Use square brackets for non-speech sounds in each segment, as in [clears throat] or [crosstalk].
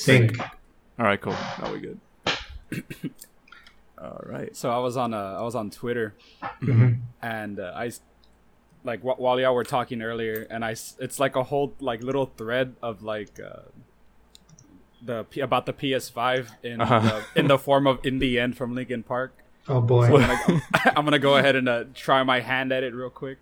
Sync. All right, cool. Now we good. [clears throat] All right. So I was on uh, I was on Twitter, Mhm. and uh, I s- like wh- while y'all were talking earlier, and I it's like a whole like little thread of like uh, the P- about the PS5 in Uh-huh. the, in the form of in the end from Linkin Park. Oh boy. So I'm, gonna, [laughs] I'm gonna go ahead and uh, try my hand at it real quick.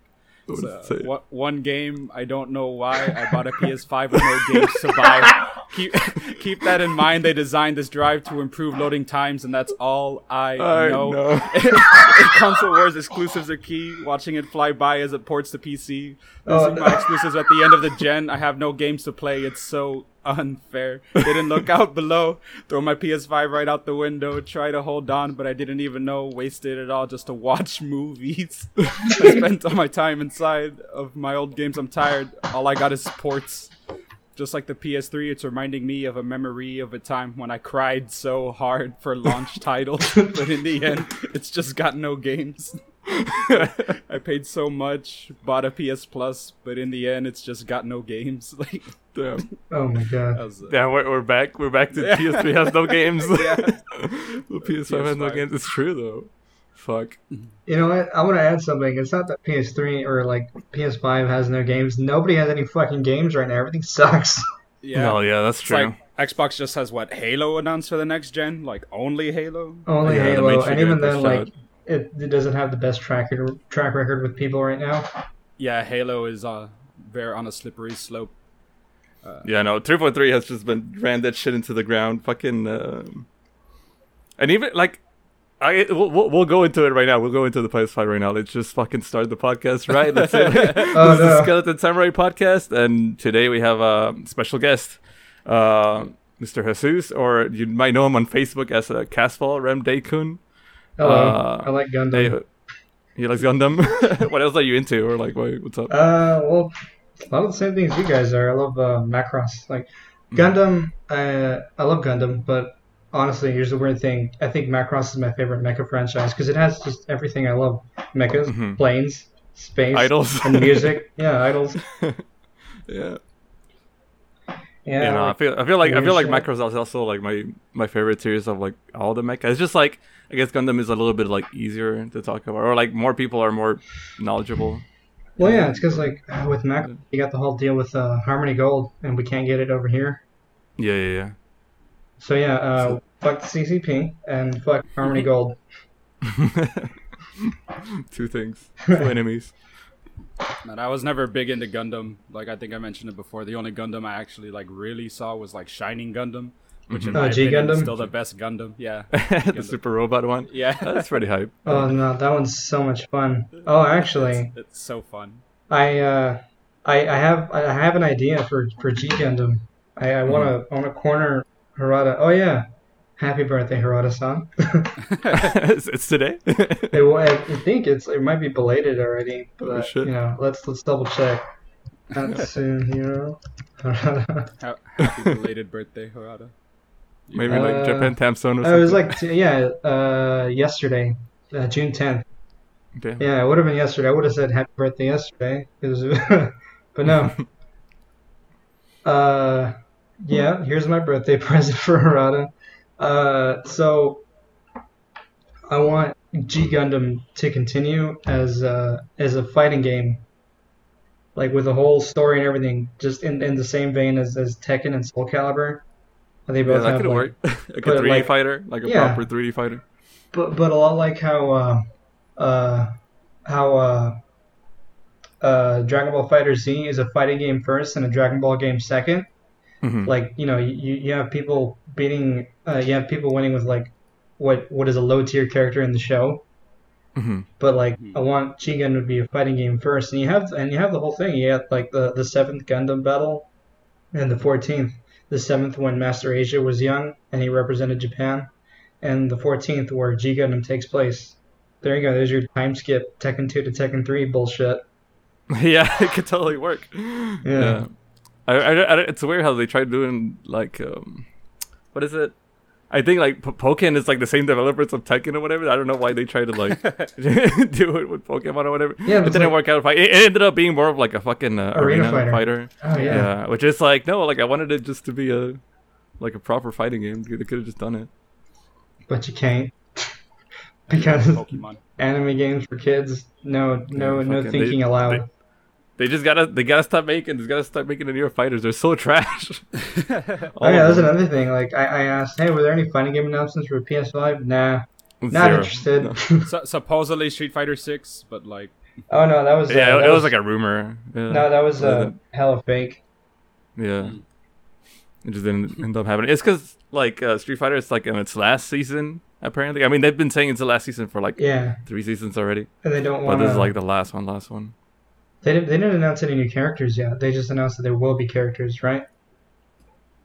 What So, does it say? what, one game I don't know why I bought a PS5 with no games to buy. [laughs] Keep [laughs] keep that in mind. They designed this drive to improve loading times, and that's all I, I know. know. [laughs] Console Wars exclusives are key. Watching it fly by as it ports to PC. Oh, Losing my uh, [laughs] exclusives at the end of the gen. I have no games to play. It's so unfair. Didn't look out below. Throw my PS5 right out the window. Try to hold on, but I didn't even know. Wasted it all just to watch movies. I spent all my time inside of my old games. I'm tired. All I got is ports. Just like the PS3, it's reminding me of a memory of a time when I cried so hard for launch [laughs] titles, but in the end, it's just got no games. [laughs] I paid so much, bought a PS Plus, but in the end, it's just got no games. [laughs] Like, Damn. Oh my god. was, uh, Yeah, we're, we're back. We're back to PS3 has no games. Yeah. the PS5 has no games. It's true though. Fuck. You know what? I want to add something. It's not that PS3 or like PS5 has no games. Nobody has any fucking games right now. Everything sucks. [laughs] yeah. No, yeah, that's It's true. like Xbox just has what Halo announced for the next gen, like only Halo. Only Yeah, Halo, and even then, like it, it doesn't have the best track record, track record with people right now. Yeah, Halo is uh very on a slippery slope. Yeah, no, 3.3 has just been ran that shit into the ground. Fucking, um and even like, I we'll, we'll, go into it right now. We'll go into the PS5 right now. Let's just fucking start the podcast, right? Let's [laughs] say [laughs] this Oh, is the. Skeleton Samurai podcast, and today we have a special guest, uh, Mr. Jesus, or you might know him on Facebook as uh, Casval Rem Deikun. Hello, Uh, I like Gundam. Hey, he likes Gundam. [laughs] what else are you into, or like, what, what's up? Uh, well, a lot of the same things you guys are. I love uh, Macross. Like Gundam, uh, I love Gundam, but honestly, here's the weird thing. I think Macross is my favorite mecha franchise because it has just everything I love: mechas, Mhm. planes, space, Idols. and music. yeah, idols. [laughs] yeah. Yeah, you know, I feel I feel like I feel like shit. Macross is also like my my favorite series of like all the mecha. It's just like I guess Gundam is a little bit like easier to talk about, or like more people are more knowledgeable. well, yeah, it's because like with Macross, you got the whole deal with uh, Harmony Gold, and we can't get it over here. Yeah, yeah, yeah, So yeah, uh, fuck the CCP and fuck Harmony [laughs] Gold. [laughs] Two things, [laughs] two enemies. And I was never big into Gundam. Like I think I mentioned it before. The only Gundam I actually like really saw was like Shining Gundam, which in Oh, my G opinion is still the best Gundam. Yeah, the super robot one. yeah. That's pretty hype. Oh no, that one's so much fun. Oh, actually, it's, it's so fun. I uh, I I have I have an idea for for G Gundam. I, I want to I want to corner Harada. Oh yeah, happy birthday Harada-san. it's, it's today. [laughs] it, wa- I think it's it might be belated already, but Oh, you know let's let's double check. Katsuhiro Harada. Ha- Happy belated birthday, Harada. Maybe like Uh, Japan Tamstone or something. It was like t- yeah, uh, yesterday, uh, June tenth. Damn. Yeah, it would have been yesterday. I would have said happy birthday yesterday. 'cause- [laughs] but no. [laughs] uh, yeah, here's my birthday [laughs] present for Harada. Uh, so I want G Gundam to continue as uh, as a fighting game, like with a whole story and everything, just in, in the same vein as, as Tekken and Soul Calibur. They Yeah, both that could like, work. [laughs] like a 3D like- fighter, like a Yeah. proper 3D fighter. but but a lot like how uh, uh, how uh, uh, Dragon Ball FighterZ is a fighting game first and a Dragon Ball game second. Mhm. Like you know, you, you have people beating, uh, you have people winning with like what what is a low tier character in the show. Mhm. But like, Hmm. I want G Gundam to be a fighting game first, and you have and you have the whole thing. You have like the the seventh Gundam battle, and the fourteenth. The seventh when Master Asia was young and he represented Japan, and the fourteenth where G Gundam takes place. There you go. There's your time skip Tekken two to Tekken three bullshit. [laughs] yeah, it could totally work. Yeah. I, I, I, it's weird how they tried doing like um, what is it? I think like P- Pokken is like the same developers of Tekken or whatever. I don't know why they tried to like [laughs] [laughs] do it with Pokemon or whatever. Yeah, it it's didn't like- work out. It, it ended up being more of like a fucking uh, Arena arena, fighter. fighter. Oh yeah. Yeah. which is like no, like I wanted it just to be a like a proper fighting game. They could have just done it. But you can't [laughs] because Pokemon. anime games for kids. No, no, Yeah, no thinking they- allowed. They just gotta they gotta stop making they gotta start making the newer fighters. They're so [laughs] trash. [laughs] Oh All yeah, of that's another thing. Like I, I asked, hey, were there any fighting game announcements for PS5? Nah, not Zero. interested. No. [laughs] Su- supposedly Street Fighter Six, but like oh no, that was uh, Yeah, that it, was like a rumor. Yeah. no, that was uh, Uh, hella fake. Yeah. It just didn't end up happening. It's because like uh, Street Fighter is like in its last season apparently. I mean they've been saying it's the last season for like Yeah, three seasons already, and they don't want. but this is like the last one, last one. They didn't. They didn't announce any new characters yet. They just announced that there will be characters, right?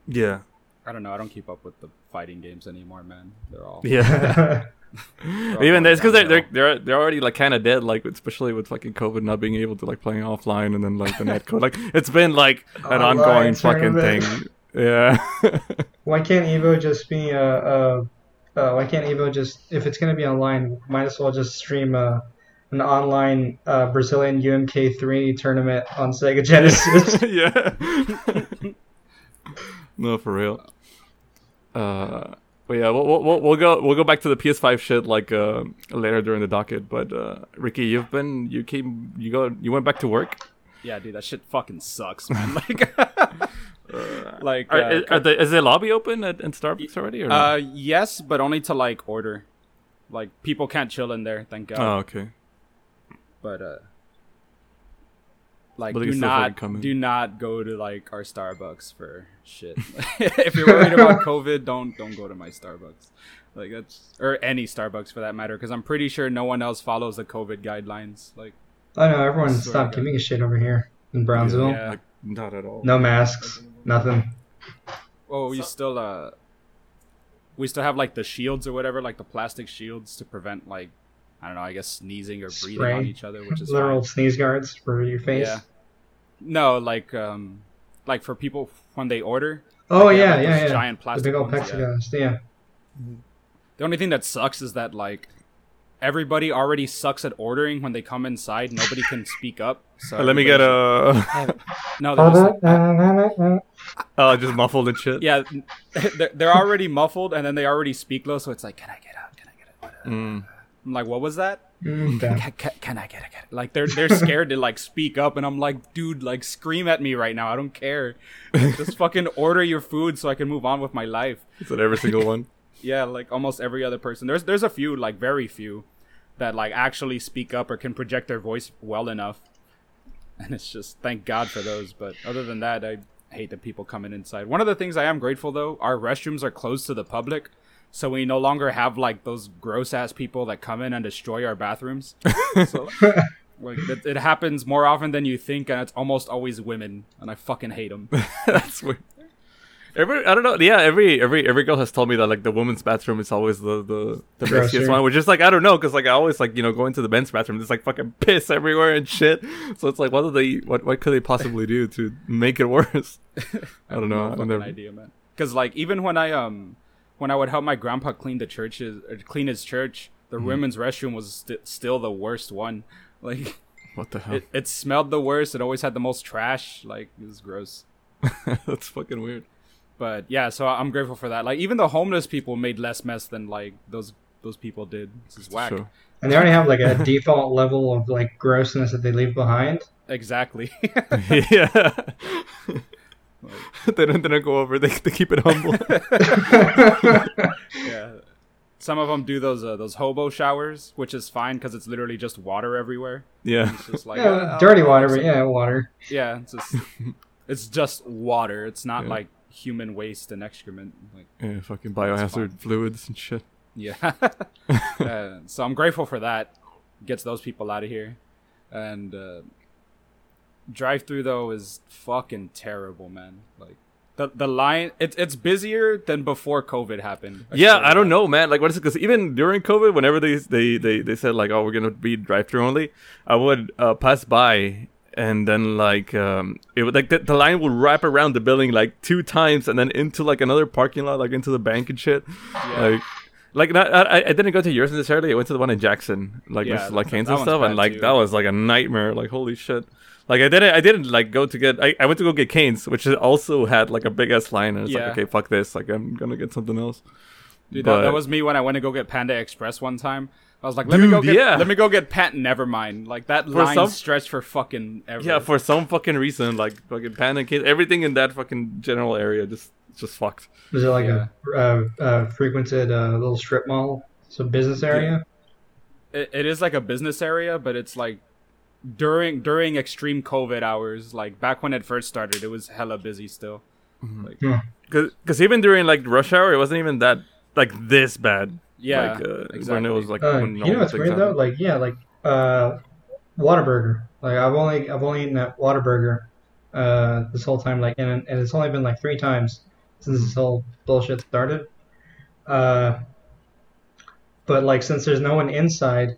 Yeah. I don't know. I don't keep up with the fighting games anymore, man. They're all Yeah. [laughs] [laughs] all Even going it's because they're, they're they're they're already like kind of dead, like especially with fucking COVID not being able to like playing offline and then like the netcode. Like it's been like an Online ongoing fucking thing. Yeah. [laughs] why can't Evo just be a? Uh, uh, why can't Evo just if it's gonna be online, might as well just stream a an online uh, Brazilian UMK3 tournament on Sega Genesis. [laughs] yeah. [laughs] no, for real. Uh, but yeah, we'll, we'll we'll go we'll go back to the PS5 shit like uh, later during the docket. But uh, Ricky, you've been you came you go you went back to work. Yeah, dude, that shit fucking sucks, man. [laughs] Like, like Are, uh, is, are the, is the lobby open at, in Starbucks already? Or uh, yes, but only to like order. Like people can't chill in there, thank God. oh, okay. But uh, like But do can still fucking not do not go to like our Starbucks for shit. [laughs] [laughs] if you're worried about COVID, don't don't go to my Starbucks. Like that's or any Starbucks for that matter, because I'm pretty sure no one else follows the COVID guidelines. Like I know everyone Swear stopped giving a shit over here in Brownsville. Yeah. Like not at all. No masks, nothing. Oh, we still uh we still have like the shields or whatever, like the plastic shields to prevent like I don't know, I guess sneezing or breathing Spray. on each other, which is Literal fine. sneeze guards for your face. Yeah. No, like um like for people when they order. Oh like, they have, yeah, like, yeah, those yeah. Giant the plastic big old ones, yeah. Yeah. The only thing that sucks is that like everybody already sucks at ordering when they come inside. Nobody can speak up. So Let me get a [laughs] no. They're just like, oh just muffled and shit. yeah, [laughs] they're, they're already muffled and then they already speak low. So it's like, can I get out? Can I get out? Mm. I'm like, what was that? Mm, okay. Can, can, can I get it? Can I-" Like they're they're scared to like speak up, and I'm like, dude, like scream at me right now. I don't care. Like, just [laughs] fucking order your food so I can move on with my life. Is that every single one? [laughs] Yeah, like almost every other person. There's there's a few, like very few, that like actually speak up or can project their voice well enough. And it's just thank God for those. But other than that, I hate the people coming inside. One of the things I am grateful though, our restrooms are closed to the public. So we no longer have like those gross ass people that come in and destroy our bathrooms. [laughs] so like it, it happens more often than you think, and it's almost always women, and I fucking hate them. [laughs] That's weird. Every I don't know. Yeah, every every every girl has told me that like the women's bathroom is always the the the Grosser. riskiest one, which is like I don't know because like I always like you know go into the men's bathroom. There's like fucking piss everywhere and shit. So it's like what do they what what could they possibly do to make it worse? [laughs] I don't know. no I've fucking idea, man. Because like even when I um when I would help my grandpa clean the churches or clean his church, the Mm-hmm. women's restroom was st- still the worst one. [laughs] Like What the hell? it, it smelled the worst. It always had the most trash. Like it was gross. [laughs] That's fucking weird. But yeah, so I'm grateful for that. Like even the homeless people made less mess than like those those people did. This is whack. Sure. And they already have like a default level of like grossness that they leave behind. Exactly. [laughs] yeah. [laughs] they don't they don't go over. They they keep it humble. [laughs] yeah. Some of them do those uh, those hobo showers, which is fine because it's literally just water everywhere. yeah. It's just like yeah, uh, dirty I'll- water, but yeah, water. Yeah, it's just [laughs] it's just water. It's not Yeah. like human waste and excrement. Like Yeah. Fucking biohazard fluids and shit. yeah. uh, so I'm grateful for that. Gets those people out of here. And uh, drive through though is fucking terrible, man. Like the the line it's it's busier than before COVID happened. yeah, I don't know, man. Like, what is it? Because even during COVID, whenever they they they, they said like, oh, we're gonna be drive through only, I would uh, pass by and then like um it would like the, the line would wrap around the building like two times and then into like another parking lot like into the bank and shit Yeah. like like not, I, I didn't go to yours necessarily. I went to the one in Jackson, like Yeah, with like Cane's and stuff, and like too. that was like a nightmare. Like holy shit. Like I didn't, I didn't like go to get. I, I went to go get Cane's, which also had like a big ass line, and it's Yeah. like, okay, fuck this. Like I'm gonna get something else. Dude, that, But- that was me when I went to go get Panda Express one time. I was like, let me go get, yeah. let me go get Pat. Never mind. Like that line some- stretched for fucking ever. Yeah, for some fucking reason, like fucking Panda Cane's, everything in that fucking general area just just fucked. Was it like Yeah. a uh, uh, frequented uh, little strip mall, so business area? it, it is like a business area, but it's like during during extreme COVID hours, like back when it first started, it was hella busy still. Like, Hmm. Because even during like rush hour, it wasn't even that like this bad. yeah, like, uh, exactly. when it was like Uh, when you know what's things weird though? Like yeah, like uh, Whataburger. Like I've only I've only eaten at Whataburger uh, this whole time. Like and and it's only been like three times since this whole bullshit started. Uh, but like since there's no one inside,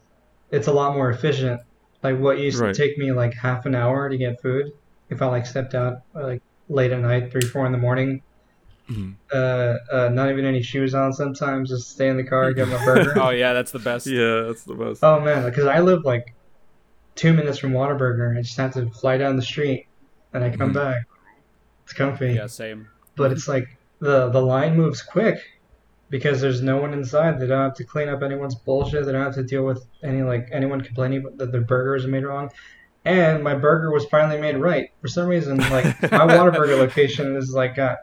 it's a lot more efficient. Like what used Right. to take me like half an hour to get food, if I like stepped out like late at night, three four in the morning. Mhm. Uh, uh, not even any shoes on sometimes, just stay in the car, get my burger. [laughs] oh yeah, that's the best. Yeah, that's the best. Oh man, because I live like two minutes from Whataburger. I just have to fly down the street, and I come Mhm. back. It's comfy, Yeah, same. but it's like the the line moves quick because there's no one inside. They don't have to clean up anyone's bullshit. They don't have to deal with any like anyone complaining that their burger is made wrong. And my burger was finally made right. For some reason, like [laughs] my Whataburger location is like got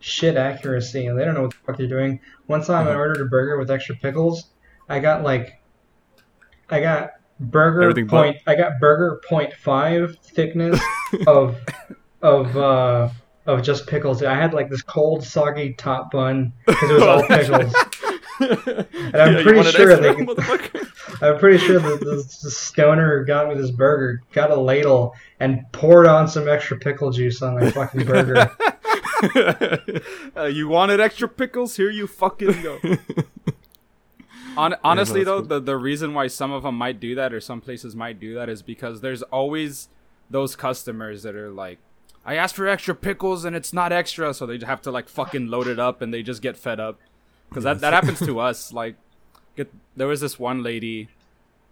shit accuracy, and they don't know what the fuck they're doing. One time I Uh-huh. ordered a burger with extra pickles. I got like, I got burger Everything but- point. I got burger point five thickness [laughs] of of uh of just pickles. I had like this cold, soggy top bun because it [laughs] was all pickles. and I'm pretty sure they- [laughs] I'm pretty sure that this, this stoner who got me this burger got a ladle and poured on some extra pickle juice on my fucking burger. [laughs] uh, you wanted extra pickles? Here you fucking go. Hon- honestly, that's though, cool. the, the reason why some of them might do that or some places might do that is because there's always those customers that are like, I asked for extra pickles and it's not extra, so they have to like fucking load it up and they just get fed up. Because that, that happens to [laughs] us. Like, get, there was this one lady,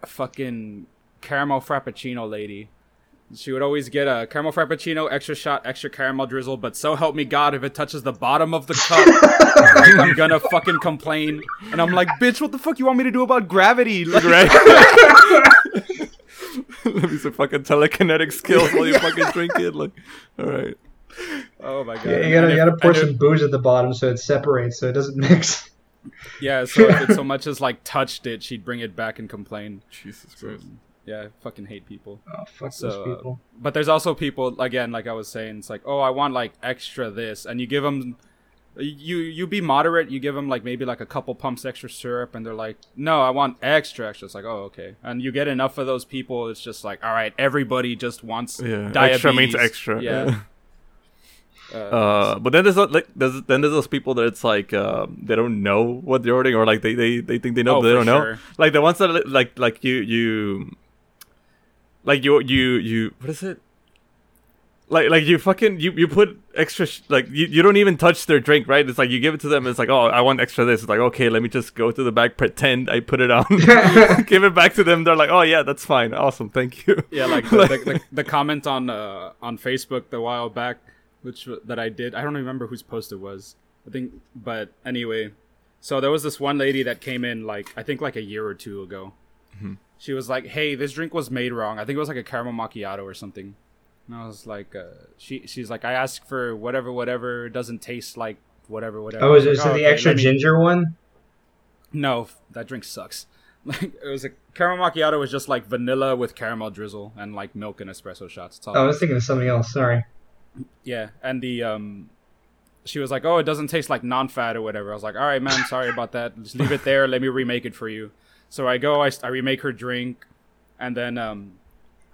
a fucking caramel frappuccino lady. She would always get a caramel frappuccino, extra shot, extra caramel drizzle, but so help me God, if it touches the bottom of the cup, I'm gonna fucking complain. And I'm like, bitch, what the fuck you want me to do about gravity? Like, [laughs] [laughs] Let me some [laughs] fucking telekinetic skills while you fucking drink it. Like, all right. oh my god. Yeah, you gotta, if- you gotta pour some booze at the bottom so it separates, so it doesn't mix. [laughs] Yeah, so if it so much as like touched it, she'd bring it back and complain. Jesus Christ. Yeah, I fucking hate people. Oh, fuck So, those uh, people. But there's also people again, like I was saying, it's like, oh, I want like extra this, and you give them, you you be moderate. You give them like maybe like a couple pumps extra syrup, and they're like, no, I want extra extra. It's like, oh, okay, and you get enough of those people. It's just like, all right, everybody just wants Yeah, diabetes. extra means extra. Yeah. [laughs] Uh, Uh, but then there's uh, like there's, then there's those people that it's like um, they don't know what they're ordering or like they, they, they think they know Oh, but they don't know like the ones that li- like like you you like you you you what is it like like you fucking you, you put extra sh- like you, you don't even touch their drink right it's like you give it to them it's like oh I want extra this it's like okay let me just go to the back pretend I put it on [laughs] give it back to them they're like oh yeah that's fine awesome thank you Yeah, like [laughs] the, the, the, the comment on uh, on Facebook a while back, which that I did. I don't remember whose post it was. I think, but anyway, so there was this one lady that came in like I think like a year or two ago. She was like, "Hey, this drink was made wrong. I think it was like a caramel macchiato or something." And I was like, uh, "She she's like, I asked for whatever, whatever. It doesn't taste like whatever, whatever." Oh, is was it, like, "Oh, the okay, extra me-" ginger one? No, that drink sucks. [laughs] Like it was a caramel macchiato was just like vanilla with caramel drizzle and like milk and espresso shots. All Oh, I was thinking of something else. Sorry. Yeah, and the um, she was like, "Oh, it doesn't taste like non-fat or whatever." I was like, "All right, man, sorry about that. Just leave it there. Let me remake it for you." So I go, I, I remake her drink, and then um,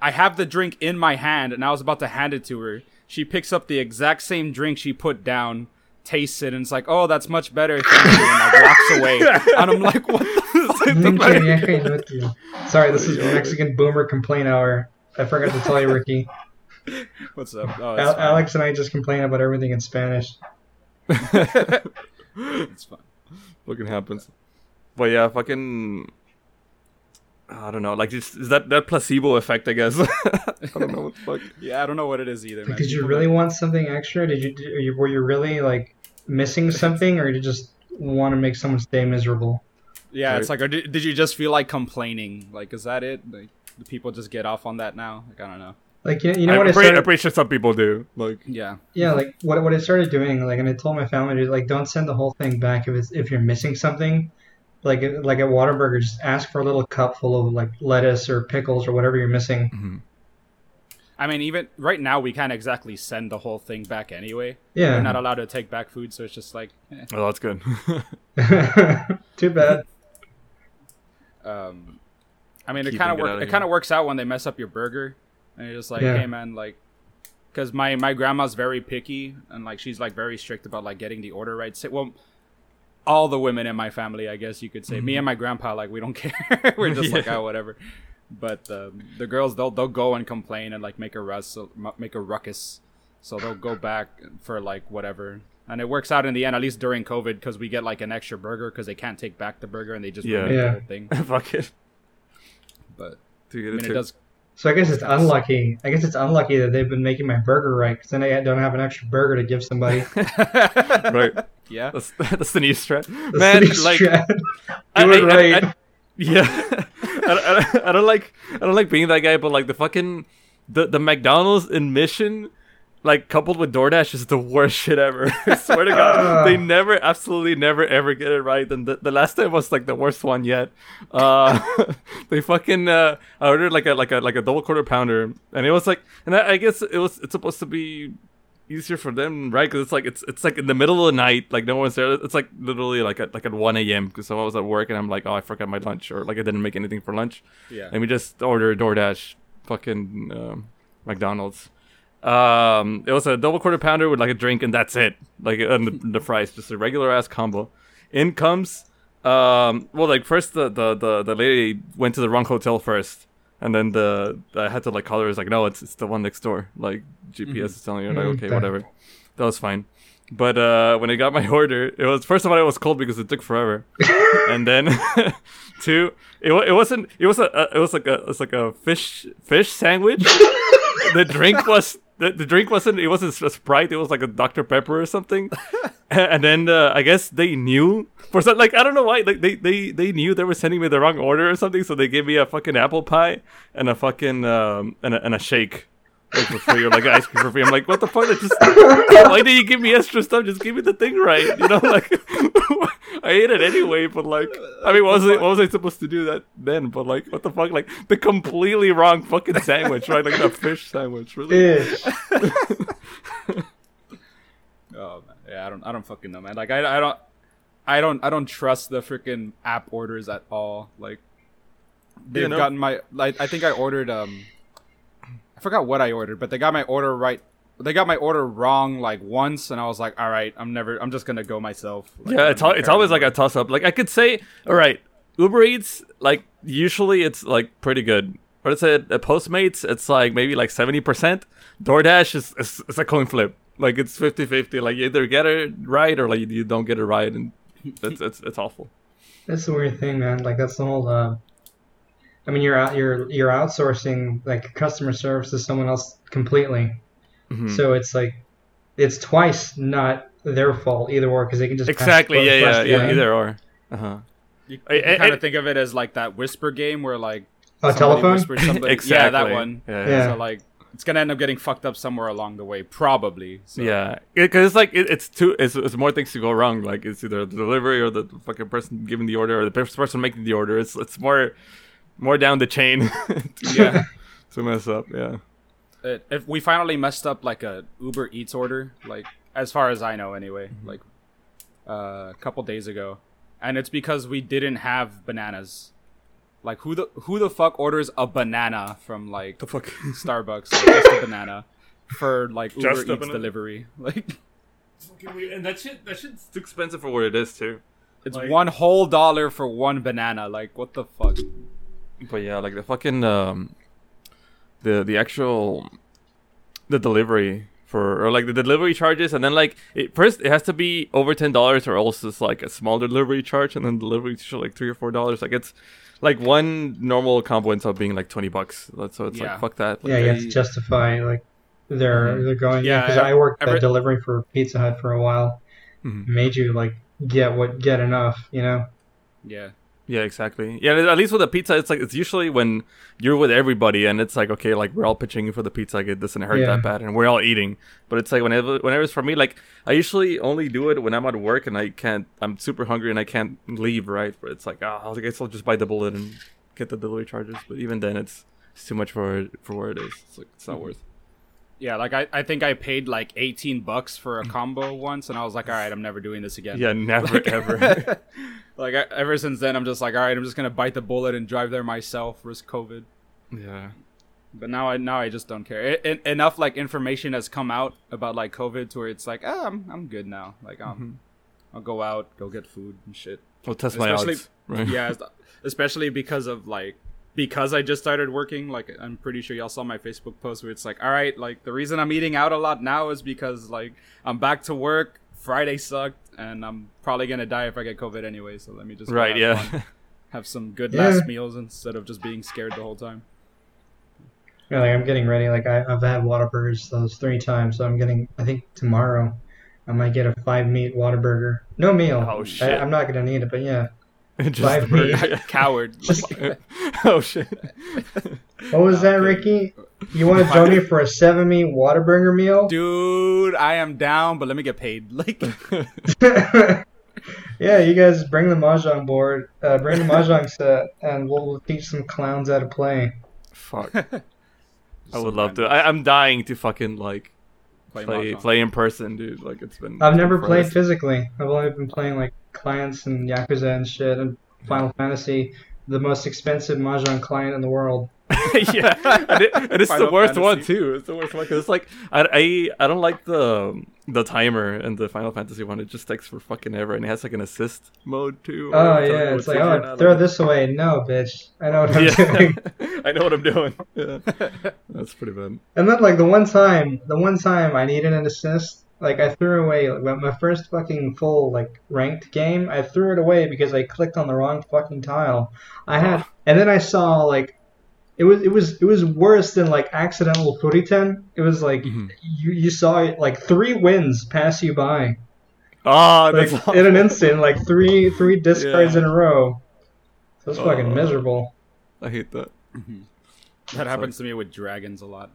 I have the drink in my hand, and I was about to hand it to her. She picks up the exact same drink she put down, tastes it, and it's like, "Oh, that's much better." Thank you, and like walks away. [laughs] And I'm like, "What?" The- [laughs] Sorry, this is Mexican Boomer Complaint Hour. I forgot to tell you, Ricky. What's up? Oh, Al- Alex and I just complain about everything in Spanish. [laughs] It's fine. fucking happens but yeah, fucking. I don't know, like just is that that placebo effect? I guess. [laughs] I don't know what the fuck. [laughs] Yeah, I don't know what it is either. Like, man. did you really want something extra? Did you, did you were you really like missing something, or did you just want to make someone stay miserable? Yeah, it's like, or did, did you just feel like complaining? Like, is that it? Like, do people just get off on that now? Like, I don't know. Like you, you know I'm what I started? I'm pretty sure some people do. Like, Yeah, Yeah, like what what I started doing, like, and I told my family, to, like, don't send the whole thing back if it's if you're missing something. Like like at Whataburger, just ask for a little cup full of like lettuce or pickles or whatever you're missing. mhm. I mean, even right now, we can't exactly send the whole thing back anyway. Yeah. We're not allowed to take back food, so it's just like, eh. oh, that's good. [laughs] [laughs] Too bad. [laughs] um, I mean, it kind of it work. It kind of works out when they mess up your burger, and you're just like, Yeah. hey, man, like, because my my grandma's very picky, and like she's like very strict about like getting the order right. Say, well, all the women in my family, I guess you could say. Me and my grandpa, like, we don't [laughs] care. We're just like, [laughs] oh, whatever. But um, the girls, they'll they'll go and complain and like make a russ, make a ruckus. So they'll go back for like whatever, and it works out in the end. At least during COVID, because we get like an extra burger because they can't take back the burger and they just Yeah. Yeah. the whole thing. [laughs] Fuck it. But To get I it mean, it too. does. So I guess it's unlucky. I guess it's unlucky that they've been making my burger right, because then I don't have an extra burger to give somebody. [laughs] right. Yeah. That's [laughs] that's the new strat. The Man, city like strat. I- [laughs] do it I- I- right. I- yeah. I, I, I don't like I don't like being that guy, but like the fucking the the McDonald's in Mission, like coupled with DoorDash, is the worst [laughs] shit ever. I swear to God, [laughs] they never, absolutely never, ever get it right. And the, the last time was like the worst one yet. Uh, [laughs] they fucking uh, I ordered like a like a like a double quarter pounder, and it was like, and I, I guess it was it's supposed to be easier for them, right? Because it's like it's it's like in the middle of the night, like no one's there. It's like literally like at like at one a.m. because I was at work, and I'm like, oh, I forgot my lunch, or like I didn't make anything for lunch. Yeah. And we just ordered DoorDash, fucking um, McDonald's. Um, it was a double quarter pounder with like a drink, and that's it. Like and the, the fries, just a regular ass combo. In comes, um, well, like first the, the the the lady went to the wrong hotel first, and then the I had to like call her. It's like, no, it's it's the one next door. Like GPS is telling you, like, Mhm. okay, whatever. That was fine. But uh, when I got my order, it was first of all it was cold because it took forever, [laughs] and then [laughs] two, it, it wasn't. It was a, a it was like a it was like a fish fish sandwich. [laughs] the drink was the, the drink wasn't it wasn't a sprite. It was like a Dr Pepper or something. [laughs] and then uh, I guess they knew for some like I don't know why like they, they they knew they were sending me the wrong order or something. So they gave me a fucking apple pie and a fucking um and a, and a shake. Like for free, or like ice cream for free. I'm like, what the fuck? Just why did you give me extra stuff? Just give me the thing right, you know? [laughs] Like, I ate it anyway, but like, I mean, what was it? What was I supposed to do that then? But like, what the fuck? Like the completely wrong fucking sandwich, right? Like the [laughs] fish sandwich, really? [laughs] Oh man, yeah, I don't, I don't fucking know, man. Like, I, I don't, I don't, I don't trust the freaking app orders at all. Like, they've no. gotten my, like, I think I ordered, um, I forgot what I ordered, but they got my order right. They got my order wrong like once, and I was like, all right, I'm never, I'm just gonna go myself. Like, Yeah, it's al- it's always like a toss up. Like I could say, all right, Uber Eats, like usually it's like pretty good. But it's a, a Postmates, it's like maybe like seventy percent. DoorDash is, is it's a coin flip. Like it's 50-50. Like you either get it right or like you don't get it right, and it's it's it's awful. That's the weird thing, man. Like that's the whole. Uh, I mean, you're out, you're you're outsourcing like customer service to someone else completely. Mhm. So it's like, it's twice not their fault either or because they can just pass- exactly. Yeah, press yeah, yeah. button. Either or. Uh huh. You, I- I- kind I- of think of it as like that whisper game where like somebody telephone. [laughs] somebody- exactly. Yeah, that one. Yeah. Yeah. So like, it's gonna end up getting fucked up somewhere along the way, probably. So. Yeah, because it's like it, it's two. It's, it's more things to go wrong. Like it's either the delivery or the fucking person giving the order or the person making the order. It's it's more more down the chain. to, [laughs] Yeah. [laughs] to mess up. Yeah. It, if we finally messed up like a Uber Eats order, like as far as I know, anyway, Mm-hmm. like uh, a couple days ago, and it's because we didn't have bananas. Like who the who the fuck orders a banana from like The fuck. [laughs] Starbucks, like, just a banana for like Uber Just Eats delivery? [laughs] Like and that shit that shit's too expensive for what it is too. it's Like- one whole dollar for one banana. Like what the fuck? But yeah, like the fucking um, the the actual the delivery for or like the delivery charges, and then like it, first it has to be over ten dollars, or else it's like a small delivery charge, and then delivery to like three or four dollars. Like it's like one normal combo ends up being like twenty bucks. So it's Yeah. like fuck that. Like, yeah, you have I- to justify like they're Mhm. they're going. Yeah, Yeah, because I worked every- at delivery for Pizza Hut for a while. Mhm. Made you like get what get enough, you know. Yeah. Yeah, exactly. Yeah, at least with a pizza, it's like it's usually when you're with everybody and it's like okay, like we're all pitching for the pizza, like, it doesn't hurt Yeah. that bad, and we're all eating. But it's like whenever, whenever it's for me, like I usually only do it when I'm at work and I can't, I'm super hungry and I can't leave, right? But it's like, ah, I guess I'll just bite the bullet and get the delivery charges. But even then, it's it's too much for for where it is. It's like it's not worth. Yeah, like I, I think I paid like 18 bucks for a combo once, and I was like, all right, I'm never doing this again. Yeah, never ever. [laughs] [laughs] like I, ever since then, I'm just like, all right, I'm just gonna bite the bullet and drive there myself, risk COVID. yeah. But now I now I just don't care. I, I- enough like information has come out about like COVID to where it's like, ah, I'm I'm good now. Like um, I'll go out, go get food and shit. I'll test my Especially- odds. Right. yeah, especially because of like because I just started working. Like I'm pretty sure y'all saw my Facebook post where it's like, all right, like the reason I'm eating out a lot now is because like I'm back to work. Friday sucked, and I'm probably gonna die if I get COVID anyway. So let me just Right. have Yeah. fun, [laughs] have some good Yeah. last meals instead of just being scared the whole time. Yeah, like I'm getting ready. Like I, I've had Whataburgers those three times, so I'm getting. I think tomorrow, I might get a five meat Whataburger. No meal. Oh, I, shit. I'm not gonna need it, but yeah. [laughs] Just Five the [laughs] Coward. Just- [laughs] oh shit. What was that, Okay. Ricky? You want to join me for a seven meat Whataburger meal? Dude, I am down, but let me get paid. Like, yeah, you guys bring the mahjong board, uh, bring the mahjong set, and we'll, we'll teach some clowns how to play. Fuck. I would love to. I, I'm dying to fucking like play, play play in person, dude. Like it's been. I've never played physically. I've only been playing like clients and Yakuza and shit, and Final Fantasy, the most expensive mahjong client in the world. [laughs] yeah, [laughs] and, it, and it's the Final worst one too. It's the worst one because it's like I, I I don't like the the timer and the Final Fantasy one. It just takes for fucking ever, and it has like an assist mode too. Oh where it'll tell you yeah, it's like oh throw Like, this away. No, bitch, I know what I'm Yeah, [laughs] doing. I know what I'm doing. Yeah. That's pretty bad. And then like the one time, the one time I needed an assist, like I threw away like, my first fucking full like ranked game. I threw it away because I clicked on the wrong fucking tile. I had, and then I saw like it was it was it was worse than like accidental Furiten. It was like Mhm. you you saw it like three wins pass you by Oh, like that's in an instant, like three three discards Yeah. in a row. So it's fucking Oh. miserable. I hate that. Mm-hmm. That happens to me with dragons a lot.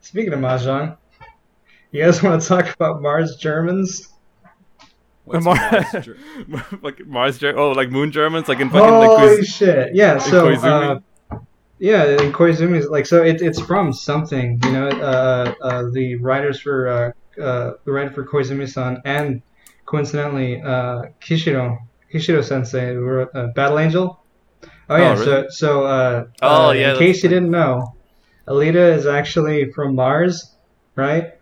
Speaking of mahjong, you guys want to talk about Mars Germans? What's Mar- Mars [laughs] Dra- like Mars, Ger- oh, like Moon Germans, like in fucking like Holy shit! Yeah, so uh, yeah, in Koizumi is like so it, it's from something, you know. Uh, uh, the writers for uh, uh, the writer for Koizumi-san and coincidentally uh, Kishiro Kishiro Sensei who wrote uh, Battle Angel. Oh yeah, Oh, really? so so uh, Oh, uh, yeah, In case you didn't know, Alita is actually from Mars, right?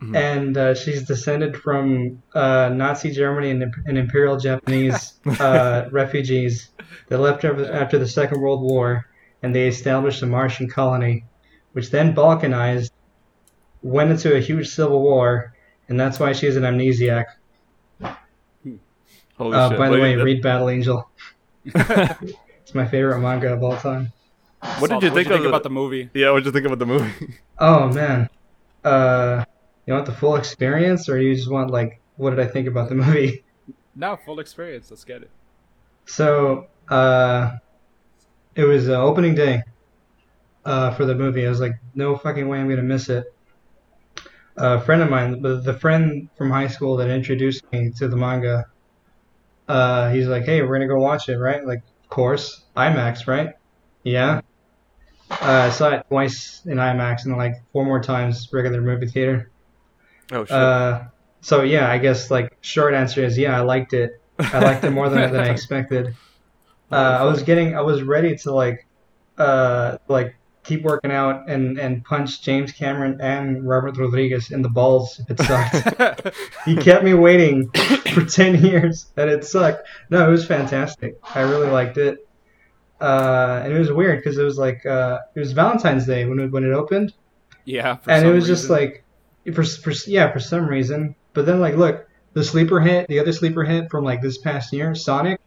Mhm. And uh, she's descended from uh, Nazi Germany and, and Imperial Japanese [laughs] uh, refugees that left after, after the Second World War, and they established a Martian colony, which then balkanized, went into a huge civil war, and that's why she's an amnesiac. Holy Uh, shit. by the Wait, way, that- read Battle Angel. [laughs] It's my favorite manga of all time. what did you what'd think the- about the movie? Yeah, what did you think about the movie? Oh man, uh, you want the full experience, or you just want like, what did I think about the movie? [laughs] No, full experience. Let's get it. So, uh, it was uh, opening day uh, for the movie. I was like, no fucking way I'm gonna miss it. A friend of mine, the, the friend from high school that introduced me to the manga, uh, he's like, hey, we're gonna go watch it, right? Like, of course, IMAX, right? Yeah. Uh, I saw it twice in IMAX and like four more times regular movie theater. Oh shit. Uh, so yeah, I guess like short answer is yeah, I liked it. I liked it more than, than I [laughs] expected. Uh, I was getting, I was ready to like, uh, like keep working out and and punch James Cameron and Robert Rodriguez in the balls if it sucked. [laughs] he kept me waiting for [laughs] ten years, and it sucked. No, it was fantastic. I really liked it. Uh, and it was weird because it was like uh, it was Valentine's Day when it, when it opened, yeah, for and it was just like for, for yeah for some reason. But then like look, the sleeper hit, the other sleeper hit from like this past year, Sonic.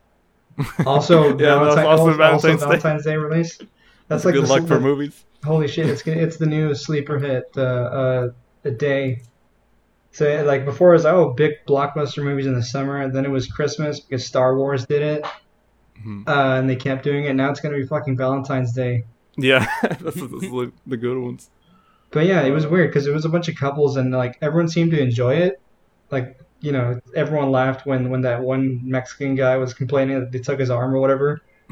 [laughs] Also, Yeah, that was Valentine- also also Valentine's Day. Valentine's Day release. That's like good the, luck for the- movies. Holy shit! It's gonna, it's the new sleeper hit uh, uh, a day. So like before it was oh big blockbuster movies in the summer, and then it was Christmas because Star Wars did it, Mhm. uh, and they kept doing it. Now it's gonna be fucking Valentine's Day. Yeah, [laughs] that's, that's the good ones. But yeah, it was weird because it was a bunch of couples and like everyone seemed to enjoy it. Like you know, everyone laughed when when that one Mexican guy was complaining that they took his arm or whatever. [laughs]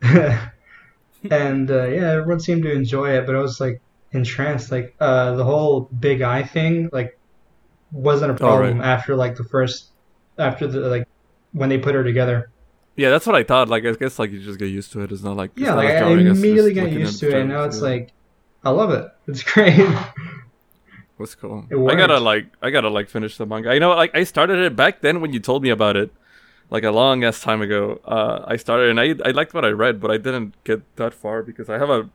[laughs] and uh, yeah, everyone seemed to enjoy it, but I was like entranced. Like uh, the whole big eye thing, like wasn't a problem after like the first after the like when they put her together. Yeah, that's what I thought. Like, I guess like you just get used to it. It's not like Yeah, like I immediately got used to it, and now it's yeah. like I love it. It's great. [laughs] What's cool? It I gotta like I gotta like finish the manga. I know like I started it back then when you told me about it, like a long ass time ago. Uh, I started and I I liked what I read, but I didn't get that far because I have a.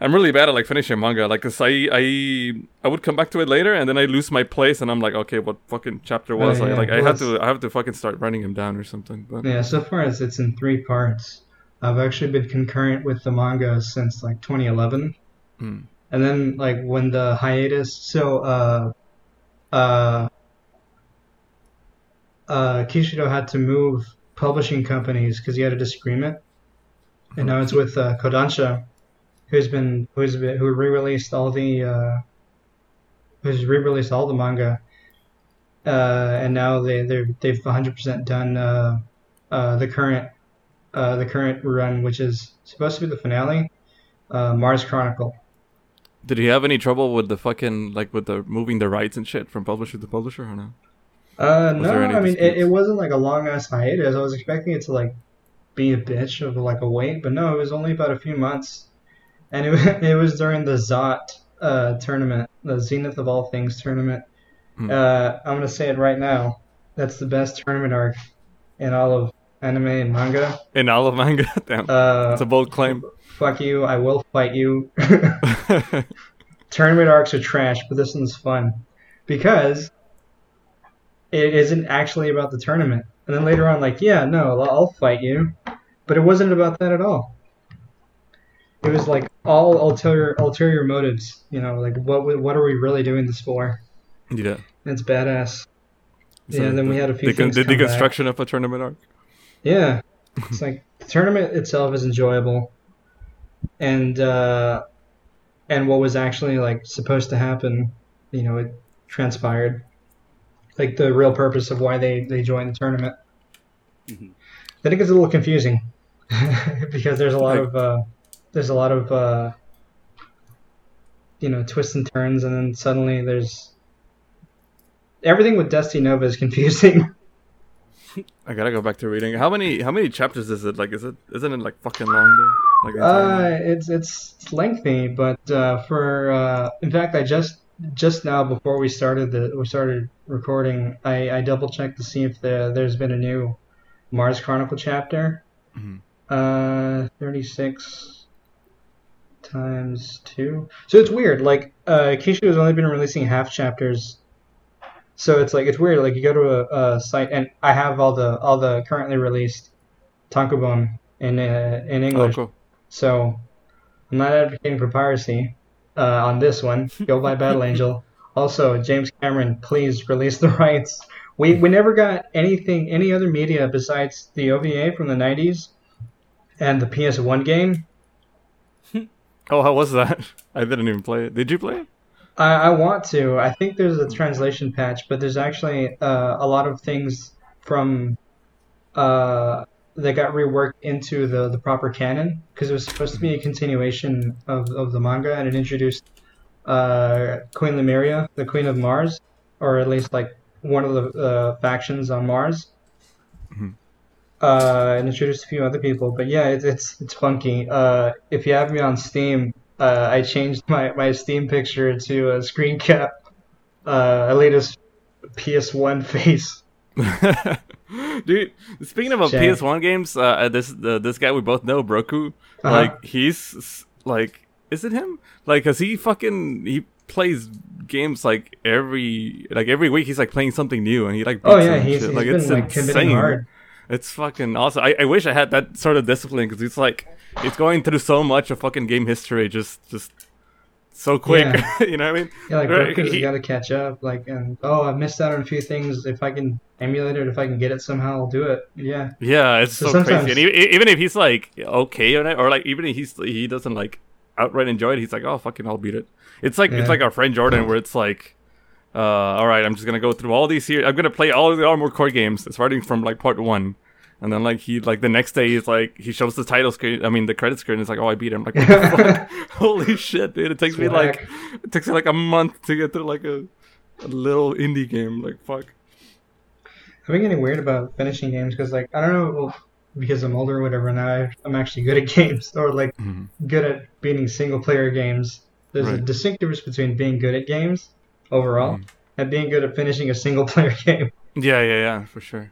I'm really bad at like finishing manga. Like, cause I I I would come back to it later and then I lose my place and I'm like, okay, what fucking chapter Oh, was I? yeah. Like, I have to I have to fucking start writing them down or something. But Yeah, so far as it's in three parts. I've actually been concurrent with the manga since like 2011. Hmm. And then like when the hiatus, so uh uh uh Kishiro had to move publishing companies because he had a disagreement. And now it's with uh, Kodansha, who's been who's been who re-released all the uh who's re-released all the manga. Uh, and now they they're, they've 100% done uh, uh, the current uh, the current run, which is supposed to be the finale, uh, Mars Chronicle. Did he have any trouble with the fucking like with the moving the rights and shit from publisher to publisher or no? Uh, Was no, I mean it, it wasn't like a long ass hiatus. I was expecting it to like be a bitch of like a wait, but no, it was only about a few months, and it [laughs] it was during the Zot uh, tournament, the Zenith of All Things tournament. Hmm. Uh, I'm gonna say it right now. That's the best tournament arc in all of anime and manga. In all of manga, [laughs] damn, Uh, it's a bold claim. fuck you, I will fight you. [laughs] Tournament arcs are trash, but this one's fun because it isn't actually about the tournament. And then later on, like, yeah, no, I'll fight you, but it wasn't about that at all. It was like all ulterior ulterior motives. You know, like what what are we really doing this for? yeah. It's badass. So yeah, then we had a few the, things the come back. of a tournament arc. Yeah, [laughs] it's like the tournament itself is enjoyable, and uh, and what was actually like supposed to happen, you know, it transpired. Like the real purpose of why they they joined the tournament. Mhm. Then it gets a little confusing [laughs] because there's a lot of uh, there's a lot of uh, you know twists and turns, and then suddenly there's everything with Desty Nova is [laughs] confusing. [laughs] I gotta go back to reading. How many how many chapters is it? Like, is it isn't it like fucking long though? Like, the Uh, it's it's it's lengthy, but uh, for uh, in fact, I just just now before we started the we started recording, I, I double checked to see if there there's been a new Mars Chronicle chapter. Mhm. Uh, thirty six times two. So it's weird. Like uh, Kishu has only been releasing half chapters. So it's like it's weird. Like you go to a, a site, and I have all the all the currently released tankobon in uh, in oh, English. cool. So I'm not advocating for piracy uh, on this one. [laughs] Go buy Battle Angel. Also, James Cameron, please release the [laughs] rights. We we never got anything, any other media besides the OVA from the '90s and the PS1 game. [laughs] Oh, how was that? I didn't even play it. Did you play it? I, I want to. I think there's a translation patch, but there's actually uh, a lot of things from uh, that got reworked into the, the proper canon because it was supposed to be a continuation of, of the manga, and it introduced uh, Queen Lemuria, the Queen of Mars, or at least like one of the uh, factions on Mars. Mhm. Uh, and introduced a few other people, but yeah, it's it's, it's funky. Uh, if you have me on Steam, uh, I changed my, my Steam picture to a screen cap, uh, latest PS1 face. [laughs] Dude, speaking of uh, PS1 games, uh, this uh, this guy we both know, Broku, Uh-huh. like he's like, is it him? Like, cause he fucking he plays games like every like every week. He's like playing something new, and he like Oh yeah, he's, he's like been it's like committing insane. hard. It's fucking awesome. I, I wish I had that sort of discipline because it's like it's going through so much of fucking game history just just so quick. Yeah. [laughs] you know what I mean? Yeah, like Right, Brookers he- got to catch up. Like, and oh, I've missed out on a few things. If I can emulate it, if I can get it somehow, I'll do it. Yeah, Yeah, it's So so, crazy. And even, even if he's like okay on it, or like even if he's he doesn't like outright enjoy it, he's like, oh fucking, I'll beat it. It's like Yeah. it's like our friend Jordan, where it's like, uh, all right, I'm just gonna go through all these here. I'm gonna play all of the Armored Core games, starting from like part one. And then like he like the next day he's like he shows the title screen I mean the credit screen is like oh I beat him like what the [laughs] fuck? [laughs] holy shit dude it takes me like it takes me like a month to get through like a, a little indie game like fuck I've been getting weird about finishing games because, like, I don't know, well, because I'm older or whatever. Now I- I'm actually good at [laughs] games, or like Mhm. good at beating single player games. There's a distinct difference between being good at games overall Mhm. and being good at finishing a single player game. Yeah, yeah, yeah, for sure.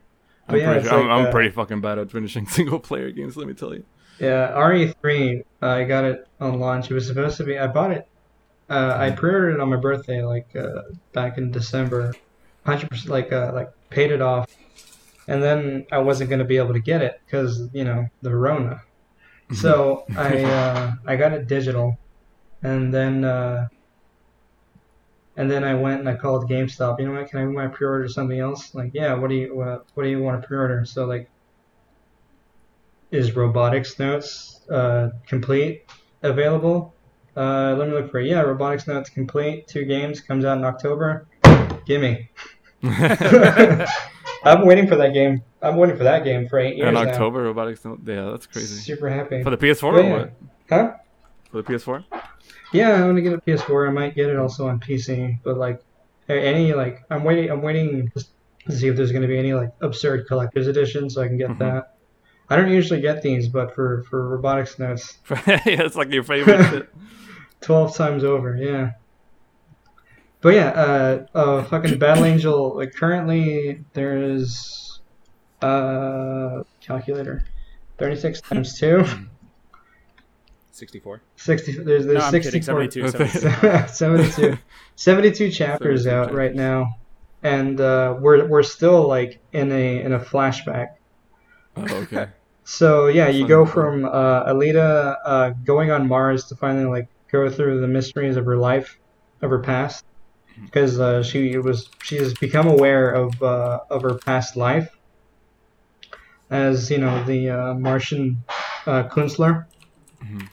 I'm, yeah, pretty, I'm, like, I'm uh, pretty fucking bad at finishing [laughs] single player games. Let me tell you. Yeah, RE3, uh, I got it on launch. It was supposed to be, I bought it, uh, I pre ordered it on my birthday, like, uh, back in December. 100%, like, uh, like, paid it off. And then I wasn't going to be able to get it because, you know, the Rona. [laughs] So I, uh, I got it digital. And then, uh, and then I went and I called GameStop. You know what? Can I move my pre-order to something else? Like, yeah. What do you what, what do you want to pre-order? So like, is Robotics Notes uh, complete available? Uh, let me look for it. Yeah, Robotics Notes complete. Two games comes out in October. Gimme. [laughs] I'm waiting for that game. I'm waiting for that game for eight years In now. October, robotics. Don't, yeah, that's crazy. Super happy. For the PS4 Oh, or yeah. what? Huh? For the PS4? Yeah, I'm gonna get a PS4. I might get it also on PC, but like any like I'm waiting. I'm waiting just to see if there's gonna be any like absurd collector's edition, so I can get Mhm. that. I don't usually get these, but for for robotics notes, [laughs] yeah, it's like your favorite [laughs] [laughs] twelve times over, yeah. But yeah, uh, uh, fucking Battle [coughs] Angel. Like currently, there's uh calculator, thirty six times two. 64. 60 there's there's No, I'm 64 kidding. [laughs] 72. 72. 72 [laughs] 72 chapters 72 out chapters. right now and uh, we're we're still like in a in a flashback Oh, okay. [laughs] so yeah you go from uh, Alita uh, going on Mars to finally like go through the mysteries of her life of her past because uh, she was she has become aware of uh, of her past life as you know the uh, Martian uh, Kunstler Mhm.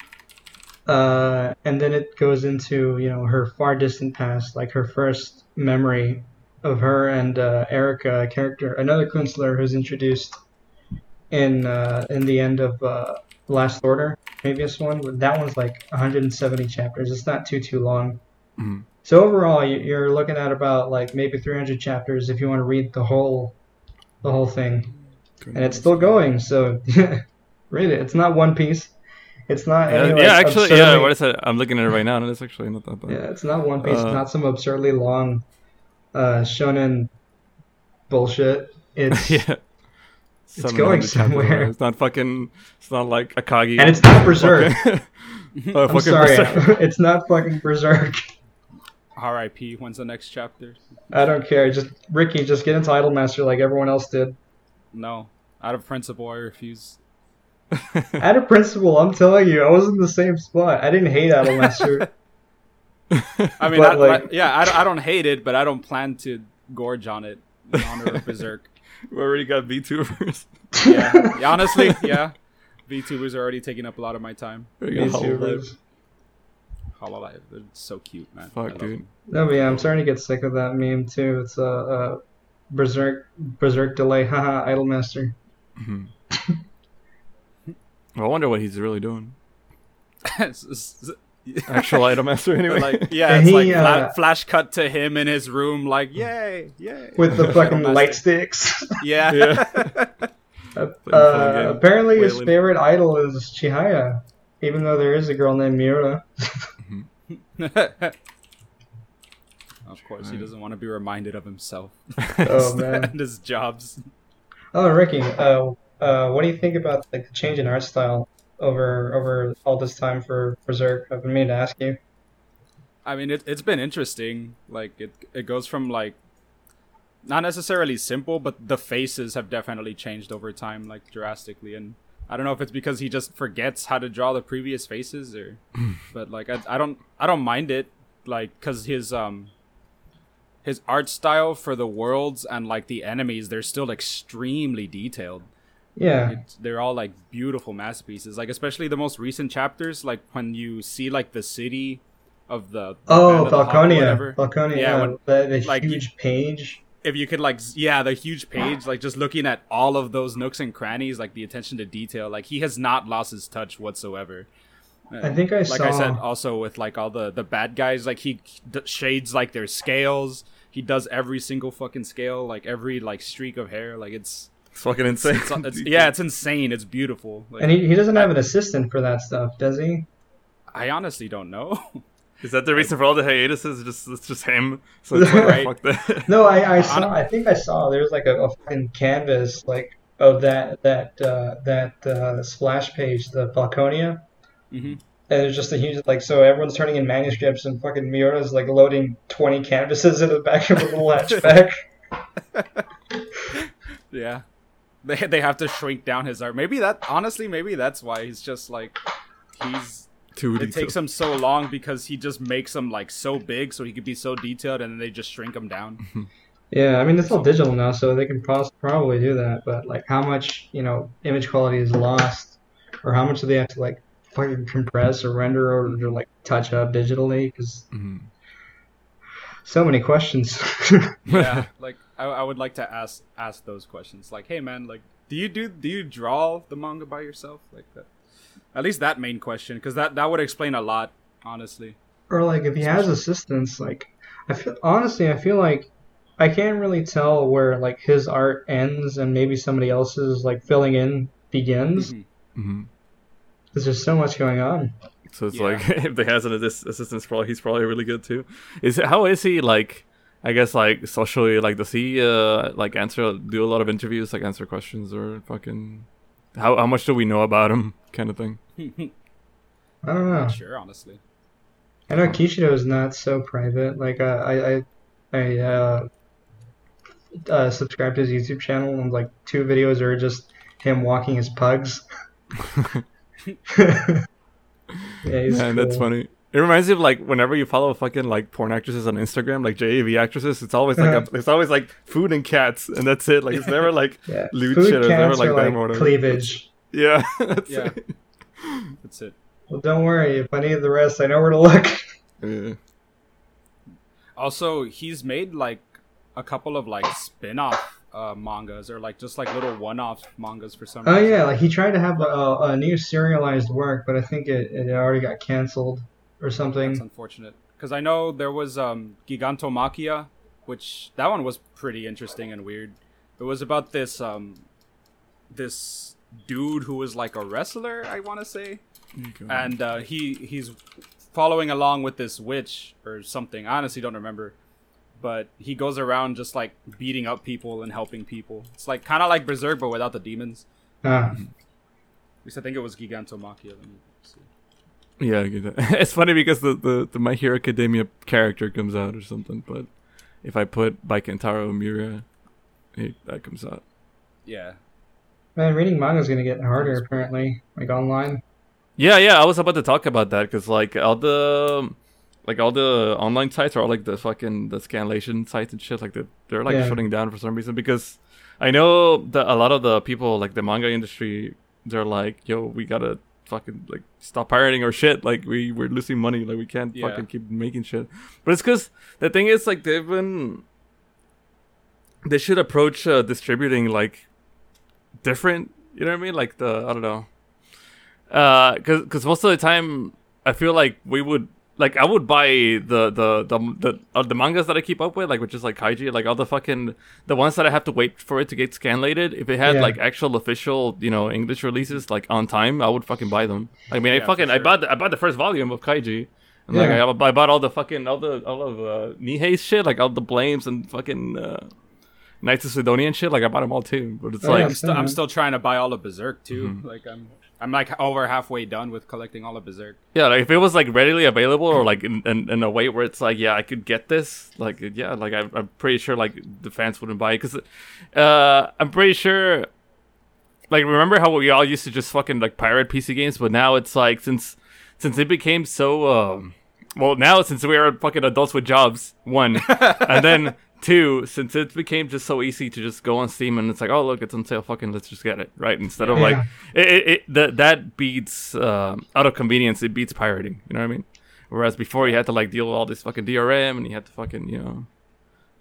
Uh, and then it goes into you know her far distant past, like her first memory of her and uh, Erica, a character, another Kunstler who's introduced in uh, in the end of uh, Last Order, previous one. That one's like 170 chapters. It's not too too long. Mhm. So overall, you- you're looking at about like maybe 300 chapters if you want to read the whole the whole thing, and it's still going. So [laughs] read it. It's not One Piece. It's not Yeah, any, like, yeah, actually, yeah. absurdly- What is it? I'm looking at it right now, and it's actually not that bad. yeah, it's not One Piece. Uh, it's not some absurdly long uh, shonen bullshit. It's [laughs] yeah. It's going somewhere. It's not fucking. It's not like Akagi. and it's not Berserk. Fucking- [laughs] Oh, I'm sorry, Berserk. [laughs] it's not fucking Berserk. R.I.P. When's the next chapter? I don't care. Just Ricky, just get into Idolmaster like everyone else did. No. Out of principle, I refuse. [laughs] Out of principle, I'm telling you, I was in the same spot. I didn't hate Idolmaster. [laughs] I mean, But, I, like- like, yeah, I, don't- I don't hate it, but I don't plan to gorge on it in honor of Berserk. [laughs] we already got VTubers. Yeah. yeah, honestly, yeah. VTubers are already taking up a lot of my time. We got Hololive. VTubers. Hololive, they're so cute, man. Fuck, dude. them. No, but yeah, I'm starting to get sick of that meme too. It's a uh, uh, Berserk, Berserk delay, haha, Idolmaster. Mhm. Well, I wonder what he's really doing. It's- [laughs] it's- Actual item master, anyway. like, yeah, And it's like he, fla- uh, flash cut to him in his room, like, yay, yay. With the [laughs] fucking Idolmaster. light sticks. [laughs] Yeah. Yeah. Uh, Playing uh, phone game. apparently, his favorite idol is Chihaya, even though there is a girl named Miura. of course, he doesn't want to be reminded of himself Oh man. and his jobs. Oh, Ricky, uh, uh, what do you think about like the change in art style over over all this time for Berserk? I've been meaning to ask you. I mean, it, it's been interesting. Like it, it goes from like not necessarily simple, but the faces have definitely changed over time, like drastically. And I don't know if it's because he just forgets how to draw the previous faces, or, [laughs] but like I, I don't, I don't mind it, like because his um, his art style for the worlds and like the enemies, they're still extremely detailed. Yeah, It's, they're all like beautiful masterpieces. Like especially the most recent chapters, like when you see like the city of the, the Oh, Band of the Hawk or Falconia. Falconia. Yeah, when- the, the like, huge page. if you could like yeah the huge page like just looking at all of those nooks and crannies like the attention to detail like he has not lost his touch whatsoever Uh, I think I like i said also with like all the the bad guys like he d- shades like their scales he does every single fucking scale like every like streak of hair like it's, It's fucking insane. it's, it's [laughs] yeah it's insane it's beautiful like, And he, he doesn't have an assistant for that stuff, does he? i honestly don't know [laughs] Is that the reason for all the hiatuses? Just it's just him. So it's like, Right. fuck that. [laughs] No, I, I saw. I think I saw. There's like a, a fucking canvas like of that that uh, that uh, splash page, the Falconia. Mhm. And it's just a huge like so everyone's turning in manuscripts and fucking Miura's like loading twenty canvases in the back of a little hatchback. yeah they, they have to shrink down his art maybe that honestly maybe that's why he's just like he's Too it detailed. takes him so long because he just makes them like so big so he could be so detailed and then they just shrink him down yeah, I mean it's all digital now, so they can pos- probably do that. But like, how much you know image quality is lost, or how much do they have to like fucking compress or render or, or like touch up digitally? Because Mhm. so many questions. [laughs] yeah like I, I would like to ask ask those questions like hey man like do you do do you draw the manga by yourself like that at least that main question because that that would explain a lot honestly Or like if he has assistants, like I feel honestly, I feel like I can't really tell where like his art ends and maybe somebody else's like filling in begins. Mhm. Mhm. There's just so much going on. So it's Yeah. like [laughs] if they has an assist- assistant, probably he's probably really good too. Is how is he like? I guess like socially, like does he uh like answer do a lot of interviews, like answer questions or fucking how how much do we know about him, kind of thing. [laughs] I don't know. not sure honestly I know Kishiro is not so private. Like uh, I I I uh, uh subscribe to his YouTube channel and like two videos are just him walking his pugs. [laughs] [laughs] yeah, he's Man, that's funny. It reminds me of like whenever you follow fucking like porn actresses on Instagram, like JAV actresses, it's always like a, it's always like food and cats, and that's it. Like it's never [laughs] like Yeah, lewd food shit. It's never like are like cleavage. Yeah, [laughs] that's Yeah. it. that's it Well, don't worry. If I need the rest, I know where to look. Yeah. Also, he's made like a couple of like spin-off uh, mangas or like just like little one-off mangas for some Oh reason. yeah, like he tried to have a, a new serialized work, but I think it, it already got canceled or something. That's unfortunate. Because I know there was um, Gigantomachia, which that one was pretty interesting and weird. It was about this um, this dude who was like a wrestler, I want to say, and uh, he he's following along with this witch or something. I honestly don't remember, but he goes around just like beating up people and helping people. It's like kind of like Berserk, but without the demons. Ah, At least I think it was Gigantomachia. Let me see. Yeah, I get [laughs] it's funny because the, the, the My Hero Academia character comes out or something, but if I put by Kentaro Miura, it, that comes out. Yeah. man, reading manga is gonna get harder apparently, like online. Yeah, yeah, I was about to talk about that because like all the like all the online sites are all like the fucking the scanlation sites and shit like the, they're like Yeah. shutting down for some reason because I know that a lot of the people like the manga industry they're like yo we gotta fucking like stop pirating our shit. Like we we're losing money. Like we can't Yeah. fucking keep making shit. But it's because the thing is like they've been they should approach uh, distributing like different you know what I mean? Like the I don't know. Uh because because most of the time i feel like we would like i would buy the the the the, uh, the mangas that i keep up with like which is like kaiji like all the fucking the ones that i have to wait for it to get scanlated if it had Yeah. like actual official you know english releases like on time i would fucking buy them i mean Yeah, i fucking for i bought the, i bought the first volume of kaiji and like I, I bought all the fucking all the all of uh nihei's shit like all the blames and fucking uh Knights of Sidonia and shit, like I bought them all too. But it's Oh, yeah, like I'm, still, I'm still trying to buy all of Berserk too. Mhm. Like I'm I'm like over halfway done with collecting all of Berserk. Yeah, like if it was like readily available or like in, in, in a way where it's like, yeah, I could get this. Like, yeah, like I, I'm pretty sure like the fans wouldn't buy it because uh, I'm pretty sure. Like, remember how we all used to just fucking like pirate PC games, but now it's like since since it became so. Um, well, now since we are fucking adults with jobs, one, and then [laughs] two, since it became just so easy to just go on Steam and it's like, oh look, it's on sale, fucking let's just get it, right? Instead of like, it, it, it that that beats uh, out of convenience, it beats pirating. You know what I mean? Whereas before you had to like deal with all this fucking DRM and you had to fucking you know,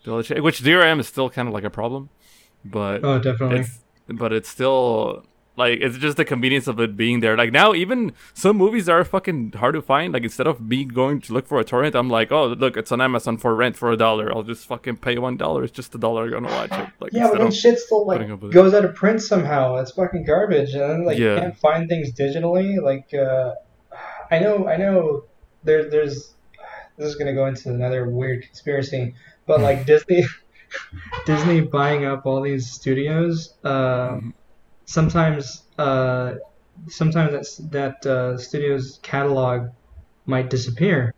do all this shit, which DRM is still kind of like a problem, but oh definitely, it's, but it's still like it's just the convenience of it being there. Like now, even some movies are fucking hard to find. Like instead of me going to look for a torrent, I'm like, oh look, it's on Amazon for rent for a dollar. I'll just fucking pay one dollar. It's just a dollar. I'm gonna watch it. Like yeah, but then shit still like goes out of print somehow. It's fucking garbage, and then like yeah. you can't find things digitally. Like uh, I know, I know. There, there's. This is gonna go into another weird conspiracy, but like [laughs] Disney. [laughs] Disney buying up all these studios. Uh, mm-hmm sometimes uh, sometimes that's, that uh, studio's catalog might disappear.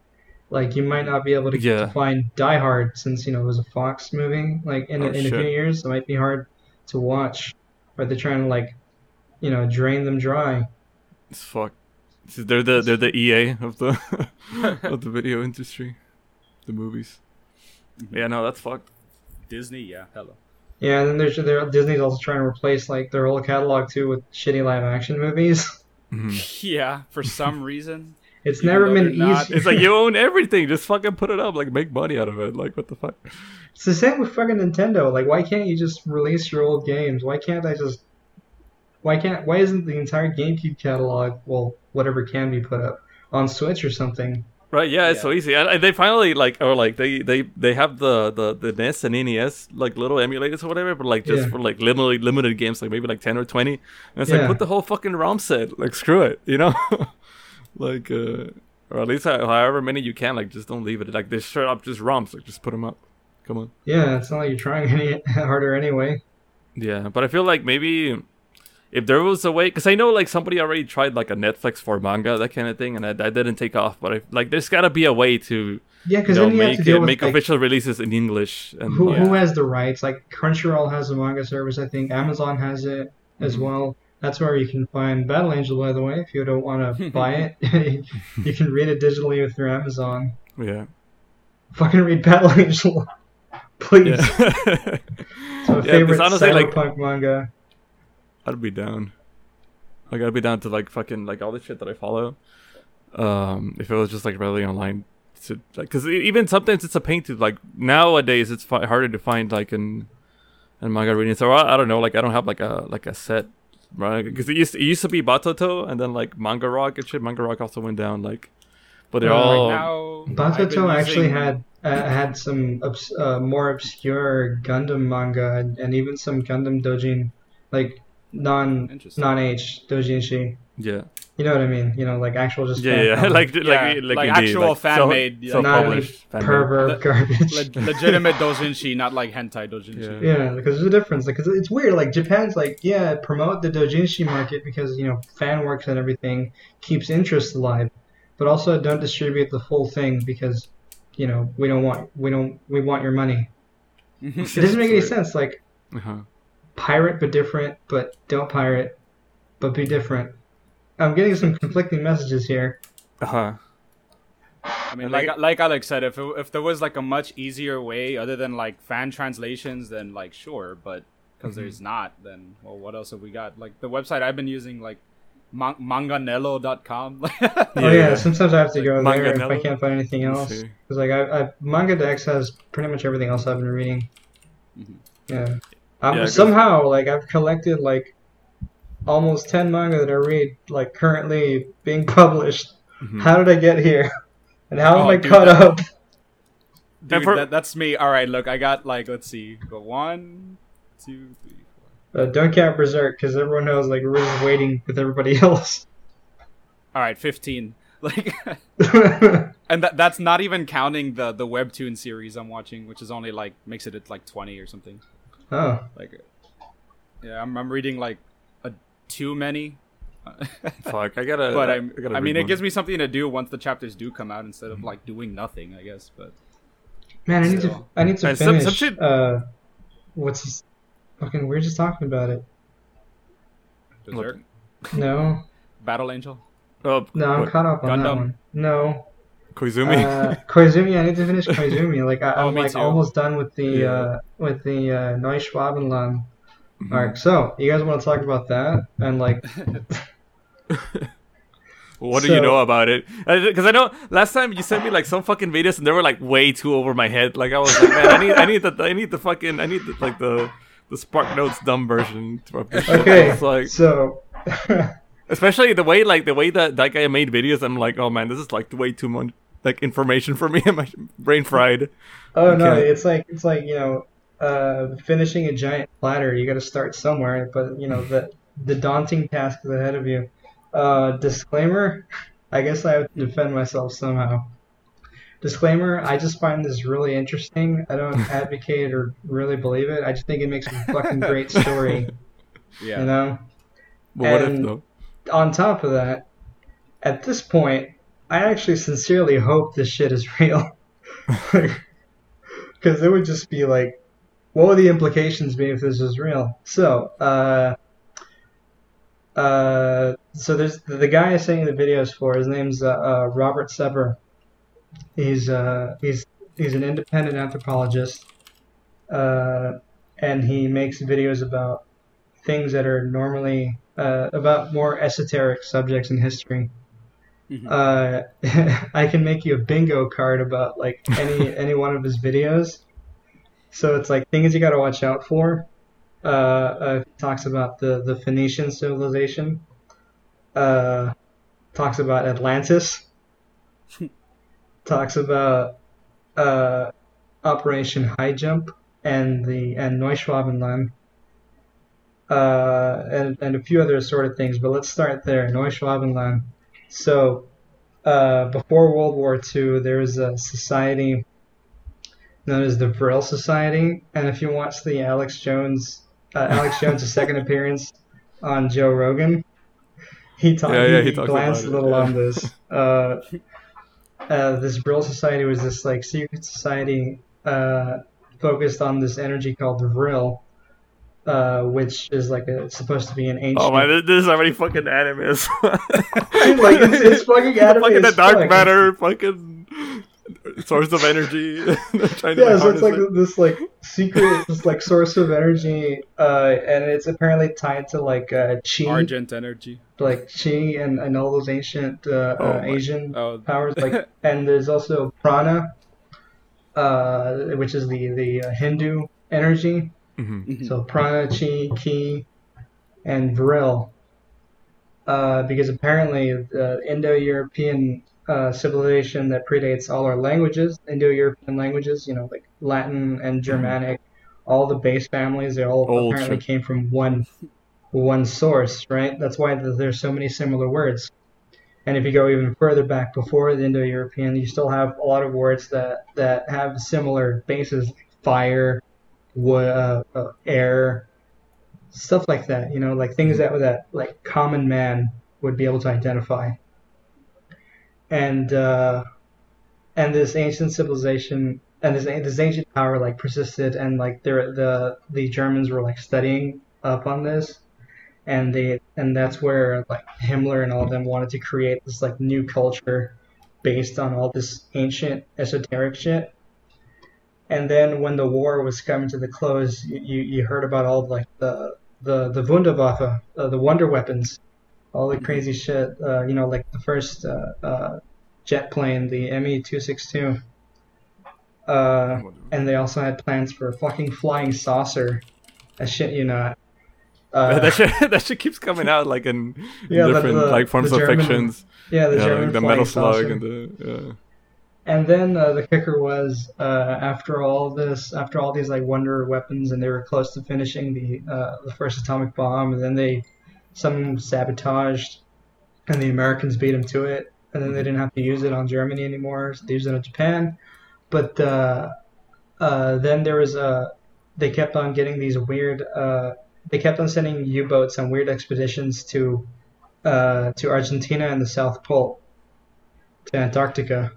Like you might not be able to, yeah. to, find Die Hard since you know it was a Fox movie. Like in, oh, in a few years, it might be hard to watch. Or they're trying to like, you know, drain them dry. It's fuck. They're the they're the EA of the [laughs] of the video industry, the movies. Mm-hmm. Yeah, no, that's fucked. Disney, yeah, hello. Yeah, and then there's there, Disney's also trying to replace like their whole catalog too with shitty live action movies. Mm-hmm. [laughs] Yeah, for some reason. [laughs] It's never been easy. It's like you [laughs] own everything. Just fucking put it up. Like make money out of it. Like what the fuck? It's the same with fucking Nintendo. Like why can't you just release your old games? Why can't I just? Why can't? Why isn't the entire GameCube catalog, well, whatever can be put up on Switch or something? Right, yeah, it's yeah. so easy. And they finally like, or like they they they have the the the NES and NES like little emulators or whatever, but like just yeah. for like limited limited games, like maybe like ten or twenty. And it's yeah. like put the whole fucking ROM set, like screw it, you know, [laughs] like uh, or at least however many you can, like just don't leave it. Like they straight up just ROMs, like just put them up. Come on. Yeah, it's not like you're trying [laughs] any harder anyway. Yeah, but I feel like maybe if there was a way, because I know like somebody already tried like a Netflix for manga, that kind of thing, and that, didn't take off. But I, like, there's got to be a way to yeah, because you know, make it, with, make like, official releases in English. And, who yeah. who has the rights? Like Crunchyroll has a manga service, I think. Amazon has it mm-hmm. as well. That's where you can find Battle Angel, by the way. If you don't want to [laughs] buy it, [laughs] you can read it digitally with your Amazon. Yeah. Fucking read Battle Angel, [laughs] please. Yeah. it's my yeah, favorite honestly, cyberpunk like, manga. I'd be down. Like I'd be down to like fucking like all the shit that I follow. Um, if it was just like really online, to like, because even sometimes it's a pain to like nowadays it's fi- harder to find like in in manga reading. So I, I, don't know, like I don't have like a like a set, right? Because it used to, it used to be Batoto and then like Manga Rock and shit. Manga Rock also went down, like, but they're uh, all. Right now, Batoto actually had uh, had some obs- uh, more obscure Gundam manga and, and even some Gundam Dojin, like non non H doujinshi. Yeah. You know what I mean? You know, like actual just yeah, yeah. [laughs] like like yeah. like, like actual like fan made, so, not published pervert Le- garbage. Le- legitimate doujinshi, not like hentai doujinshi. Yeah, yeah because there's a difference. Because like, it's weird. Like Japan's like, yeah, promote the doujinshi market because you know fan works and everything keeps interest alive, but also don't distribute the full thing because you know we don't want we don't we want your money. [laughs] it doesn't make any sense. Like. Uh-huh pirate but different, but don't pirate, but be different. I'm getting some conflicting messages here. Uh huh. I mean, like like Alex said, if it, if there was like a much easier way other than like fan translations, then like sure, but because mm-hmm. there's not, then well, what else have we got? Like the website I've been using, like man- manganelo.com. [laughs] yeah, oh yeah, sometimes I have to go there if I can't find anything else. Because like I, I MangaDex has pretty much everything else I've been reading. Mm-hmm. Yeah. I'm, yeah, somehow like I've collected like almost 10 manga that I read like currently being [laughs] published. Mm-hmm. How did I get here? [laughs] And how oh, am I dude, caught that, up? Dude, for, that, that's me. All right, look, I got like let's see, go one, two, three, four. Uh, don't count Berserk because everyone knows like we're just waiting with everybody [laughs] else. All right, fifteen. Like, and that that's not even counting the the webtoon series I'm watching, which is only like makes it at like twenty or something. Oh. Like, yeah, I'm, I'm reading like a too many [laughs] Fuck, I gotta. but I, I, gotta I mean, read it gives me something to do once the chapters do come out instead of like doing nothing. I guess, but Man, I need to. I need to And finish. some shit- Uh, what's his? Fucking, we are just talking about it. Berserk, No, [laughs] Battle Angel. Oh, no, I'm what, caught up on that one. No, Koizumi. uh, Koizumi. I need to finish Koizumi. Like I, [laughs] Oh, I'm me like too. almost done with the Yeah. uh with the uh, Neuschwabenland Mhm. arc. So you guys want to talk about that and like [laughs] [laughs] What do you know about it? Because I know last time you sent me like some fucking videos and they were like way too over my head. Like I was like, man, I need, I need the, I need the fucking, I need the, like the, the Spark Notes dumb version. Of this shit. okay. It's like, so especially the way, like the way that that guy made videos. I'm like, oh man, this is like way too much like information for me. and [laughs] my brain fried. Oh no, it's like it's like you know, uh, finishing a giant platter. You got to start somewhere, but you know the the daunting task is ahead of you. Uh, disclaimer: I guess I have to defend myself somehow. Disclaimer: I just find this really interesting. I don't [laughs] advocate or really believe it. I just think it makes a fucking [laughs] great story. Yeah. You know. But what if though? On top of that, at this point, I actually sincerely hope this shit is [laughs] real. Because it would just be like, what would the implications be if this was real? So, uh, uh, so there's the guy I sent you the videos for. His name's uh, uh, Robert Sepehr. He's uh, he's he's an independent anthropologist, uh, and he makes videos about things that are normally about more esoteric subjects in history. Mhm. Uh, [laughs] I can make you a bingo card about like any [laughs] any one of his videos. So it's like things you got to watch out for. Uh, uh, talks about the the Phoenician civilization. Uh, talks about Atlantis. [laughs] talks about uh, Operation High Jump and the and Neuschwabenland. Uh, and, and a few other sort of things, but let's start there. Neuschwabenland. So, uh, before World War II, there was a society known as the Vril Society, and if you watch the Alex Jones, uh, Alex [laughs] Jones' second appearance on Joe Rogan, he talked, Yeah, yeah, he, he glanced a little yeah. on this. [laughs] Uh, uh, this Vril Society was this like secret society uh, focused on this energy called the Vril. Uh, which is like a, supposed to be an ancient Oh man, this, this is already fucking animus. [laughs] like it's, it's fucking anime fucking the dark fuck. matter, fucking source of energy. They're trying to Yeah, so it's like it. this like secret, this like source of energy, uh, and it's apparently tied to like uh, chi, Argent energy. like chi, and, and all those ancient uh, Oh uh, Asian Oh, powers. Like, [laughs] and there's also prana, uh, which is the the uh, Hindu energy. Mhm. mhm. So prana, chi, ki, and vril. Uh, because apparently the Indo-European uh, civilization that predates all our languages, Indo-European languages, you know, like Latin and Germanic, all the base families, they all Old apparently shit. came from one one source, right? That's why there's so many similar words. And if you go even further back before the Indo-European, you still have a lot of words that, that have similar bases, fire, uh, uh, air, stuff like that. You know, like things that that like common man would be able to identify. And uh, and this ancient civilization and this this ancient power like persisted, and like there the the Germans were like studying up on this, and they and that's where like Himmler and all of them wanted to create this like new culture based on all this ancient esoteric shit. And then when the war was coming to the close, you, you, heard about all like the the the Wunderwaffe, uh, the wonder weapons, all the crazy shit. Uh, you know, like the first uh, uh, jet plane, the Me two six two. Uh, and they also had plans for a fucking flying saucer. I shit you not. Uh, [laughs] that shit, that shit keeps coming out like in Yeah, different the- like forms of German- fictions. yeah, the yeah, German like the metal slug saucer. and the yeah. And then uh, the kicker was uh, after all this, after all these like wonder weapons, and they were close to finishing the uh, the first atomic bomb, and then they some sabotaged, and the Americans beat them to it, and then they didn't have to use it on Germany anymore. So they used it on Japan, but uh, uh, then there was a they kept on getting these weird. Uh, they kept on sending U-boats on weird expeditions to uh, to Argentina and the South Pole, to Antarctica.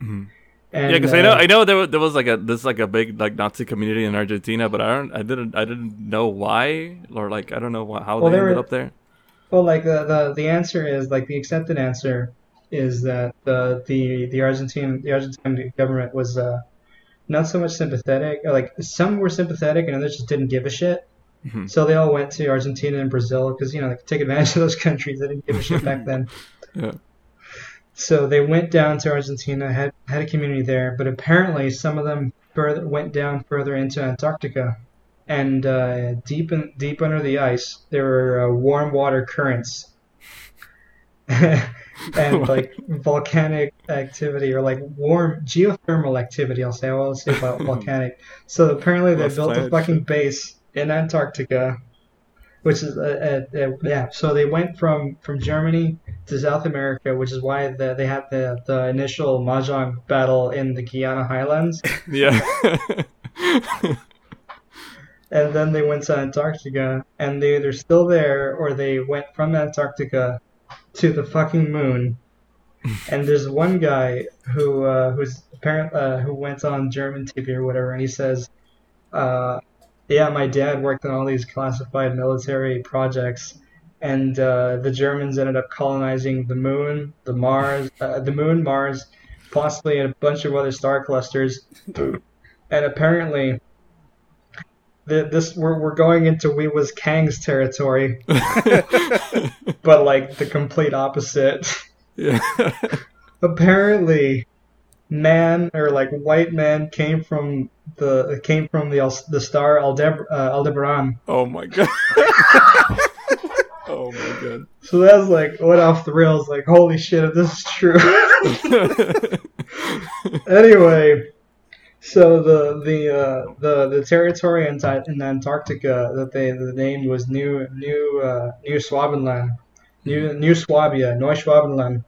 Mhm. And, yeah, because I know uh, I know there was, there was like a this like a big like Nazi community in Argentina, but I don't I didn't I didn't know why or like I don't know wha- how Well, they ended were- up there. Well, like the, the the answer is like the accepted answer is that the the the Argentine the Argentine government was uh, not so much sympathetic. Like some were sympathetic and others just didn't give a shit. Mhm. So they all went to Argentina and Brazil because you know they could take advantage of those countries. They didn't give a shit back [laughs] then. Yeah. So they went down to Argentina, had had a community there, but apparently some of them further went down further into Antarctica, and uh, deep in deep under the ice there were uh, warm water currents, [laughs] and like volcanic activity or like warm geothermal activity. I'll say. I'll say about [laughs] volcanic. So apparently they built a fucking base in Antarctica. Which is uh, uh, uh, yeah, so they went from from Germany to South America, which is why the, they had the, the initial mahjong battle in the Guyana Highlands, [laughs] Yeah. [laughs] and then they went to Antarctica, and they either still there or they went from Antarctica to the fucking moon. [laughs] And there's one guy who uh, who's apparent uh, who went on German TV or whatever, and he says, uh, "Yeah, my dad worked on all these classified military projects." and uh, the Germans ended up colonizing the moon, the Mars, uh, the moon, Mars, possibly a bunch of other star clusters, and apparently, the, this we're, we're going into we was Kang's territory, [laughs] but like the complete opposite. yeah. apparently, man or like white man came from the came from the the star Aldeb- uh, Aldebaran. oh my god. [laughs] oh my god. So that's like went off the rails. Like holy shit, if this is true. [laughs] anyway, so the the uh, the the territory in, in Antarctica that they the name was New New uh, New Swabenland, New New Swabia, Neuschwabenland,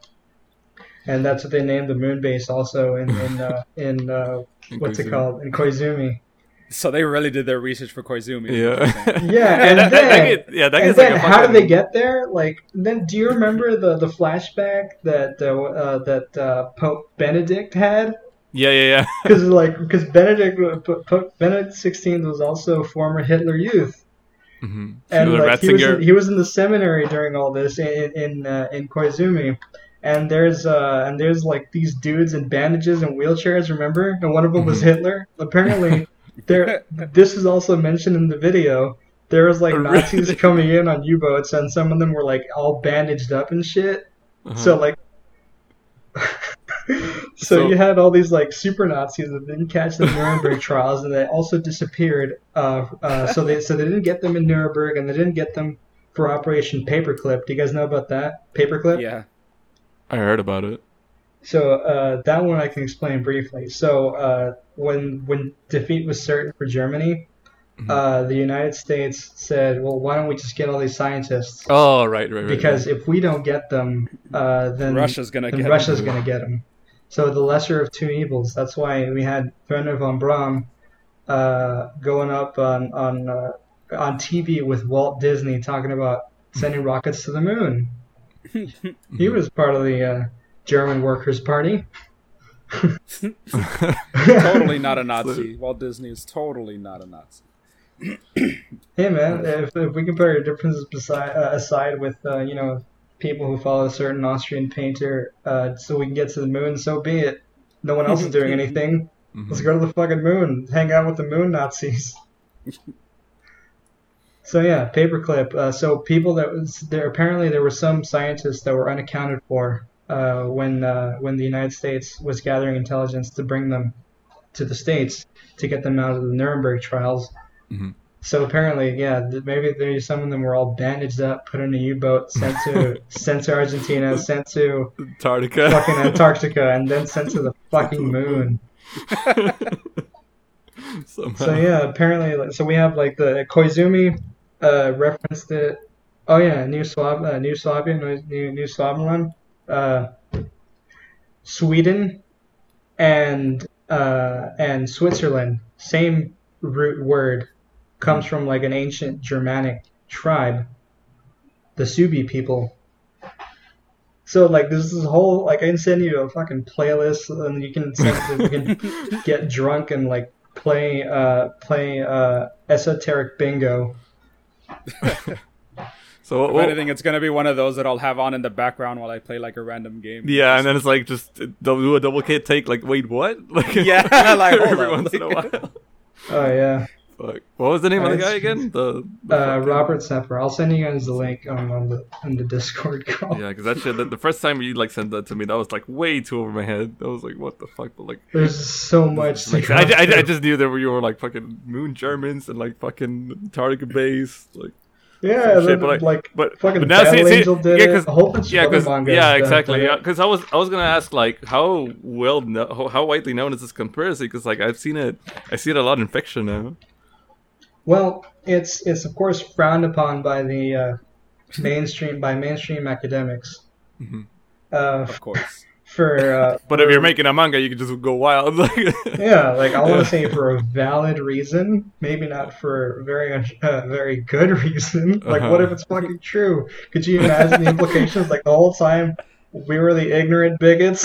and that's what they named the moon base also in [laughs] in uh, in uh, what's it called in Koizumi. So they really did their research for Koizumi. is what you're saying. [laughs] Yeah. [laughs] Yeah, and that, that, then- that get- yeah, that and then like a how did they get there? Like then, do you remember the the flashback that uh, uh, that uh, Pope Benedict had? Yeah, yeah, yeah. Because like because Benedict Pope Benedict Sixteenth was also a former Hitler youth, Mm-hmm. and like he was in, he was in the seminary during all this in in uh, in Koizumi. And there's uh and there's like these dudes in bandages and wheelchairs, remember? And one of them was Mhm. Hitler. Apparently, [laughs] there. This is also mentioned in the video. There was like? [laughs] Nazis coming in on U-boats, and some of them were like all bandaged up and shit. Uh-huh. So like, [laughs] so, So- you had all these like super Nazis that didn't catch the Nuremberg trials, and they also disappeared. Uh, uh, so they so they didn't get them in Nuremberg, and they didn't get them for Operation Paperclip. Do you guys know about that Paperclip? Yeah. I heard about it. So uh, that one I can explain briefly. So uh, when when defeat was certain for Germany, Mhm. uh, the United States said, "Well, why don't we just get all these scientists? Oh, right, right, right. because right. if we don't get them, uh, then Russia's gonna then get Russia's them. going to get them." So the lesser of two evils. That's why we had Wernher von Braun uh, going up on on uh, on TV with Walt Disney talking about sending rockets to the moon. [laughs] He was part of the uh, German Workers' Party. [laughs] totally not a Nazi. Walt Disney is totally not a Nazi. [clears throat] Hey man, if, if we can put our differences beside, uh, aside with uh, you know people who follow a certain Austrian painter, uh, so we can get to the moon, so be it. No one else is doing [laughs] anything. Mhm. Let's go to the fucking moon, hang out with the moon Nazis. So yeah, paperclip. Uh, so people that was there apparently there were some scientists that were unaccounted for uh, when uh, when the United States was gathering intelligence to bring them to the states to get them out of the Nuremberg trials. Mhm. So apparently, yeah, maybe there some of them were all bandaged up, put in a U-boat, sent to [laughs] sent to Argentina, sent to Antarctica. fucking Antarctica, and then sent to the [laughs] fucking moon. [laughs] So yeah, apparently, like, so we have like the Koizumi uh, referenced it. Oh yeah, New Slav, uh, New Slavia, New New, New uh, Sweden, and uh, and Switzerland. Same root word comes from like an ancient Germanic tribe, the Suebi people. So like there's this whole like I can send you a fucking playlist and you can you can [laughs] get drunk and like play uh play uh esoteric bingo. [laughs] So If what, anything, it's gonna be one of those that I'll have on in the background while I play like a random game. yeah, and then it's like just double- do a double K take. Like, wait, what? [laughs] Like, Yeah, [laughs] like, hold every up. once in a while. Oh yeah. Fuck. What was the name of the guy again? The, the Uh, Robert Sepehr. I'll send you guys the link on, on the on the Discord call. Yeah, because that shit. The, the first time you like sent that to me, that was like way too over my head. I was like, what the fuck? But like, There's so much. like I, I, I just knew that were you were like fucking moon Germans and like fucking Target base, like yeah, shit, but, like- like, but fucking but now see, Battle see, Angel did yeah, it. A whole bunch yeah, because manga yeah, exactly. Yeah, because I was I was gonna ask like how well kno- how, how widely known is this conspiracy? Because like I've seen it, I see it a lot in fiction now. Well, it's it's of course frowned upon by the uh, [laughs] mainstream by mainstream academics. Mhm. Uh, of course. [laughs] for uh, [laughs] But if you're making a manga, you can just go wild. Yeah, like I want to say for a valid reason, maybe not for very uh, very good reason. Like, what Uh-huh. if it's fucking true? Could you imagine the implications? Like the whole time we were the ignorant bigots.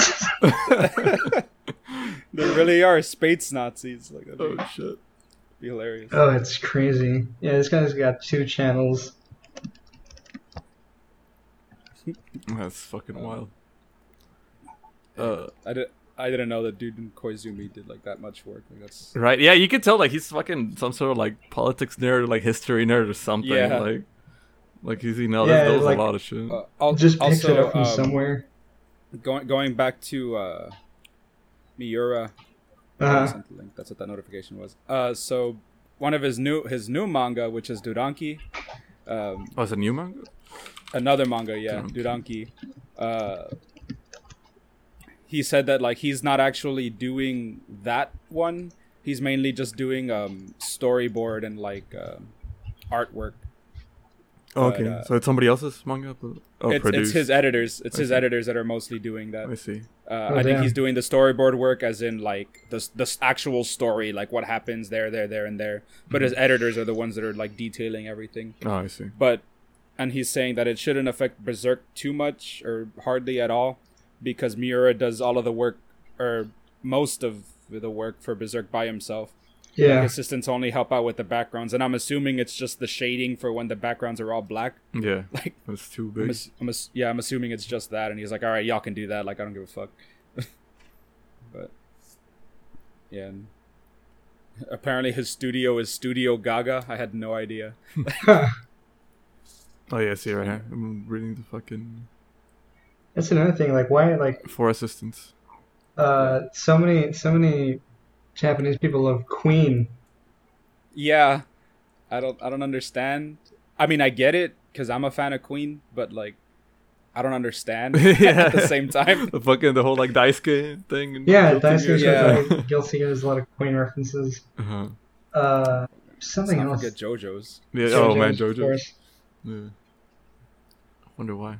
There really are space Nazis. Like that'd oh shit. Be hilarious. oh, it's crazy. Yeah, this guy's got two channels. [laughs] That's fucking wild. Uh, I did. I didn't know that dude in Koizumi did like that much work. Like that's right? Yeah, you can tell like he's fucking some sort of like politics nerd, like history nerd or something. Yeah. Like, like he's you know Yeah, that, knows like- a lot of shit. uh, al- Just picks also, it up from um, somewhere. Going going back to uh, Miura. I Uh, sent the link. That's what that notification was. Uh, so one of his new his new manga, which is Duranki, um, oh, it's a new manga. another manga, yeah, Duranki. Uh, he said that like he's not actually doing that one. He's mainly just doing um, storyboard and like um artwork. But, okay, uh, so it's somebody else's manga. But, oh, it's, it's his editors. It's I his see. editors that are mostly doing that. I see. Uh, Oh, I think damn. he's doing the storyboard work, as in like the the actual story, like what happens there, there, there, and there. But his editors are the ones that are like detailing everything. Oh, I see. But and he's saying that it shouldn't affect Berserk too much or hardly at all, because Miura does all of the work or most of the work for Berserk by himself. Yeah, Assistants only help out with the backgrounds, and I'm assuming it's just the shading for when the backgrounds are all black. Yeah, [laughs] Like that's too I'm, big. ass- I'm ass- yeah, I'm assuming it's just that, and he's like, "All right, y'all can do that. Like, I don't give a fuck." [laughs] but yeah, and apparently his studio is Studio Gaga. I had no idea. [laughs] Oh yeah, see right here. I'm reading the fucking that's another thing. Like, why, like, four assistants. uh, so many, so many Japanese people love Queen. Yeah, I don't, I don't understand. I mean, I get it because I'm a fan of Queen, but like, I don't understand [laughs] yeah. at the same time. [laughs] the fucking the whole like Daisuke thing. and Yeah, Guilty Daisuke Yeah. yeah. like, Guilty has a lot of Queen references. Uh-huh. Uh, something else. forget JoJo's. Yeah. Oh man, of JoJo. course. Yeah. Wonder why.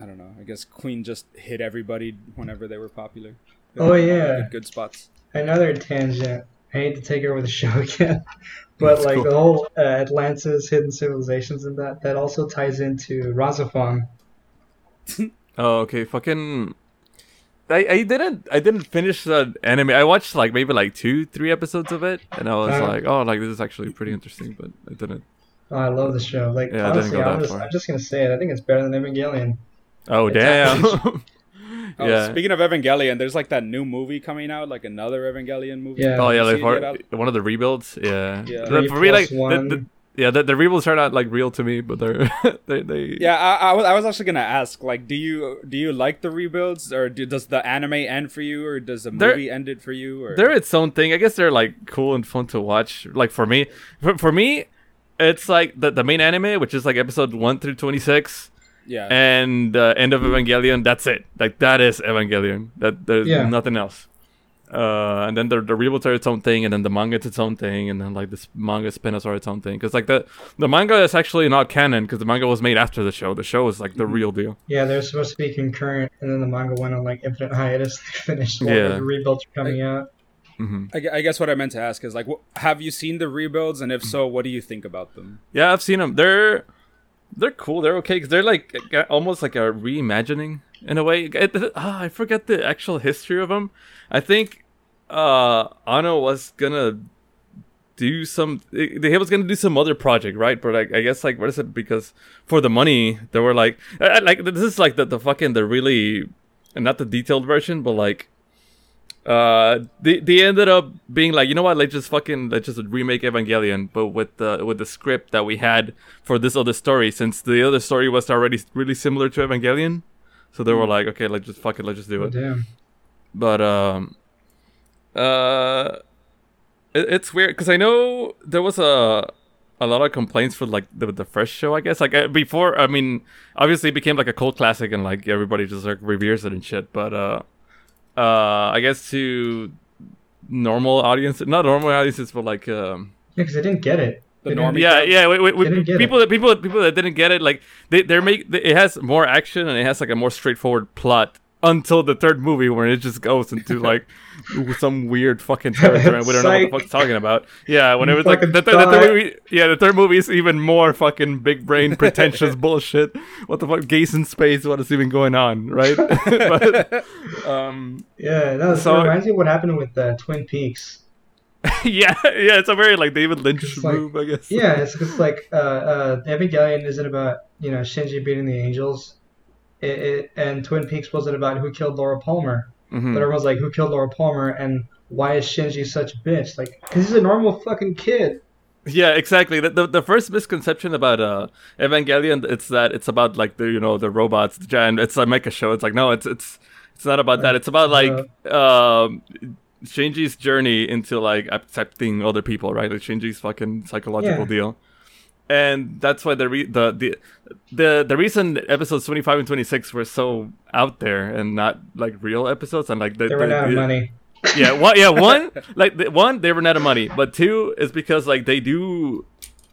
I don't know. I guess Queen just hit everybody whenever they were popular. Oh, yeah. good, good spots. Another tangent. I hate to take over the [laughs] show again, [laughs] but That's like cool. the whole uh, Atlantis, hidden civilizations, and that that also ties into RahXephon. [laughs] Oh, okay. Fucking. I, I didn't I didn't finish the anime. I watched like maybe like two three episodes of it, and I was Uh. like, oh, like this is actually pretty interesting, but I didn't. Oh, I love the show. Like Yeah, honestly, I'm just. I'm just gonna say it. I think it's better than Evangelion. Oh It's damn. Oh, yeah. Speaking of Evangelion, there's like that new movie coming out, like another Evangelion movie. Yeah. Oh yeah, like seen for, it out? one of the rebuilds. Yeah. Yeah. The- Three for me, like the, the, yeah, the, the rebuilds are not like real to me, but they're [laughs] they they. Yeah, I, I, was, I was actually gonna ask, like, do you do you like the rebuilds, or do, does the anime end for you, or does the They're- movie end it for you? Or they're its own thing. I guess they're like cool and fun to watch. Like for me, for, for me, it's like the the main anime, which is like episode one through twenty six, yeah, and uh, end of Evangelion. That's it. Like that is Evangelion. That there's Yeah. nothing else. Uh, and then the the reboots are its own thing, and then the manga it's its own thing, and then like this manga spin-offs are its own thing. Because like the the manga is actually not canon because the manga was made after the show. The show is like the Mm-hmm. real deal. Yeah, they're supposed to be concurrent, and then the manga went on like infinite hiatus to [laughs] finish while Yeah. the rebuilds are coming out. hmm I, I guess what I meant to ask is like, wh- have you seen the rebuilds, and if so, what do you think about them? Yeah, I've seen them. They're they're cool. They're okay because they're like uh, uh, almost like a reimagining in a way. It, oh, I forget the actual history of them. I think uh Anno was gonna do some. He was gonna do some other project, right? But like, I guess like what is it? Because for the money, they were like, like this is like the the fucking the really, not the detailed version, but like uh they they ended up being like you know what? Let's just fucking let's just remake evangelion but with the with the script that we had for this other story since the other story was already really similar to evangelion. So they were hmm. like okay let's just fuck it let's just do it. oh, damn. But um uh it, it's weird because i know there was a a lot of complaints for like the, the first show i guess. Like uh, before i mean obviously it became like a cult classic and like everybody just like reveres it and shit but uh uh, I guess to normal audiences, not normal audiences, but like um, yeah, because they didn't get it. The norm, yeah, yeah. Wait, wait, wait, people, that people, people that didn't get it, like they, they're make it has more action and it has like a more straightforward plot until the third movie where it just goes into [laughs] like some weird fucking territory and we don't know what the fuck's talking about. Yeah, when it was like the, the, the, third movie, yeah, the third movie is even more fucking big brain [laughs] pretentious bullshit. What the fuck, gays in space? What is even going on, right? [laughs] but, um, yeah, no, so, it reminds me of what happened with uh, Twin Peaks. yeah, yeah, it's a very like David Lynch move, like, I guess. Yeah, it's just like uh, uh, Evangelion isn't about you know Shinji beating the angels it, it, and Twin Peaks wasn't about who killed Laura Palmer, mm-hmm. but everyone's like, who killed Laura Palmer, and why is Shinji such a bitch? Like, because he's a normal fucking kid. Yeah, exactly. The, the, the first misconception about uh Evangelion it's that it's about like the you know the robots the giant. it's a mecha show. It's like no, it's it's it's not about that. It's about like um Shinji's journey into like accepting other people, right? Like Shinji's fucking psychological yeah. deal and that's why the re- the the the the reason episodes 25 and 26 were so out there and not like real episodes and like the, they ran out of money yeah one yeah [laughs] one like the, one they ran out of money but two is because like they do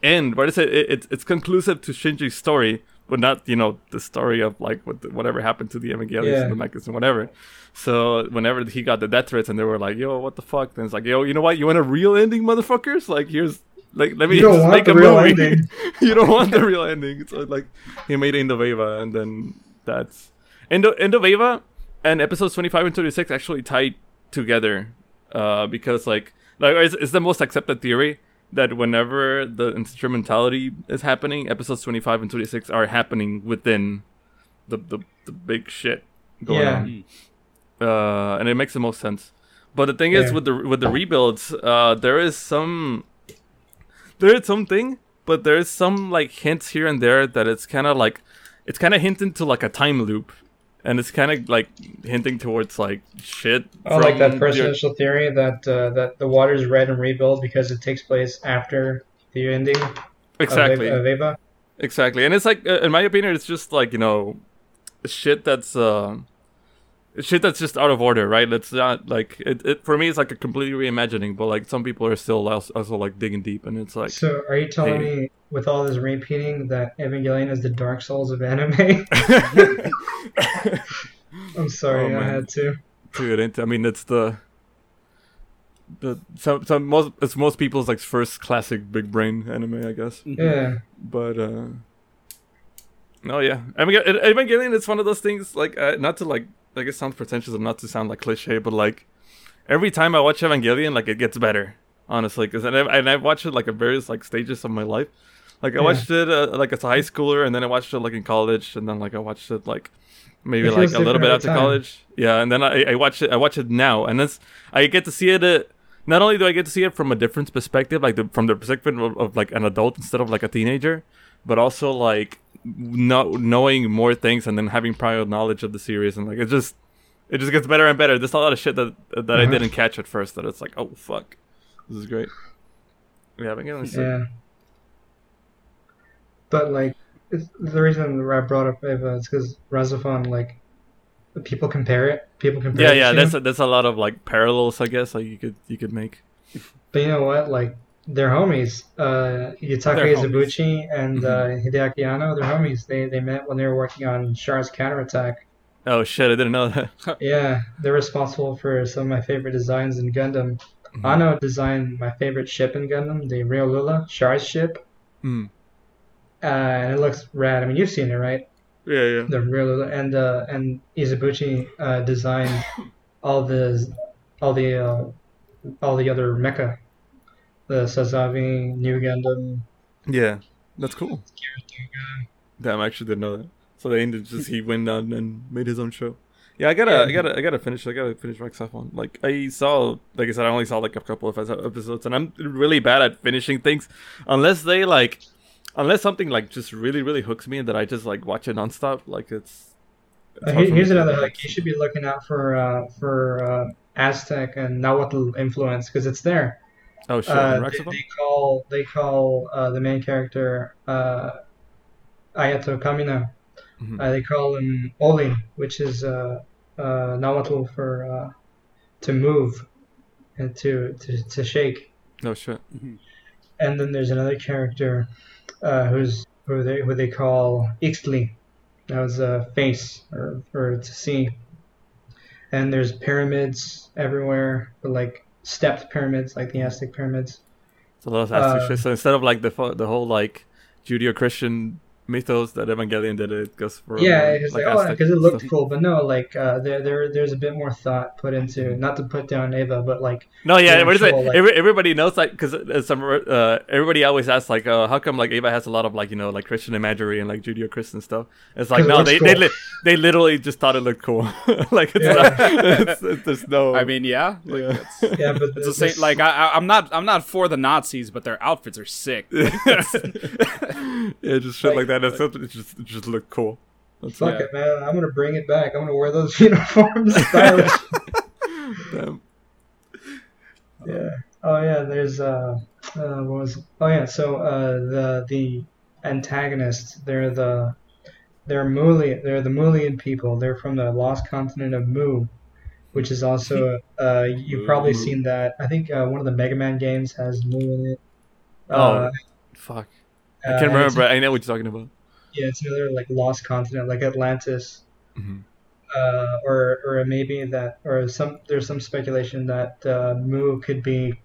end what is it, it it's it's conclusive to shinji's story but not you know the story of like what the, whatever happened to the Evangelions yeah. and the Mechas and whatever. So whenever he got the death threats and they were like, "Yo, what the fuck?" Then it's like, "Yo, you know what? You want a real ending, motherfuckers? Like here's like, let me you don't want the real movie. ending. [laughs] you don't want the real ending. So like, he made End of Eva, and then that's Indo End of Eva and episodes twenty five and twenty six actually tied together, uh, because like like it's, it's the most accepted theory that whenever the instrumentality is happening, episodes twenty five and twenty six are happening within the the, the big shit going yeah. on. Uh, and it makes the most sense. But the thing yeah. is with the with the rebuilds, uh, there is some there's something, but there's some like hints here and there that it's kind of like it's kind of hinting to like a time loop, and it's kind of like hinting towards like shit. Oh, like that first your... initial theory that uh, that the water is red and rebuild because it takes place after the ending. Exactly. Of Eva. Exactly, and it's like, uh, in my opinion, it's just like you know, shit that's. Uh, shit that's just out of order, right? It's not like it, it for me. It's like a completely reimagining, but like some people are still also, also like digging deep, and it's like. So, are you telling hey. me with all this repeating that Evangelion is the Dark Souls of anime? [laughs] I'm sorry, oh, I had to. Dude, I mean, it's the the some some most it's most people's like first classic big brain anime, I guess. Mm-hmm. Yeah. But uh no, yeah. I Evangelion is one of those things like uh, not to like like it sounds pretentious and not to sound like cliche, but like every time I watch Evangelion, like it gets better. Honestly, because and, and I've watched it like at various like stages of my life. Like I yeah. watched it uh, like as a high schooler, and then I watched it like in college, and then like I watched it like maybe it like a little bit after college. Yeah, and then I I watch it I watch it now, and this I get to see it. Uh, not only do I get to see it from a different perspective, like the, from the perspective of, of like an adult instead of like a teenager, but also like not knowing more things and then having prior knowledge of the series and like it just it just gets better and better. There's a lot of shit that that uh-huh. I didn't catch at first that it's like, oh fuck, this is great. Yeah, but yeah. But like, the reason I brought up Eva is because RahXephon, like, people compare it. People compare. Yeah, yeah. There's a, there's a lot of like parallels, I guess. Like you could you could make. But you know what? Like they're homies. Uh, Yutaka Izubuchi and mm-hmm. uh, Hideaki Anno, they're homies. They they met when they were working on Char's counterattack. Oh shit! I didn't know that. [laughs] yeah, they're responsible for some of my favorite designs in Gundam. Mm-hmm. Anno designed my favorite ship in Gundam, the Rewloola, Char's ship. Mm. uh, and it looks rad. I mean, you've seen it, right? Yeah, yeah. The real and uh, and Izubuchi uh, designed all the all the uh, all the other mecha, the Sazabi, Nu Gundam. Yeah, that's cool. Damn, I actually didn't know that. So they ended just he went on and made his own show. Yeah, I gotta, Yeah. I gotta, I gotta finish. I gotta finish RahXephon. Like I saw, like I said, I only saw like a couple of episodes, and I'm really bad at finishing things, unless they like, unless something like just really, really hooks me, and that I just like watch it nonstop. Like it's. it's Uh, hard here- for me here's another like you should be looking out for uh, for uh, Aztec and Nahuatl influence because it's there. Oh shit! Uh, they, they call they call uh, the main character uh, Ayato Kamina. Mhm. Uh, they call him Olin, which is uh, uh, Nahuatl for uh, to move and to, to to shake. Oh shit! And then there's another character uh, who's who they who they call Ixtli. That was a face or or to see. And there's pyramids everywhere, but like stepped pyramids, like the Aztec pyramids. It's a lot of Aztec Uh, shit. So instead of like the the whole like Judeo-Christian mythos that Evangelion did, it because for Yeah, uh, it's like, oh, Aztec because it looked stuff. cool, but no, like uh, there, there, there's a bit more thought put into not to put down Eva, but like No, yeah, what is it? actual, like- Every, everybody knows like because some uh, everybody always asks like, uh, how come like Eva has a lot of like you know like Christian imagery and like Judeo-Christian stuff? It's like no, looks they they, li- they literally just thought it looked cool. [laughs] like it's Yeah. not, it's, it's, there's no. I mean, yeah, like, Yeah. it's, [laughs] yeah, but it's the this- same. Like I, I, I'm not, I'm not for the Nazis, but their outfits are sick. [laughs] yeah, just shit like, that. It's, it just it just looked cool. That's fuck Yeah. it, man. I'm gonna bring it back. I'm gonna wear those [laughs] uniforms, [laughs] stylish. Damn. yeah. Oh yeah. There's uh, uh, what was? Oh yeah. So uh, the the antagonists, they're the they're Muli. They're the Mulian people. They're from the lost continent of Mu, which is also uh, you've probably seen that. I think uh, one of the Mega Man games has Mu in it. Oh, fuck. I uh, can't and remember. but I know what you're talking about. Yeah, it's another like lost continent, like Atlantis, Mhm. uh, or or maybe that, or some. There's some speculation that uh, Mu could be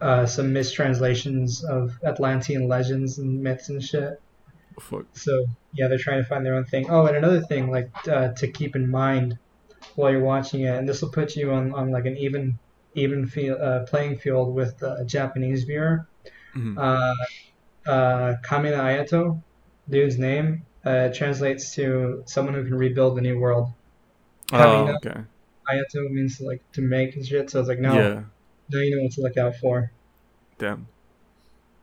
uh, some mistranslations of Atlantean legends and myths and shit. Fuck. So yeah, they're trying to find their own thing. Oh, and another thing like uh, to keep in mind while you're watching it, and this will put you on, on like an even even feel, uh, playing field with the Japanese viewer. Mhm. Uh, Kamina Ayato, dude's name, uh, translates to someone who can rebuild the new world. Oh, Kamina okay. Ayato means like to make and shit. So it's like no, Yeah. now you know what to look out for. Damn.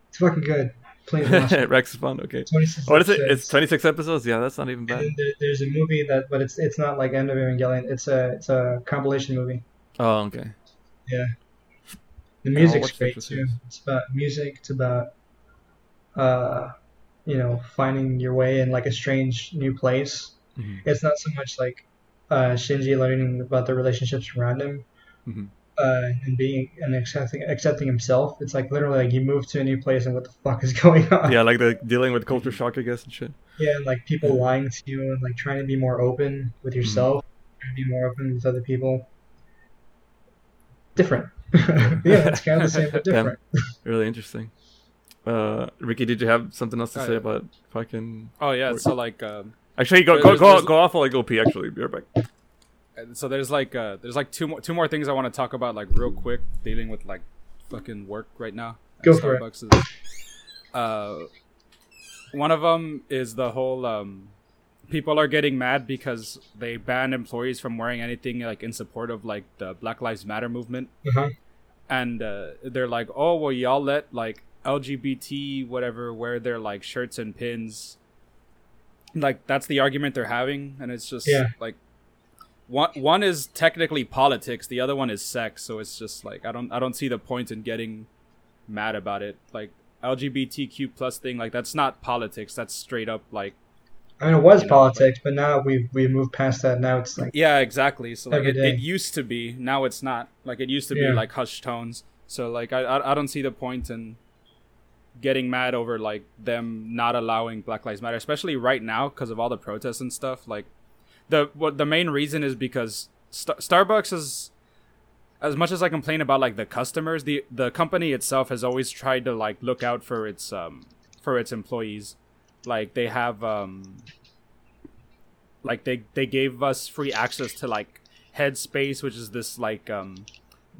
It's fucking good. Please watch it. RahXephon. Okay. What is it? episodes. It's 26 episodes. Yeah, that's not even bad. there, there's a movie that, but it's it's not like End of Evangelion. It's a it's a compilation movie. Oh, okay. Yeah, I'll music's great too. It's about music. It's about, uh, you know, finding your way in like a strange new place. Mhm. It's not so much like uh, Shinji learning about the relationships around him, Mhm. uh, and being and accepting accepting himself. It's like literally like you move to a new place and what the fuck is [laughs] going on? Yeah, like the dealing with culture shock, I guess, and shit. Yeah, and like people lying to you and like trying to be more open with Mm-hmm. yourself, trying to be more open with other people. Different. [laughs] [laughs] yeah, it's kind of the same but Damn. different. Really interesting. Uh, Ricky, did you have something else to Oh, say yeah. about fucking? Oh yeah, so like, um, Actually, go go go, go off while I go pee. Actually, be right back. so there's like, uh, there's like two more, two more things I want to talk about, like real quick, dealing with like fucking work right now. at Go for it. Starbucks Is, uh, one of them is the whole um, people are getting mad because they banned employees from wearing anything like in support of like the Black Lives Matter movement. Uh-huh. and uh, they're like, "Oh, well, y'all let like LGBT whatever wear their like shirts and pins." Like that's the argument they're having, and it's just Yeah. like one one is technically politics, the other one is sex. So it's just like I don't I don't see the point in getting mad about it. Like LGBTQ plus thing, like that's not politics. That's straight up like I mean, it was You know, politics, but now we've we moved past that. Now it's like Yeah, exactly. So like it, it used to be, now it's not. Like it used to Yeah. be like hushed tones. So like I, I I don't see the point in getting mad over like them not allowing Black Lives Matter, especially right now because of all the protests and stuff. Like the what the main reason is because Star- Starbucks is as much as I complain about like the customers, the the company itself has always tried to like look out for its um for its employees. like they have um like they they gave us free access to like Headspace, which is this like um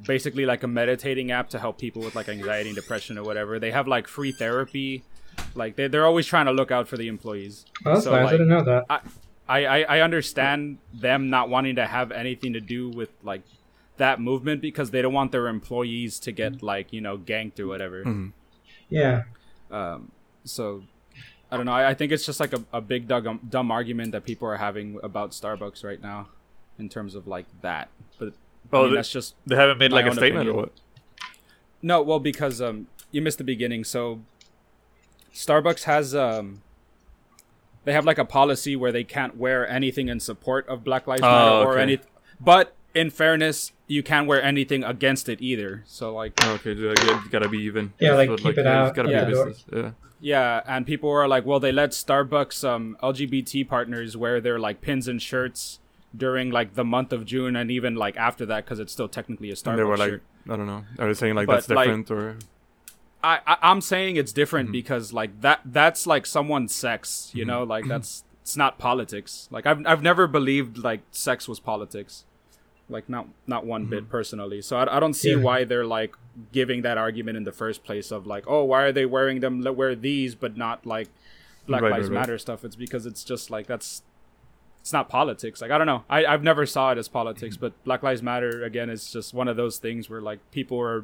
basically like a meditating app to help people with like anxiety and depression or whatever. They have like free therapy. Like they they're always trying to look out for the employees. Oh, that's So, nice. I didn't know that. I, I I understand them not wanting to have anything to do with like that movement because they don't want their employees to get like you know ganked or whatever. Mhm. Yeah. Um, so I don't know. I, I think it's just like a, a big dumb, dumb argument that people are having about Starbucks right now, in terms of like that. But I Oh, mean, the- that's just They haven't made like a own statement or what? no. Well, because um, you missed the beginning. So Starbucks has um. They have like a policy where they can't wear anything in support of Black Lives Oh, Matter or okay. any. But in fairness, you can't wear anything against it either. So like, Oh, okay, you gotta- gotta be even. Yeah, like, what, keep it out. It's gotta yeah. be business. Yeah. Yeah, and people are like, well, they let Starbucks um, LGBT partners wear their like pins and shirts during like the month of June and even like after that because it's still technically a Starbucks And they were like, shirt. I don't know. Are they saying like But, that's like- different or? I, I I'm saying it's Mm-hmm. different because like that that's like someone's sex, you know, Mm-hmm. like that's it's not politics. Like I've I've never believed like sex was politics, like not not one Mm-hmm. bit personally. So I, I don't see Yeah. why they're like giving that argument in the first place of like, oh, why are they wearing them? Let wear these, but not like Black Right, Lives right, right. Matter stuff. It's because it's just like that's it's not politics. Like I don't know. I I've never saw it as politics, but Black Lives Matter again is just one of those things where like people are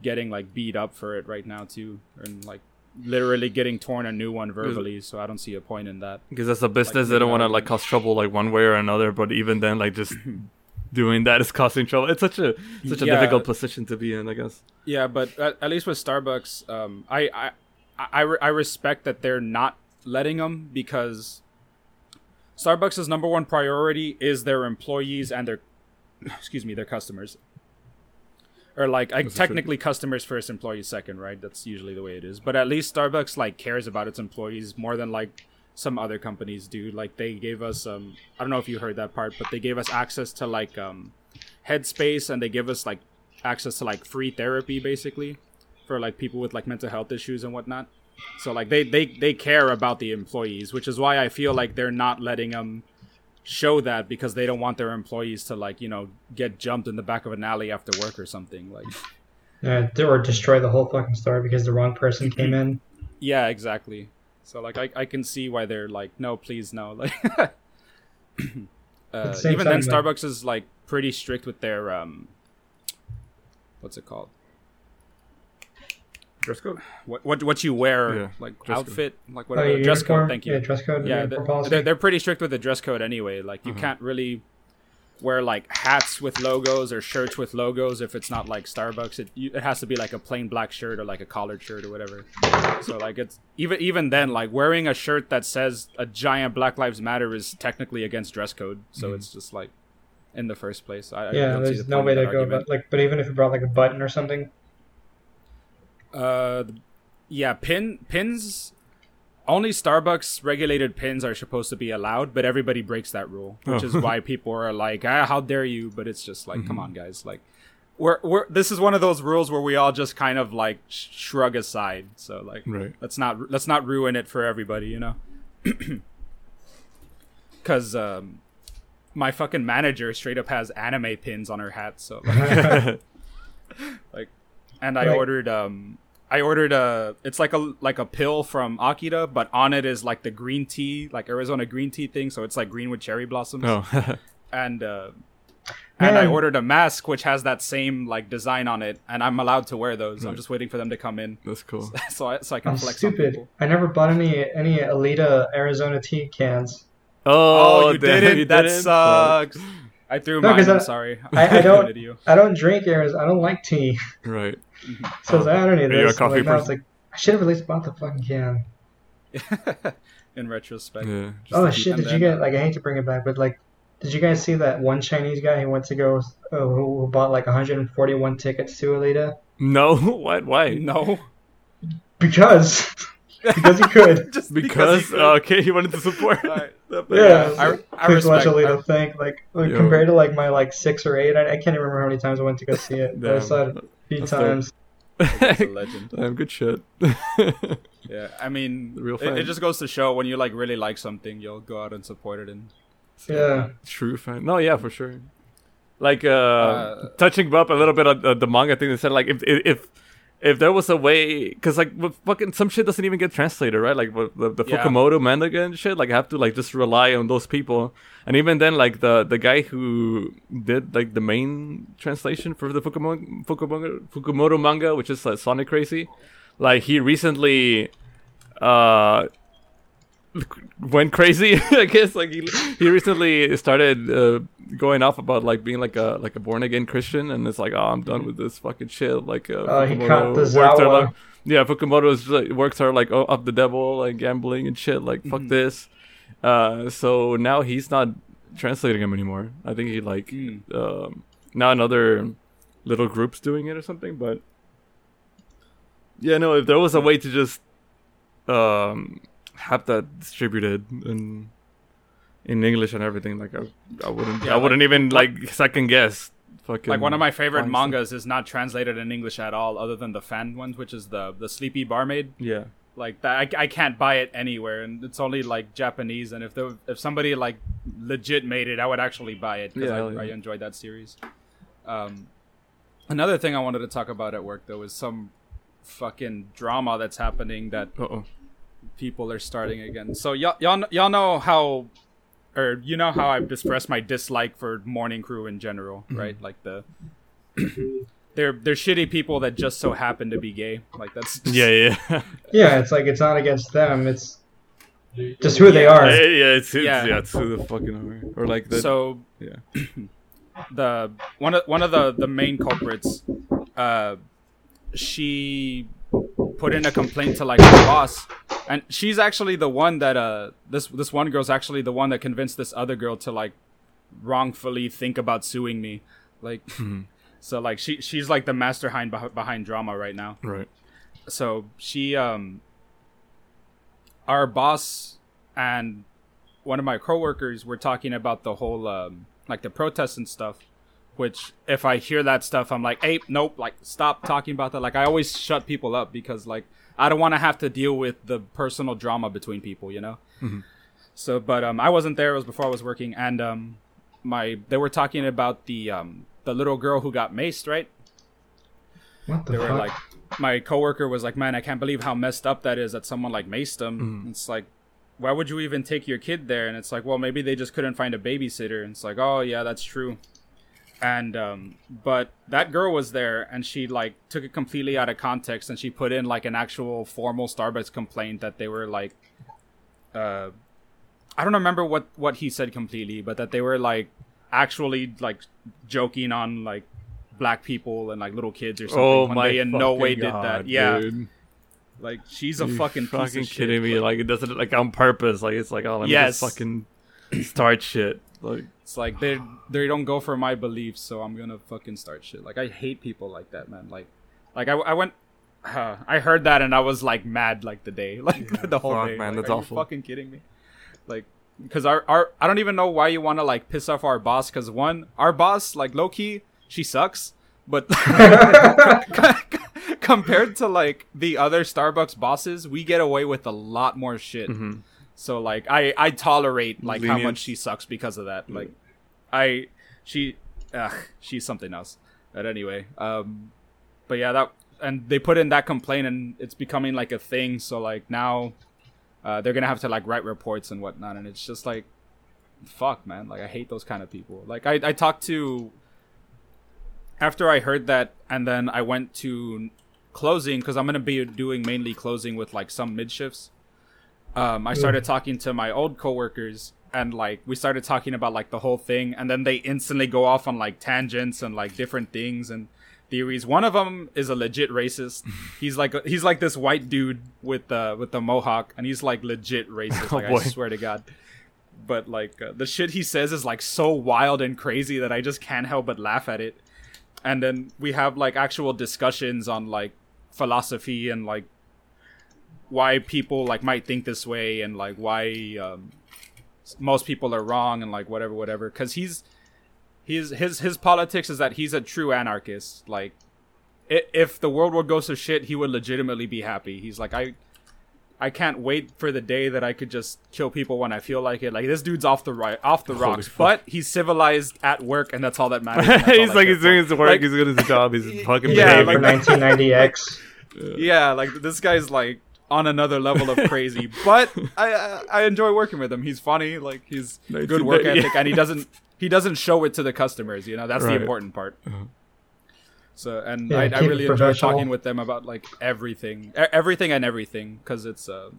getting like beat up for it right now too, and like literally getting torn a new one verbally. So I don't see a point in that. Because as a business, they don't want to like cause trouble like one way or another. But even then, like just [coughs] doing that is causing trouble. It's such a such a Yeah. difficult position to be in, I guess. Yeah, but at, at least with Starbucks, um, I I I, I respect that they're not letting them because Starbucks' number one priority is their employees and their [coughs] excuse me their customers. Or like, I, true. technically customers first, employees second, right? That's usually the way it is. But at least Starbucks like cares about its employees more than like some other companies do. Like they gave us um I don't know if you heard that part, but they gave us access to like um Headspace and they give us like access to like free therapy basically for like people with like mental health issues and whatnot. So like they they they care about the employees, which is why I feel like they're not letting them show that because they don't want their employees to like you know get jumped in the back of an alley after work or something like [laughs] Yeah, or destroy the whole fucking store because the wrong person came in. yeah exactly. So like i, I can see why they're like no please no. [laughs] Like uh, even then time, starbucks is like pretty strict with their um what's it called Dress code. what what, what you wear Yeah, like dress code. outfit like Oh, whatever your dress uniform? code thank you Yeah, dress code. yeah, uniform they're, they're, they're pretty strict with the dress code anyway. Like you Mhm. can't really wear like hats with logos or shirts with logos if it's not like Starbucks. It you, it has to be like a plain black shirt or like a collared shirt or whatever. So like it's even even then like wearing a shirt that says a giant Black Lives Matter is technically against dress code. So Mhm. it's just like in the first place. I, I yeah, don't see there's the no way to go argument. about like. But even if you brought like a button or something, Uh, yeah, pin pins. Only Starbucks regulated pins are supposed to be allowed, but everybody breaks that rule, which Oh. is why people are like, "Ah, how dare you?" But it's just like, Mm-hmm. come on, guys, like. We're, we're this is one of those rules where we all just kind of like sh- shrug aside so like Right. let's not let's not ruin it for everybody you know [clears throat] because um my fucking manager straight up has anime pins on her hat so like, [laughs] like and i Right. ordered um i ordered a it's like a like a pill from akira but on it is like the green tea like arizona green tea thing so it's like green with cherry blossoms oh. [laughs] and uh and I ordered a mask which has that same like design on it, and I'm allowed to wear those. I'm just waiting for them to come in, That's cool. [laughs] so I, so I can I'm flex on stupid. people. I never bought any any Alita Arizona tea cans. Oh, you damn, didn't? you That didn't? sucks. I threw No, mine. 'cause I'm sorry. [laughs] I- I don't- I don't drink Arizona. I don't like tea. Right. So I was like, I don't need Are you a this. coffee like, no, it's person? like I should have at least bought the fucking can. [laughs] In retrospect, Yeah. Oh shit! and Did you then, get like I hate to bring it back, but like, did you guys see that one Chinese guy who went to go uh, who who bought like 141 tickets to Alita No. [laughs] What? Why? no, because [laughs] because he could. just Because he uh, okay, he wanted to support. Alright. Yeah, I, I please watch respect. Alita. I- Think like, like compared to like my like six or eight, I, I can't even remember how many times I went to go see it. But I Damn. saw it a few That's times. [laughs] He's a legend. Damn, good shit. [laughs] Yeah, I mean, Real it, fan. it just goes to show when you like really like something, you'll go out and support it. And Yeah. True fan. No, yeah, for sure. Like uh, Uh, touching up a little bit on uh, the manga thing. They said like if if if there was a way, because like fucking some shit doesn't even get translated, right? Like the, the Yeah. Fukumoto manga and shit. Like I have to like just rely on those people. And even then, like the the guy who did like the main translation for the Fukumoto Fukumoto, Fukumoto manga, which is like Sonic Crazy, like he recently uh [laughs] went crazy [laughs] i guess like he, he recently started uh, going off about like being like a like a born again christian and it's like oh i'm done with this fucking shit like uh, Oh, he Fukumoto caught the works are, Zawa. like, yeah fukumoto's like, works are like oh, of the devil like gambling and shit like fuck Mhm. this uh so now he's not translating him anymore i think he like mm, um now another little groups doing it or something but yeah no if there was a way to just um have that distributed in in english and everything like i, I wouldn't Yeah, i wouldn't even like second guess fucking like one of my favorite mangas is not translated in English at all, other than the fan ones, which is the the Sleepy Barmaid. yeah Like that, I, I can't buy it anywhere, and it's only like Japanese. And if there, if somebody like legit made it, I would actually buy it because Yeah, I, yeah. I enjoyed that series. Um, another thing I wanted to talk about at work though is some fucking drama that's happening that uh-oh people are starting again. So y'all y'all y'all know how or you know how I've expressed my dislike for morning crew in general, right? Like the [clears throat] they're they're shitty people that just so happen to be gay. Like that's [laughs] yeah yeah [laughs] Yeah, it's like it's not against them. It's just who they are. yeah, yeah, it's, it's Yeah. yeah. it's who the fucking are or like the so yeah [clears throat] the one of one of the the main culprits uh she put in a complaint to like her boss. And she's actually the one that uh this this one girl's actually the one that convinced this other girl to like wrongfully think about suing me. Like [laughs] so like she she's like the mastermind beh- behind drama right now. Right. So she um our boss and one of my coworkers were talking about the whole um like the protests and stuff which if i hear that stuff i'm like hey nope like stop talking about that. Like i always shut people up because like i don't want to have to deal with the personal drama between people you know? So but um i wasn't there it was before i was working and um my they were talking about the um the little girl who got maced right? What the they were fuck? like my coworker was like man i can't believe how messed up that is that someone like maced him Mhm. it's like why would you even take your kid there? And it's like well maybe they just couldn't find a babysitter. And it's like oh yeah that's true and um but that girl was there and she like took it completely out of context and she put in like an actual formal starbucks complaint that they were like uh i don't remember what what he said completely but that they were like actually like joking on like black people and like little kids or something oh when my they in no way fucking did God, that yeah dude. like she's a You fucking piece fucking of shit. kidding me? Like it doesn't like on purpose. Like it's like oh, let me Yes. fucking start shit. Like It's like they they don't go for my beliefs, so I'm gonna fucking start shit. Like I hate people like that, man. Like, like I, I went, uh, [sighs] I heard that and I was like mad like the day, [laughs] like the whole fuck, day. man, Like, that's are awful. You fucking kidding me? Like, because our our I don't even know why you want to like piss off our boss. Because one, our boss like low key, she sucks. But [laughs] compared to like the other Starbucks bosses, we get away with a lot more shit. mhm. So like I I tolerate like how much she sucks because of that. Like I she ugh, she's something else. But anyway, um but yeah, that and they put in that complaint and it's becoming like a thing, so like now uh they're going to have to like write reports and whatnot and it's just like fuck man, like I hate those kind of people. Like I I talked to after I heard that and then I went to closing cuz I'm going to be doing mainly closing with like some mid shifts um, I started talking to my old coworkers and like we started talking about like the whole thing and then they instantly go off on like tangents and like different things and theories. One of them is a legit racist. [laughs] He's like he's like this white dude with the with the mohawk and he's like legit racist [laughs] Oh, like boy. i swear to god. But like uh, the shit he says is like so wild and crazy that i just can't help but laugh at it. And then we have like actual discussions on like philosophy and like why people like might think this way and like why um, most people are wrong and like whatever whatever. Because he's he's his his politics is that he's a true anarchist. Like if the world would go to shit, he would legitimately be happy. He's like, I, I can't wait for the day that I could just kill people when I feel like it. Like this dude's off the right, off the rocks, but he's civilized at work, and that's all that matters. [laughs] he's like he's doing his work, like, he's doing his job, he's [laughs] fucking yeah, behaving. like 1990x [laughs] yeah, like this guy's like on another level of crazy, [laughs] but I, I, I enjoy working with him. He's funny, like he's good [laughs] work ethic, yeah. and he doesn't he doesn't show it to the customers. You know, that's right. the important part. Uh-huh. So, and yeah, I, I really enjoy talking with them about like everything, everything and everything, because it's uh,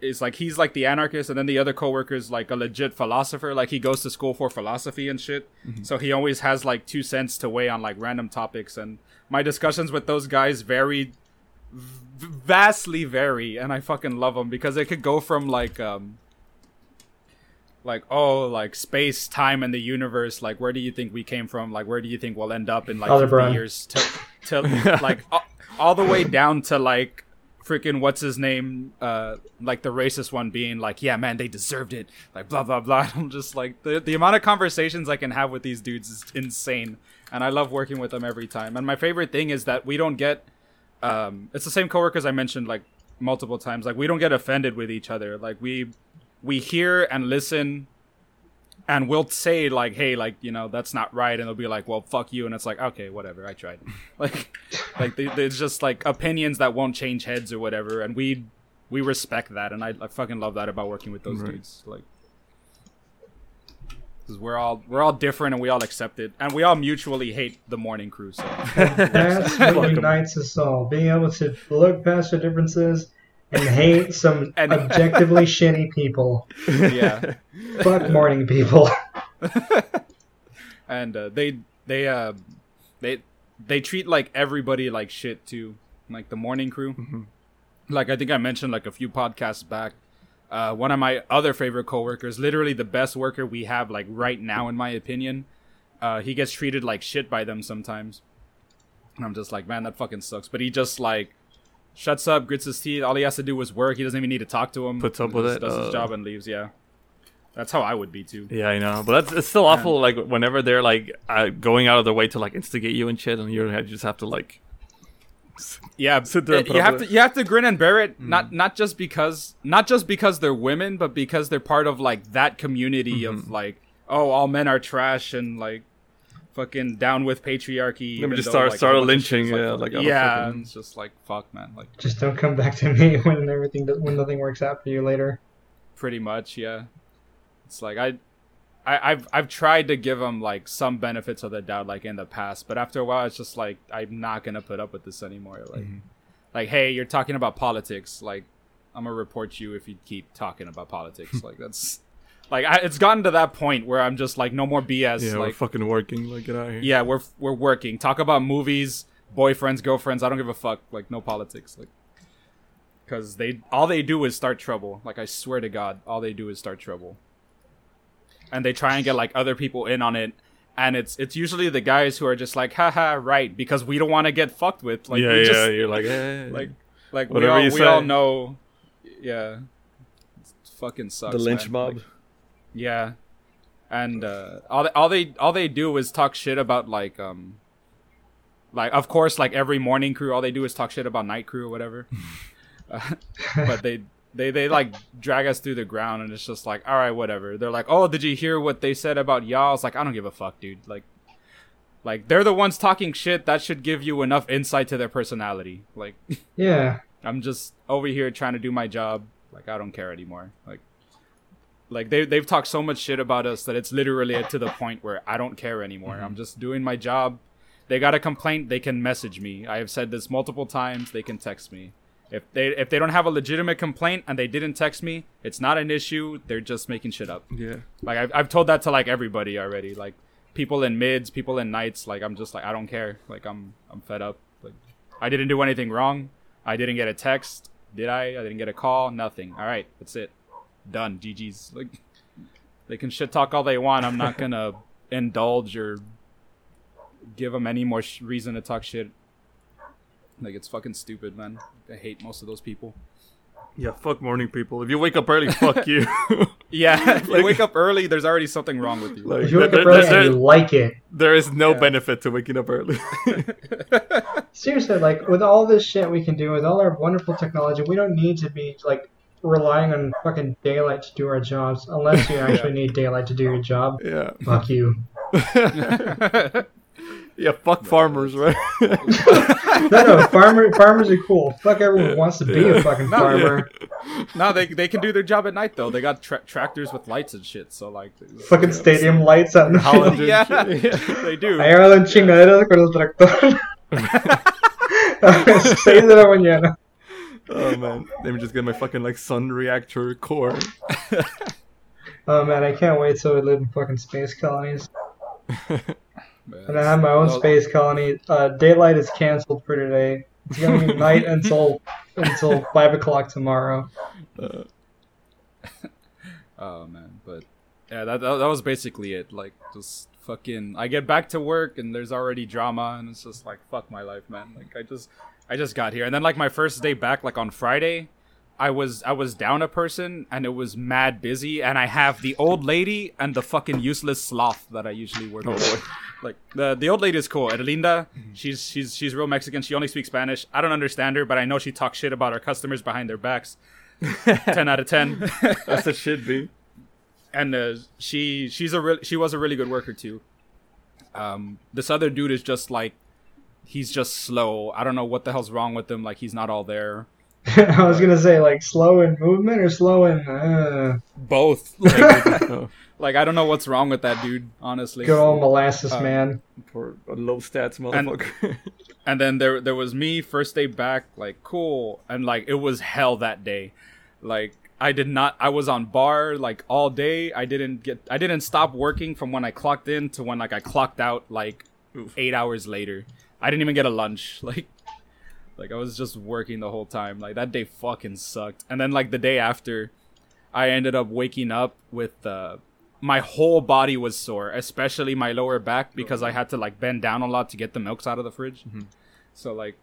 it's like he's like the anarchist, and then the other coworkers like a legit philosopher. Like he goes to school for philosophy and shit. Mm-hmm. So he always has like two cents to weigh on like random topics, and my discussions with those guys vary vastly vary, and I fucking love them because it could go from like um like oh like space time and the universe like where do you think we came from? Like where do you think we'll end up in like Other 50 years to, to [laughs] like all, all the way down to like freaking what's his name uh like the racist one being like yeah man they deserved it like blah blah blah. [laughs] I'm just like the, the amount of conversations i can have with these dudes is insane and i love working with them every time. And my favorite thing is that we don't get um it's the same coworkers i mentioned like multiple times. Like we don't get offended with each other. Like we we hear and listen and we'll say like hey like you know that's not right. And they'll be like well fuck you. And it's like okay whatever. I tried. [laughs] Like [laughs] like there's just like opinions that won't change heads or whatever. And we we respect that. And i, I fucking love that about working with those right. dudes. Like because we're all we're all different and we all accept it and we all mutually hate the morning crew so [laughs] that's what unites us all being able to look past the differences and hate some [laughs] and, objectively shitty people. Yeah. [laughs] Fuck morning people. and uh, they they uh they they treat like everybody like shit too, like the morning crew. Mm-hmm. Like I think I mentioned like a few podcasts back. Uh, one of my other favorite coworkers, literally the best worker we have like right now, in my opinion. Uh, he gets treated like shit by them sometimes. And I'm just like, man, that fucking sucks. But he just like shuts up, grits his teeth. All he has to do is work. He doesn't even need to talk to him. Puts up with it. Does uh, his job and leaves. Yeah. That's how I would be too. Yeah, I know, but that's it's still awful. Like whenever they're like uh, going out of their way to like instigate you and shit, and you just have to like, [laughs] yeah, sit there. you have to you have to grin and bear it. Mm. Not not just because not just because they're women, but because they're part of like that community mm-hmm. of like, oh, all men are trash and like fucking down with patriarchy. Let me just start like, start a lynching. Yeah, like, like yeah, fucking... it's just like fuck, man. Like just don't come back to me when everything does, when nothing works out for you later. Pretty much, yeah. It's like I, I I've I've tried to give them like some benefits of the doubt like in the past, but after a while, it's just like I'm not gonna put up with this anymore. Like, mm-hmm. like hey, you're talking about politics. Like, I'm gonna report you if you keep talking about politics. [laughs] like that's like I, it's gotten to that point where I'm just like, no more BS. Yeah, like, we're fucking working. Like, get out here. Yeah, we're we're working. Talk about movies, boyfriends, girlfriends. I don't give a fuck. Like, no politics. Like, because they all they do is start trouble. Like, I swear to God, all they do is start trouble. And they try and get like other people in on it, and it's it's usually the guys who are just like, haha, right, because we don't want to get fucked with. Like, yeah, yeah, just, you're like, eh, like, like whatever we all, you we say. all know, yeah, it fucking sucks. The lynch man. mob. Like, yeah, and uh, all they, all they all they do is talk shit about like um, like of course like every morning crew all they do is talk shit about night crew or whatever. uh, [laughs] [laughs] but they they they like drag us through the ground and it's just like all right whatever. They're like oh did you hear what they said about y'all? It's like I don't give a fuck, dude. Like like they're the ones talking shit. That should give you enough insight to their personality. Like [laughs] yeah. I'm just over here trying to do my job. Like I don't care anymore. Like like they they've talked so much shit about us that it's literally to the point where I don't care anymore. Mm-hmm. I'm just doing my job. They got a complaint, they can message me. I have said this multiple times. They can text me. If they if they don't have a legitimate complaint and they didn't text me, it's not an issue. They're just making shit up. Yeah. Like I've I've told that to like everybody already. Like people in mids, people in nights. Like I'm just like I don't care. Like I'm I'm fed up. Like I didn't do anything wrong. I didn't get a text. Did I? I didn't get a call. Nothing. All right, that's it done. GG's. Like they can shit talk all they want. I'm not gonna [laughs] indulge or give them any more sh- reason to talk shit. Like it's fucking stupid, man. I hate most of those people. Yeah, fuck morning people. If you wake up early, fuck you. [laughs] yeah, [laughs] if you wake up early, there's already something wrong with you. Like, If you wake there- up early there- and you like it, there is no Yeah. benefit to waking up early. [laughs] seriously, like with all this shit we can do, with all our wonderful technology, we don't need to be like relying on fucking daylight to do our jobs, unless you actually need daylight to do your job. yeah. Fuck you. Yeah, fuck farmers, right? [laughs] No, no, farmer, farmers are cool. Fuck everyone who wants to be a fucking farmer. no, they they can do their job at night though. They got tra- tractors with lights and shit. So like, Fucking stadium lights out in the Holland [laughs] field. yeah, [laughs] they do. Ahí van chingaderas con el tractor. Seis de la mañana. Oh man, let me just get my fucking like sun reactor core. Oh man, I can't wait till we live in fucking space colonies. Man, And I have my own well, space colony. Uh, daylight is canceled for today. It's gonna be [laughs] night until until five o'clock tomorrow. Uh, [laughs] Oh man, but yeah, that, that that was basically it. Like just fucking, I get back to work and there's already drama, and it's just like fuck my life, man. Like I just I just got here, and then like my first day back, like on Friday. I was I was down a person and it was mad busy and I have the old lady and the fucking useless sloth that I usually work with. [laughs] Like the the old lady is cool. Erlinda, she's she's she's real Mexican. She only speaks Spanish. I don't understand her, but I know she talks shit about our customers behind their backs. [laughs] ten out of ten. That's it should be. and uh, she she's a real she was a really good worker too. Um, this other dude is just like he's just slow. I don't know what the hell's wrong with him. Like he's not all there. [laughs] I was gonna say like slow in movement or slow in uh, Both. [laughs] Like, like I don't know what's wrong with that dude. Honestly. good old molasses Uh, man. for low stats motherfucker. [laughs] and then there there was me first day back like cool and like it was hell that day like i did not i was on bar like all day i didn't get i didn't stop working from when i clocked in to when like i clocked out like Oof. eight hours later i didn't even get a lunch like like i was just working the whole time like that day fucking sucked and then like the day after i ended up waking up with uh my whole body was sore especially my lower back because i had to like bend down a lot to get the milks out of the fridge so like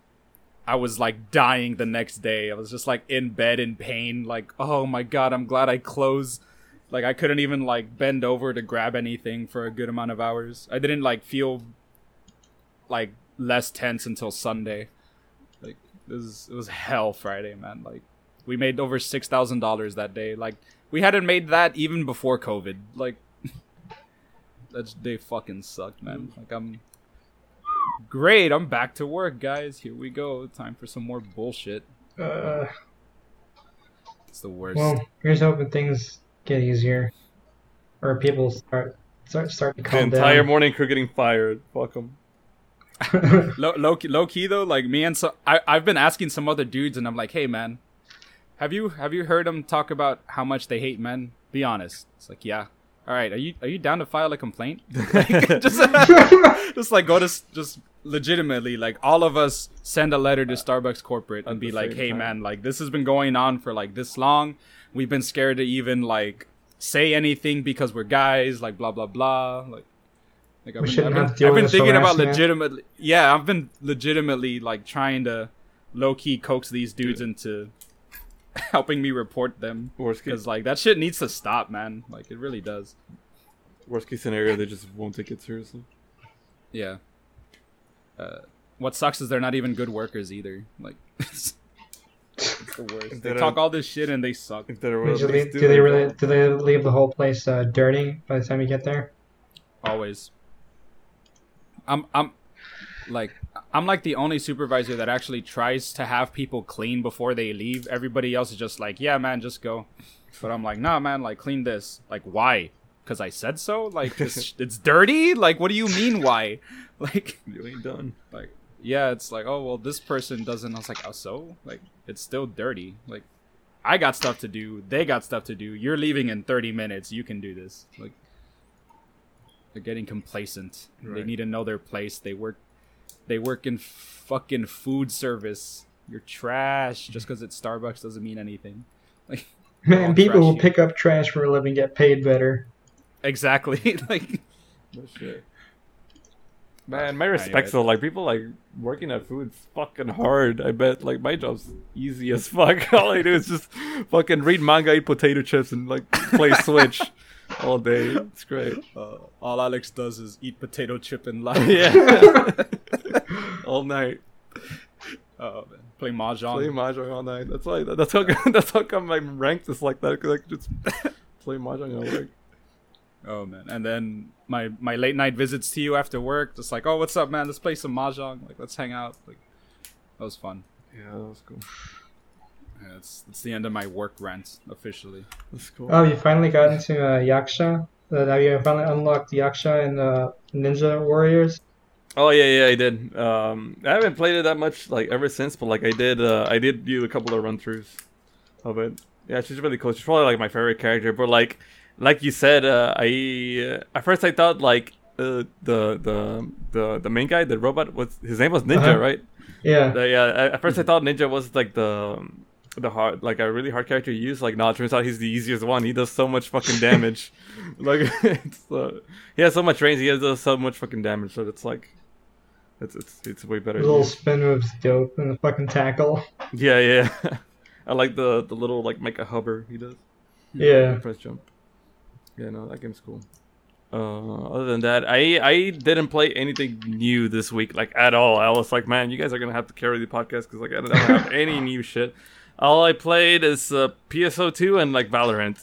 I was like dying the next day. I was just like in bed in pain, like, oh my god, I'm glad I closed. Like I couldn't even like bend over to grab anything for a good amount of hours. I didn't like feel like less tense until Sunday. Like it was it was hell Friday, man. Like we made over six thousand dollars that day. Like we hadn't made that even before COVID. Like [laughs] that day fucking sucked, man. Like I'm Great, I'm back to work, guys. Here we go. Time for some more bullshit. Uh, It's the worst. well, here's hoping things get easier, or people start start start to the entire down. morning crew getting fired. Fuck them. [laughs] low, low, key, low key though, like me and so I, I've been asking some other dudes, and I'm like, hey man, have you have you heard them talk about how much they hate men? Be honest. It's like, yeah. All right, are you are you down to file a complaint? [laughs] Like, [laughs] just just like go to just legitimately like all of us send a letter to Starbucks corporate and be like, hey time. man, like this has been going on for like this long. We've been scared to even like say anything because we're guys, like blah blah blah. Like like I've We been, shouldn't I've have to deal I've been this thinking about harassment. legitimately yeah, I've been legitimately like trying to low key coax these dudes into [laughs] helping me report them. Worst case, Because like that shit needs to stop, man. Like it really does. worst case scenario, they just won't take it seriously. Yeah. Uh, what sucks is they're not even good workers either. Like, it's, [laughs] it's the worst. They talk all this shit and they suck. If they're do, they, do they really do they leave the whole place uh, dirty by the time you get there? Always. I'm I'm like I'm like the only supervisor that actually tries to have people clean before they leave. Everybody else is just like, yeah, man, just go. But I'm like, nah, man, like clean this. Like, why? Because I said so. Like, [laughs] it's, it's dirty. Like, what do you mean, why? [laughs] Like, You ain't done. like yeah it's like oh well this person doesn't i was like oh so like it's still dirty like i got stuff to do they got stuff to do you're leaving in 30 minutes you can do this like they're getting complacent they need to know their place they work they work in fucking food service you're trash mm-hmm. just because it's starbucks doesn't mean anything like [laughs] Man, people who pick up trash for a living get paid better. exactly [laughs] like No shit. Man, my respects though. Like people like working at food's fucking hard. I bet. Like my job's easy as [laughs] fuck. All I do is just fucking read manga, eat potato chips, and like play Switch all day. It's great. Uh, all Alex does is eat potato chip and lie. [laughs] yeah. [laughs] all night. Oh man, play mahjong. Play mahjong all night. That's why. That's how. [laughs] That's how come my ranked is like that. Because I could just play mahjong all night. Oh man, and then my my late night visits to you after work, just like, oh, what's up, man? Let's play some mahjong. Like, let's hang out. Like, that was fun. Yeah, that was cool. Yeah, that's that's the end of my work rent officially. That's cool. Oh, you finally got into uh, Yaksha. Uh, have you finally unlocked Yaksha and uh, Ninja Warriors? Oh yeah, yeah, I did. Um, I haven't played it that much like ever since, but like I did, uh, I did do a couple of run throughs of it. Yeah, she's really cool. She's probably like my favorite character. But like, like you said, uh, I uh, at first I thought like uh, the the the the main guy, the robot, was his name was Ninja, Uh-huh. right? Yeah. The- yeah. At at first I thought Ninja was like the the hard like a really hard character to use. Like, no, it turns out he's the easiest one. He does so much fucking damage. [laughs] like, [laughs] it's, uh, he has so much range. He does so much fucking damage. So it's like, it's it's it's way better. The little spin move's dope and the fucking tackle. Yeah, yeah. [laughs] I like the the little like mecha hover he does. Yeah. Press jump. Yeah, no, that game's cool. Uh, other than that, I I didn't play anything new this week, like at all. I was like, man, you guys are gonna have to carry the podcast because like I don't have any new shit. All I played is uh, PSO2 and like Valorant.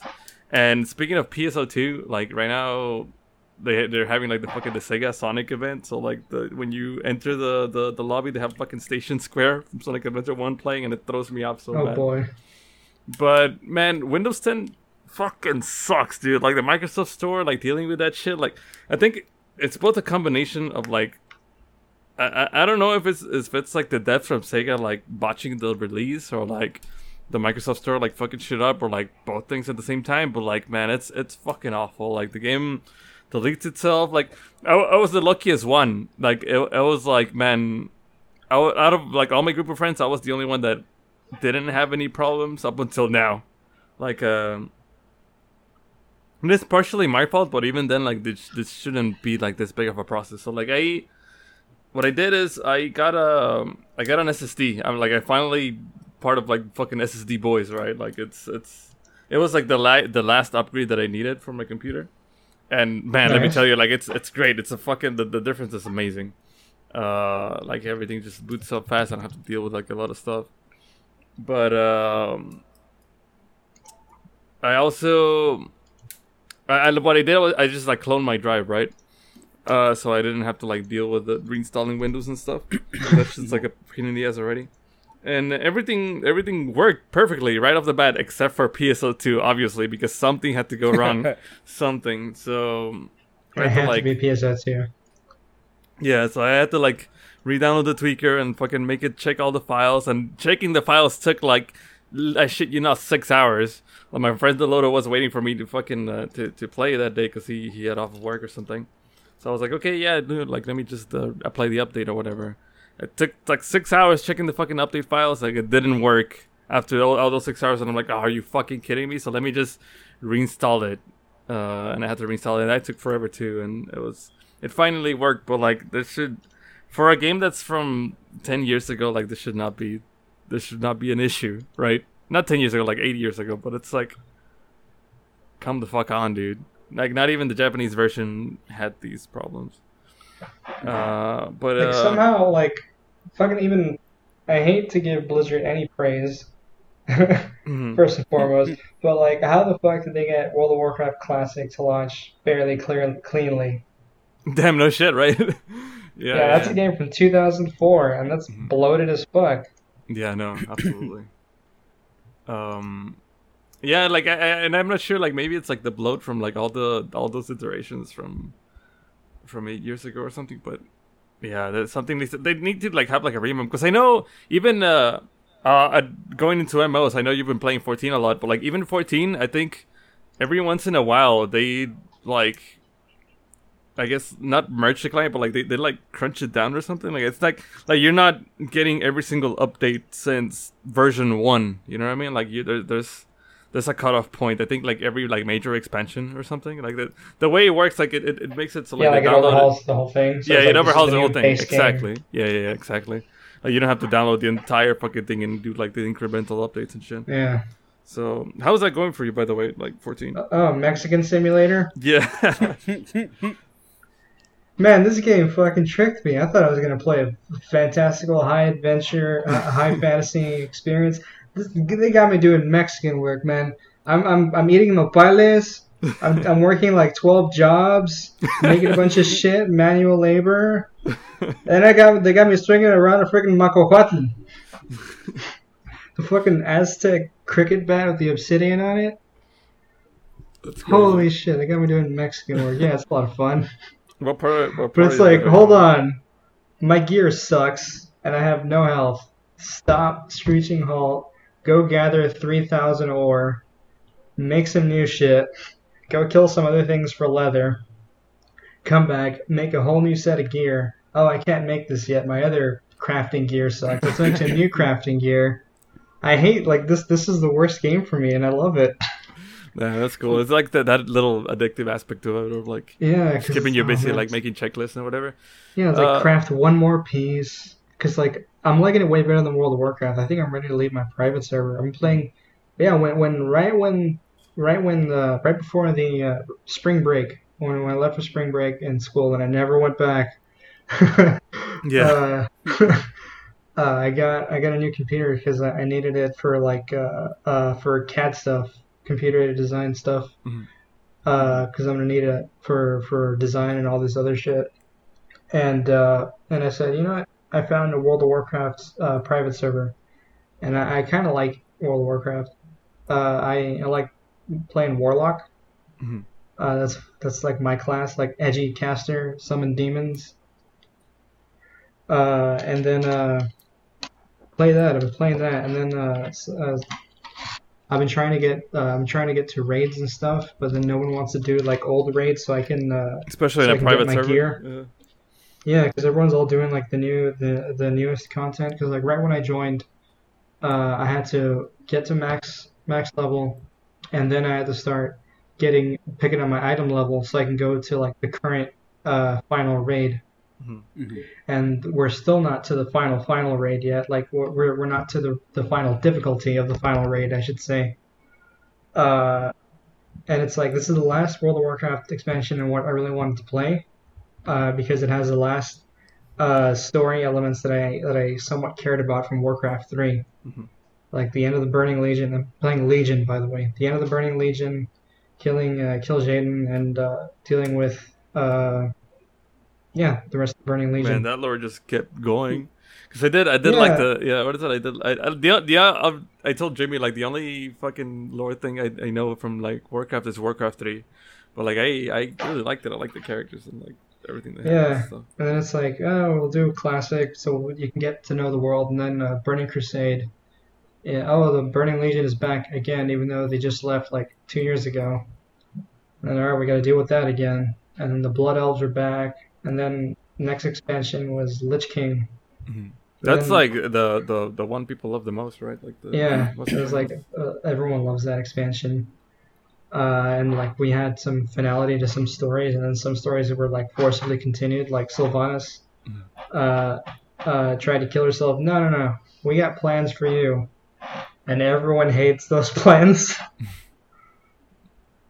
And speaking of PSO2, like right now, they they're having like the fucking the Sega Sonic event. So like the when you enter the the, the lobby, they have fucking Station Square from Sonic Adventure One playing, and it throws me off so Oh bad. boy. But man, Windows 10 fucking sucks, dude. Like the Microsoft Store, like dealing with that shit. Like I think it's both a combination of like I I, don't know if it's if it's like the death from Sega like botching the release or like the Microsoft Store like fucking shit up or like both things at the same time. But like man, it's it's fucking awful. Like the game deletes itself. Like I, I was the luckiest one. Like it, it was like man. I, out of like all my group of friends, I was the only one that didn't have any problems up until now. Like, um, and it's partially my fault, but even then, like, this, this shouldn't be like this big of a process. So, like, I, what I did is I got a, I got an SSD. I'm like, I finally part of like fucking SSD boys, right? Like, it's, it's, it was like the la- the last upgrade that I needed for my computer. And man, let me tell you, like, it's, it's great. It's a fucking, the, the difference is amazing. Uh, like everything just boots up fast. I don't have to deal with like a lot of stuff but um I also I, I what I did was I just like cloned my drive right uh so I didn't have to like deal with the reinstalling Windows and stuff [coughs] that's just like a pain in the ass already and everything everything worked perfectly right off the bat except for PSO2 obviously because something had to go wrong [laughs] something so I had to, like to be PSO2. yeah, so I had to like re-download the tweaker and fucking make it check all the files. And checking the files took like I shit you not six hours. Like my friend Delodo was waiting for me to fucking uh, to to play that day because he he had off of work or something. So I was like, okay, yeah, dude, like let me just uh, apply the update or whatever. It took like six hours checking the fucking update files. Like it didn't work after all, all those six hours, and I'm like, oh, are you fucking kidding me? So let me just reinstall it. Uh, and I had to reinstall it. And that took forever too, and it was it finally worked. But like this should for a game that's from 10 years ago like this should not be this should not be an issue right not 10 years ago like 8 years ago but it's like come the fuck on dude like not even the japanese version had these problems uh but Like uh, somehow, like fucking even. I hate to give Blizzard any praise, mhm. [laughs] first and foremost, but like, how the fuck did they get World of Warcraft Classic to launch fairly clear cleanly? damn no shit right [laughs] yeah Yeah, yeah, that's a game from 2004, and that's Mhm. bloated as fuck. Yeah, no, absolutely. [clears throat] um, yeah, like, I, I- and I'm not sure. Like, maybe it's like the bloat from like all the all those iterations from from eight years ago or something. But yeah, that's something they they need to like have like a remake because I know even uh, uh going into MMOs, I know you've been playing 14 a lot, but like even 14, I think every once in a while they like I guess not merge the client, but like they, they like crunch it down or something. Like it's like like you're not getting every single update since version one. You know what I mean? Like you there, there's there's a cutoff point. I think like every like major expansion or something like that. The way it works, like it, it, it makes it so like yeah, like it overhauls the whole thing. So yeah, it like, overhauls the whole thing. base game. Exactly. Yeah, yeah, yeah, exactly. Like you don't have to download the entire fucking thing and do like the incremental updates and shit. Yeah. So how's that going for you, by the way? Like 14? Oh, Mexican Simulator. Yeah. [laughs] Man, this game fucking tricked me. I thought I was gonna play a fantastical, high adventure, uh, high [laughs] fantasy experience. This, they got me doing Mexican work, man. I'm I'm I'm eating nopales. I'm I'm working like twelve jobs, making a bunch of [laughs] shit, manual labor, and I got they got me swinging around a freaking macuahuitl, the fucking Aztec cricket bat with the obsidian on it. Holy shit, they got me doing Mexican work. Yeah, it's a lot of fun. What part? What But part it's like, hold on, my gear sucks, and I have no health. Stop, screeching halt. Go gather three thousand ore. Make some new shit. Go kill some other things for leather. Come back, make a whole new set of gear. Oh, I can't make this yet. My other crafting gear sucks. Let's make some new [laughs] crafting gear. I hate like this. This is the worst game for me, and I love it. Yeah, that's cool. It's like that, that little addictive aspect to it, of like yeah, skipping you basically like making checklists and whatever. Yeah, it's like Uh, craft one more piece. Cause like I'm liking it way better than World of Warcraft. I think I'm ready to leave my private server. I'm playing. Yeah, when when right when right when the right before the uh, spring break when, when I left for spring break in school and I never went back. [laughs] Yeah. Uh, [laughs] uh, I got I got a new computer because I, I needed it for like uh, uh, for CAD stuff, computer aided design stuff. Because I'm gonna need it for for design and all this other shit. And uh, and I said, you know what? I found a World of Warcraft uh, private server, and I, I kind of like World of Warcraft. Uh, I, I like playing Warlock. Mhm. Uh, that's that's like my class, like edgy caster, summon demons. Uh, and then uh, play that. I've been playing that, and then uh, uh, I've been trying to get uh, I'm trying to get to raids and stuff, but then no one wants to do like old raids, so I can uh, Especially so in I a private server. gear. Yeah. yeah, because everyone's all doing like the new the the newest content. Because like right when I joined, uh, I had to get to max max level, and then I had to start getting picking up my item level so I can go to like the current uh, final raid. Mhm. And we're still not to the final final raid yet. Like we're we're we're not to the the final difficulty of the final raid, I should say. Uh, and it's like this is the last World of Warcraft expansion and what I really wanted to play uh, because it has the last uh, story elements that I that I somewhat cared about from Warcraft 3 Mhm. like the end of the Burning Legion. I'm playing Legion, by the way. The end of the Burning Legion, killing uh, Kil'jaeden, and uh, dealing with uh, yeah the rest of the Burning Legion. Man, that lore just kept going. Cause I did, I did like the yeah. What is it? I did. I, I the the uh, I told Jamie like the only fucking lore thing I, I know from like Warcraft is Warcraft three, but like I I really liked it. I like the characters and like everything they Yeah. had. So. And then it's like, oh, we'll do classic, so you can get to know the world, and then uh, Burning Crusade. Yeah, oh, the Burning Legion is back again, even though they just left like two years ago. And all right, we got to deal with that again. And then the Blood Elves are back, and then next expansion was Lich King. Mhm. That's then- like the, the the one people love the most, right? Like the yeah, it was like uh, everyone loves that expansion. Uh, and like we had some finality to some stories, and then some stories that were like forcibly continued, like Sylvanas Mhm. uh, uh, tried to kill herself. No, no, no, we got plans for you, and everyone hates those [laughs] plans.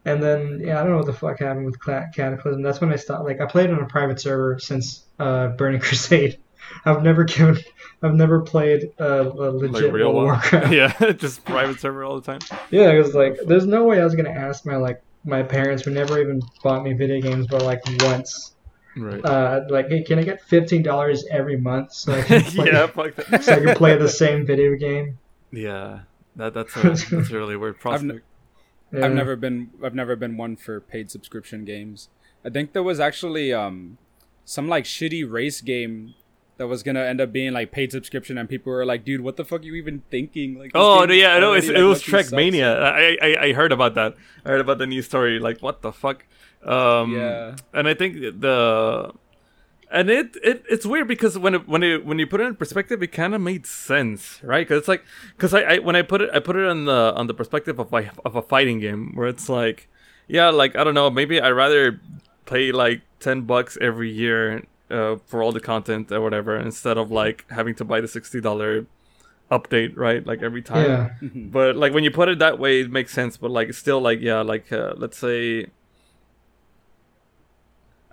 and then yeah, I don't know what the fuck happened with Cataclysm. That's when I stopped. Like I played on a private server since uh, Burning [laughs] Crusade. I've never given, I've never played uh, a legit like real World. Warcraft. [laughs] yeah, [laughs] just private server all the time. Yeah, it was like there's no way I was gonna ask my like my parents who never even bought me video games, but like once, Right. uh, like hey, can I get fifteen dollars every month so I can [laughs] play, yeah, fuck that. so I can play the same video game? Yeah, that that's a that's a really weird prospect. Yeah. I've never been I've never been one for paid subscription games. I think there was actually um some like shitty race game that was gonna end up being like paid subscription, and people were like, "Dude, what the fuck are you even thinking?" Like, Oh no, yeah, I know. It's, it was. Trackmania. I, I I heard about that. I heard about the news story. Like, what the fuck? Um, Yeah. And I think the and it, it it's weird because when it, when it, when you put it in perspective, it kind of made sense, right? Because it's like because I, I when I put it I put it on the on the perspective of like of a fighting game where it's like yeah like I don't know maybe I'd rather pay like ten bucks every year uh, for all the content or whatever instead of like having to buy the sixty dollar update right like every time Yeah. but like when you put it that way it makes sense but like still like yeah like uh, let's say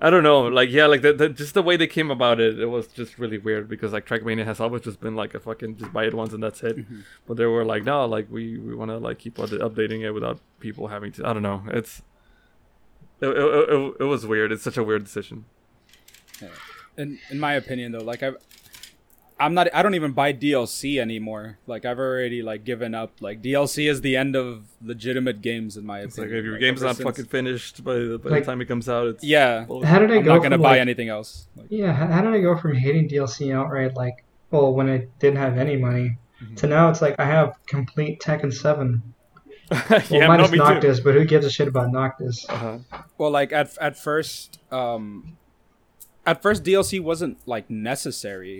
I don't know, like yeah, like the, the just the way they came about it, it was just really weird because like Trackmania has always just been like a fucking just buy it once and that's it. Mm-hmm. But they were like, no, like we we want to like keep updating it without people having to. I don't know, it's it, it, it, it was weird. It's such a weird decision. In in my opinion though like i i'm not i don't even buy dlc anymore like i've already like given up like dlc is the end of legitimate games in my It's like if your Like, game's not since- fucking finished by the, by Like- the time it comes out, it's yeah well, How did I i'm go not gonna from, buy like- anything else like, Yeah, how, how did I go from hating DLC outright, like, well, when I didn't have any money, Mm-hmm. to now it's like I have complete Tekken 7. [laughs] Well, yeah, no, minus me too. Noctis, but who gives a shit about Noctis? Uh-huh. well like at at first um at first dlc wasn't like necessary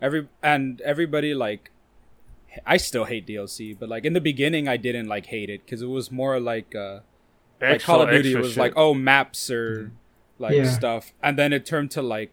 every and everybody like i still hate dlc but like in the beginning i didn't like hate it because it was more like uh like Extra- Call of Duty was shit. Mm-hmm. like oh maps or like Yeah. stuff, and then it turned to like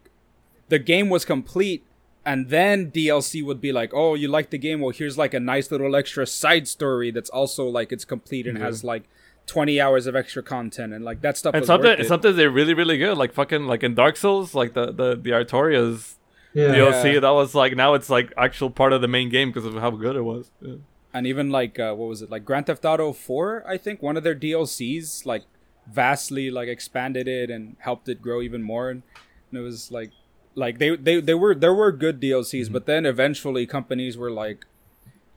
the game was complete, and then DLC would be like oh you like the game well here's like a nice little extra side story that's also like it's complete and has like twenty hours of extra content and like that stuff. and was something worth it. sometimes they're really really good, like fucking like in Dark Souls, like the the the Artorias Yeah. DLC. Yeah. That was like now it's like actual part of the main game because of how good it was. Yeah. and even like uh, what was it like Grand Theft Auto 4 I think one of their DLCs like vastly like expanded it and helped it grow even more and, and it was like like they, they they were there were good DLCs but then eventually companies were like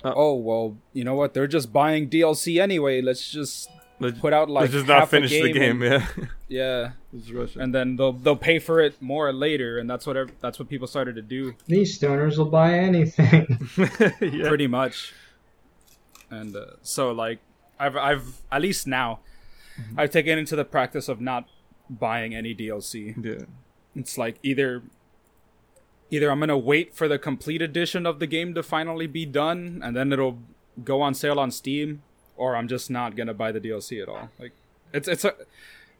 Uh, oh well you know what they're just buying DLC anyway let's just Let's, put out like let's just not half a finish the game. and- Yeah, [laughs] yeah Just and then they'll they'll pay for it more later and that's what ev- that's what people started to do These stoners will buy anything. [laughs] [laughs] yeah. pretty much. And uh, so, like, I've I've at least now, Mm-hmm. I've taken into the practice of not buying any DLC. yeah. It's like either either I'm gonna wait for the complete edition of the game to finally be done, and then it'll go on sale on Steam, or I'm just not gonna buy the DLC at all. Like, it's it's a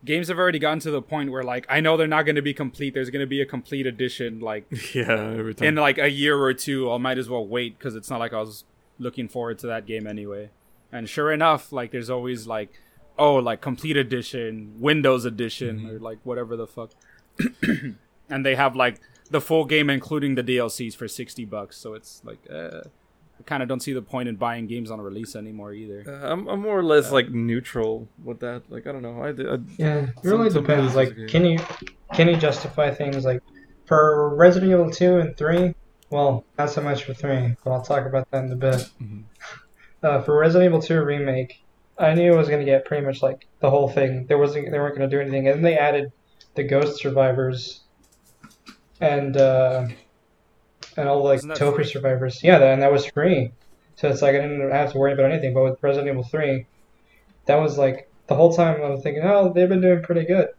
games have already gotten to the point where like I know they're not going to be complete. There's going to be a complete edition like [laughs] Yeah, every time. in like a year or two, I might as well wait because it's not like I was looking forward to that game anyway. And sure enough, like there's always like, oh, like complete edition, Windows edition, or like whatever the fuck. [clears throat] and they have like the full game including the DLCs for sixty bucks. So it's like, uh, I kind of don't see the point in buying games on a release anymore either. Uh, I'm, I'm more or less like neutral with that. Like I don't know. I, I Yeah, it really Some- some depends. Like, is can you can you justify things like for Resident Evil two and three? Well, not so much for three, but I'll talk about that in a bit. Mhm. Uh, for Resident Evil two remake, I knew I was gonna get pretty much like the whole thing. There wasn't they weren't gonna do anything, and then they added the Ghost Survivors and uh, and all like Topher free? Survivors. Yeah, that, and that was free. So it's like I didn't have to worry about anything. But with Resident Evil three, that was like the whole time I was thinking, oh, they've been doing pretty good.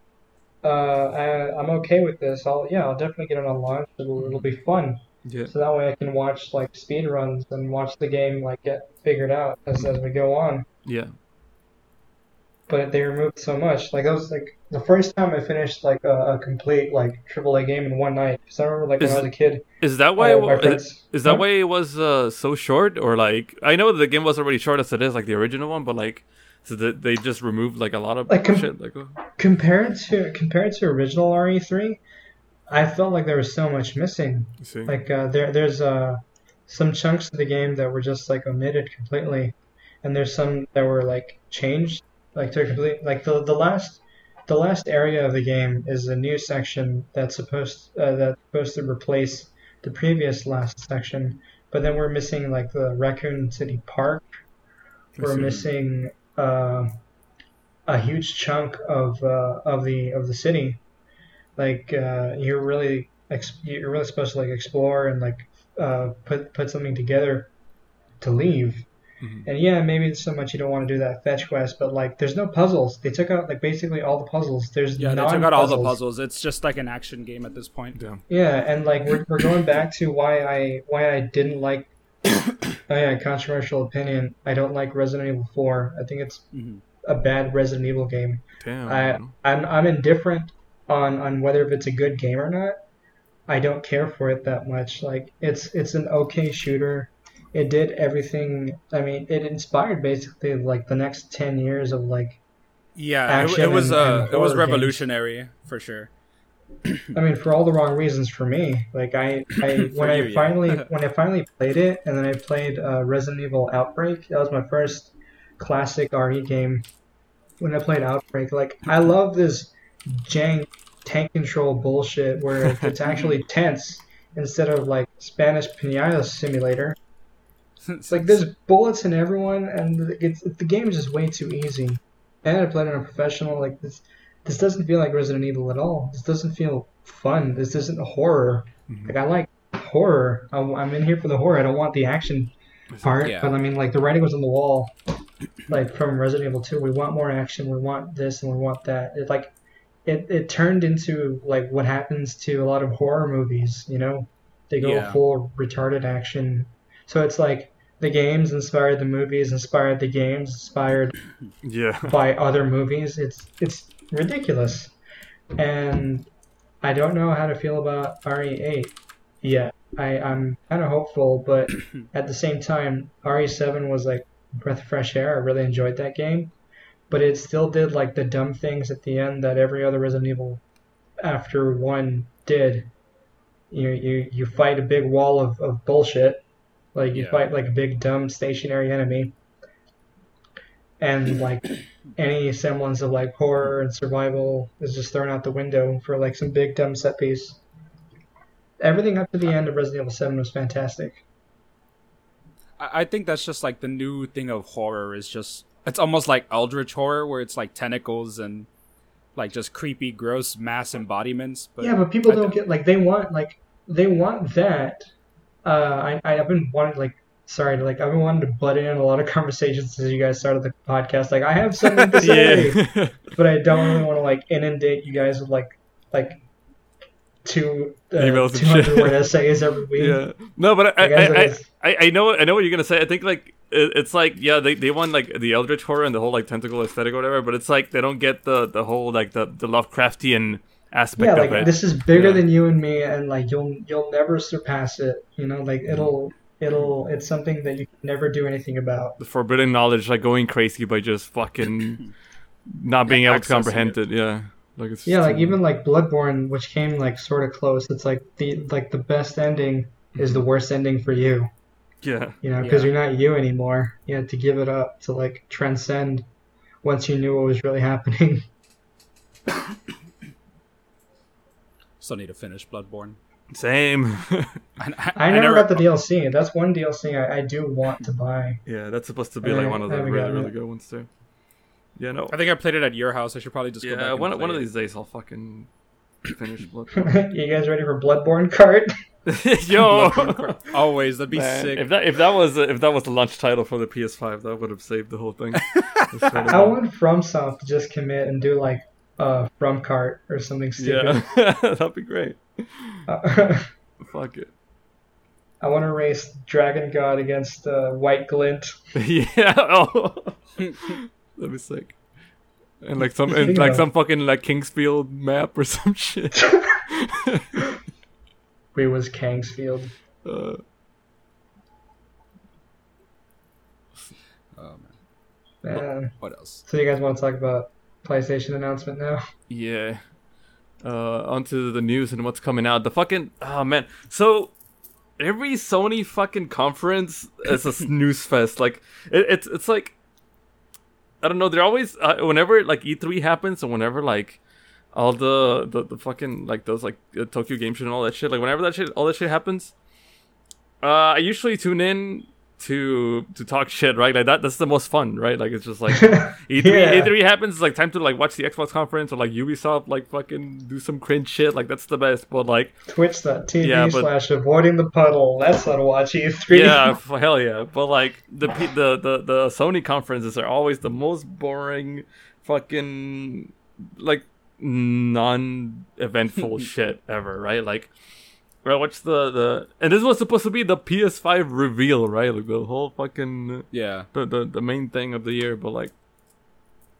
Uh, I, I'm okay with this. I'll yeah, I'll definitely get it on launch. It'll, it'll be fun. yeah. So that way I can watch like speed runs and watch the game like get figured out as, as we go on. Yeah. But they removed so much. Like that was like the first time I finished like a, a complete like AAA game in one night. Because I remember like when Is- I was a kid, Is that why? uh, it friends. is, is that Huh? why it was uh, so short? Or like I know the game was already short as it is, like the original one, but like so that they just removed like a lot of Like, com- shit. Like oh. compared to compared to original RE3, I felt like there was so much missing. see. Like uh, there there's uh some chunks of the game that were just like omitted completely, and there's some that were like changed like to complete like the the last the last area of the game is a new section that's supposed uh, that's supposed to replace the previous last section, but then we're missing like the Raccoon City Park. We're missing uh, a huge chunk of uh, of the of the city. Like uh, you're really ex- you're really supposed to like explore and like uh, put put something together to leave, Mm-hmm. And yeah, maybe it's so much you don't want to do that fetch quest, but like, there's no puzzles. They took out like basically all the puzzles. There's yeah, they took out all the puzzles. It's just like an action game at this point. Yeah, yeah, and like we're we're going back to why I why I didn't like. [coughs] oh yeah, controversial opinion. I don't like Resident Evil 4. I think it's mm-hmm. a bad Resident Evil game. Damn. I I'm I'm indifferent on on whether if it's a good game or not. I don't care for it that much. Like it's it's an okay shooter it did everything. I mean, it inspired basically like the next ten years of like. Yeah, it, it, was and, uh, and it was revolutionary games. for sure. I mean, for all the wrong reasons for me. Like I, I [laughs] when you, I finally yeah. [laughs] when I finally played it, and then I played uh, Resident Evil Outbreak. That was my first classic RE game. When I played Outbreak, like I love this jank tank control bullshit where it's [laughs] actually tense instead of like Spanish pinata simulator. It's [laughs] like there's bullets in everyone, and it's the game is just way too easy. And I played on a professional. Like this, this doesn't feel like Resident Evil at all. This doesn't feel fun. This isn't horror. Mm-hmm. Like I like horror. I'm in here for the horror. I don't want the action part. Yeah. But I mean, like the writing was on the wall, like from Resident Evil 2. We want more action. We want this and we want that. It like it it turned into like what happens to a lot of horror movies. You know, they go yeah. full retarded action. So it's like the games inspired the movies, inspired the games, inspired yeah. [laughs] by other movies. It's it's ridiculous, and I don't know how to feel about RE8 yet. I I'm kind of hopeful, but [clears throat] at the same time, RE7 was like breath of fresh air. I really enjoyed that game, but it still did like the dumb things at the end that every other Resident Evil after one did. You you you fight a big wall of, of bullshit like you yeah. fight like a big dumb stationary enemy, and like [clears throat] any semblance of like horror and survival is just thrown out the window for like some big dumb set piece. Everything up to the end of Resident Evil Seven was fantastic. I think that's just like the new thing of horror is just it's almost like eldritch horror where it's like tentacles and like just creepy gross mass embodiments but yeah but people don't get like they want like they want that uh, I I've been wanting like sorry like I've been wanting to butt in a lot of [laughs] conversations since you guys started the podcast. Like I have something to [laughs] say, yeah. but I don't really want to like inundate you guys with like like two uh, emails, two hundred word essays every [laughs] week. Yeah, no, but I I, I, I, I know I know what you're gonna say. I think like it's like yeah they, they want like the eldritch horror and the whole like tentacle aesthetic or whatever but it's like they don't get the the whole like the the lovecraftian aspect yeah, like, of it. This is bigger yeah. than you and me, and like you'll you'll never surpass it. You know, like it'll it'll it's something that you can never do anything about. The forbidden knowledge, like going crazy by just fucking [laughs] not being able to comprehend it. it. Yeah. Like it's yeah, like even like Bloodborne, which came like sort of close. It's like the like the best ending is the mm-hmm. worst ending for you. Yeah. You know, because yeah. you're not you anymore. You had to give it up to like transcend once you knew what was really happening. [laughs] Still need to finish Bloodborne. Same. [laughs] I, I, I, never, never got the DLC. That's one DLC I, I, do want to buy. Yeah, that's supposed to be like one of the really, really good ones too. Yeah, no. I think I played it at your house. I should probably just yeah. one one of these days I'll fucking finish [laughs] Bloodborne. you guys ready for Bloodborne cart? [laughs] Yo, always that'd be Man, sick. If that if that was if that was the launch title for the PS5, that would have saved the whole thing. I want FromSoft to just commit and do like uh, from cart or something stupid. Yeah, [laughs] that'd be great. Uh, [laughs] Fuck it. I want to race Dragon God against uh, White Glint. [laughs] yeah, oh. that'd be sick. And like some, and like some fucking like King's Field map or some shit. Where was King's Field? Uh, oh man. man. What else? So you guys want to talk about PlayStation announcement now. Yeah. Uh, onto the news and what's coming out. The fucking oh man. So every Sony fucking conference is a [laughs] snooze fest. Like it, it's it's like I don't know. They're always uh, whenever like E3 happens and whenever like all the the, the fucking like those like Tokyo Game Show and all that shit. Like whenever that shit all that shit happens, uh, I usually tune in to to talk shit, right? Like that that's the most fun, right? Like it's just like E3 [laughs] Yeah. E3 happens, it's like time to like watch the Xbox conference or like Ubisoft like fucking do some cringe shit. Like that's the best. But like Twitch.tv Yeah, but- slash avoiding the puddle. That's how to watch E3. [laughs] yeah, f- hell yeah. But like the the the the Sony conferences are always the most boring, fucking like non-eventful [laughs] shit ever, right? Like, well, what's the the and this was supposed to be the PS5 reveal, right? Like the whole fucking Yeah. the the, the main thing of the year, but like.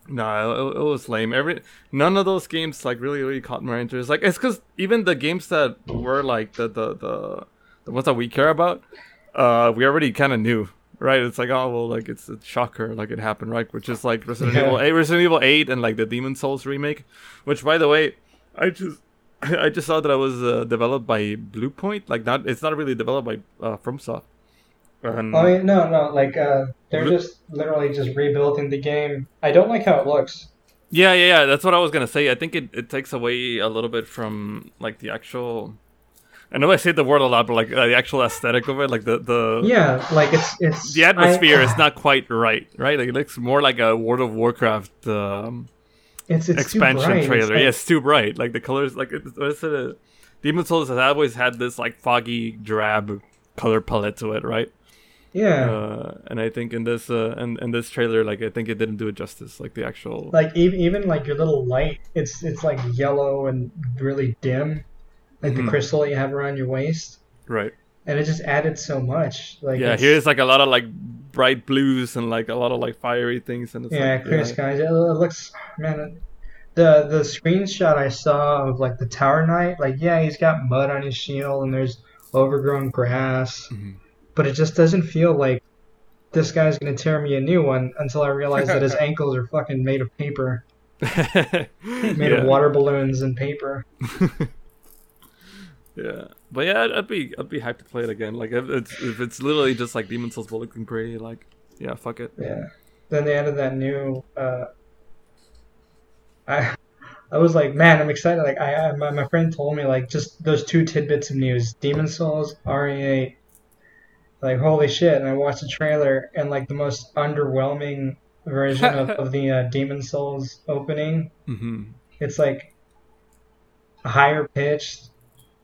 nah, it, it was lame. Every none of those games like really really caught my interest. Like it's because even the games that were like the the the, the ones that we care about, uh, we already kind of knew, right? It's like oh well, like it's a shocker, like it happened, right? Which is like Resident Yeah. Evil 8, Resident Evil 8, and like the Demon Souls remake. Which by the way, I just [laughs] I just saw that it was uh, developed by Bluepoint. Like not, it's not really developed by uh, FromSoft. And, I mean, no, no, like uh, they're Re- just literally just rebuilding the game. I don't like how it looks. Yeah, yeah, yeah. That's what I was gonna say. I think it, it takes away a little bit from like the actual. I know I say the word a lot, but like uh, the actual aesthetic of it, like the the Yeah, like it's it's the atmosphere I- is [sighs] not quite right, right? Like it looks more like a World of Warcraft um, It's, it's expansion bright. It's trailer. like- yeah, it's too bright. Like the colors, like it's, what is it? Uh, Demon Souls has always had this like foggy, drab color palette to it, right? yeah. Uh, and I think in this uh, in, in this trailer, like I think it didn't do it justice. Like the actual like even, even like your little light, it's it's like yellow and really dim, like Mhm. the crystal that you have around your waist, right. and it just added so much. Like yeah, it's- here's like a lot of like bright blues and like a lot of like fiery things, and it's yeah, like, clear skies. It, it looks man. The the screenshot I saw of like the Tower Knight, like yeah, he's got mud on his shield and there's overgrown grass, Mhm. but it just doesn't feel like this guy's gonna tear me a new one until I realize that his [laughs] ankles are fucking made of paper, [laughs] made yeah. of water balloons and paper. [laughs] Yeah, but yeah, I'd, I'd be I'd be hyped to play it again. Like if it's if it's literally just like Demon Souls but looking pretty, like yeah, fuck it. Yeah. Then they added that new. Uh, I, I was like, man, I'm excited. Like, I, I my, my friend told me like just those two tidbits of news: Demon Souls, RE8. Like, holy shit! And I watched the trailer, and like the most underwhelming version of, [laughs] of the uh, Demon Souls opening. hmm It's like higher pitched.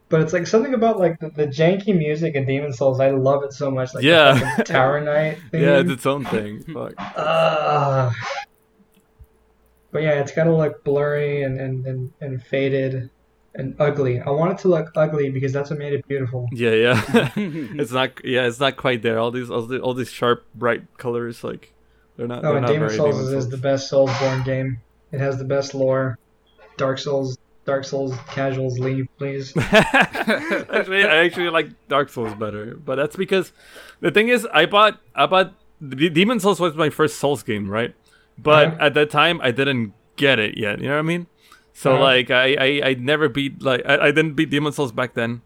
But it's like something about like the, the janky music in Demon Souls. I love it so much. Like Yeah. Tower Knight thing. [laughs] Yeah, it's its own thing. Fuck. Uh, but yeah, it's gotta look blurry and, and, and, and faded and ugly. I want it to look ugly because that's what made it beautiful. Yeah, yeah. [laughs] [laughs] it's not. Yeah, it's not quite there. All these, all, the, all these sharp, bright colors, like they're not. Oh, they're and not Demon very Souls Demon is, is the Souls. best Soulsborne game. It has the best lore. Dark Souls, Dark Souls casuals leave, please. [laughs] actually, I actually like Dark Souls better, but that's because the thing is, I bought, I bought D- Demon Souls was my first Souls game, right? But Uh-huh. at that time, I didn't get it yet. You know what I mean? So Uh-huh. like, I, I, I never beat like I, I didn't beat Demon Souls back then,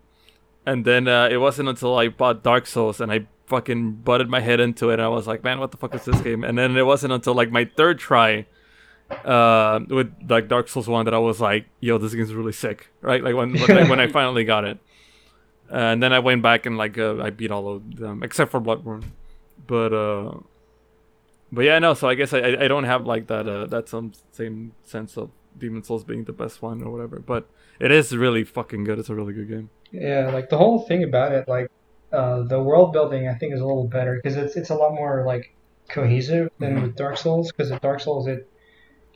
and then uh, it wasn't until I bought Dark Souls and I fucking butted my head into it. And I was like, man, what the fuck is this game? And then it wasn't until like my third try uh, with like Dark Souls one that I was like, yo, this game's really sick, right? Like when when, I, when I [laughs] finally got it, and then I went back and like uh, I beat all of them except for Bloodborne, but uh, but yeah, no. So I guess I I don't have like that uh, that some same sense of Demon Souls being the best one or whatever, but it is really fucking good. It's a really good game. Yeah, like the whole thing about it, like uh, the world building, I think is a little better because it's it's a lot more like cohesive than Mhm. with Dark Souls. Because with Dark Souls, it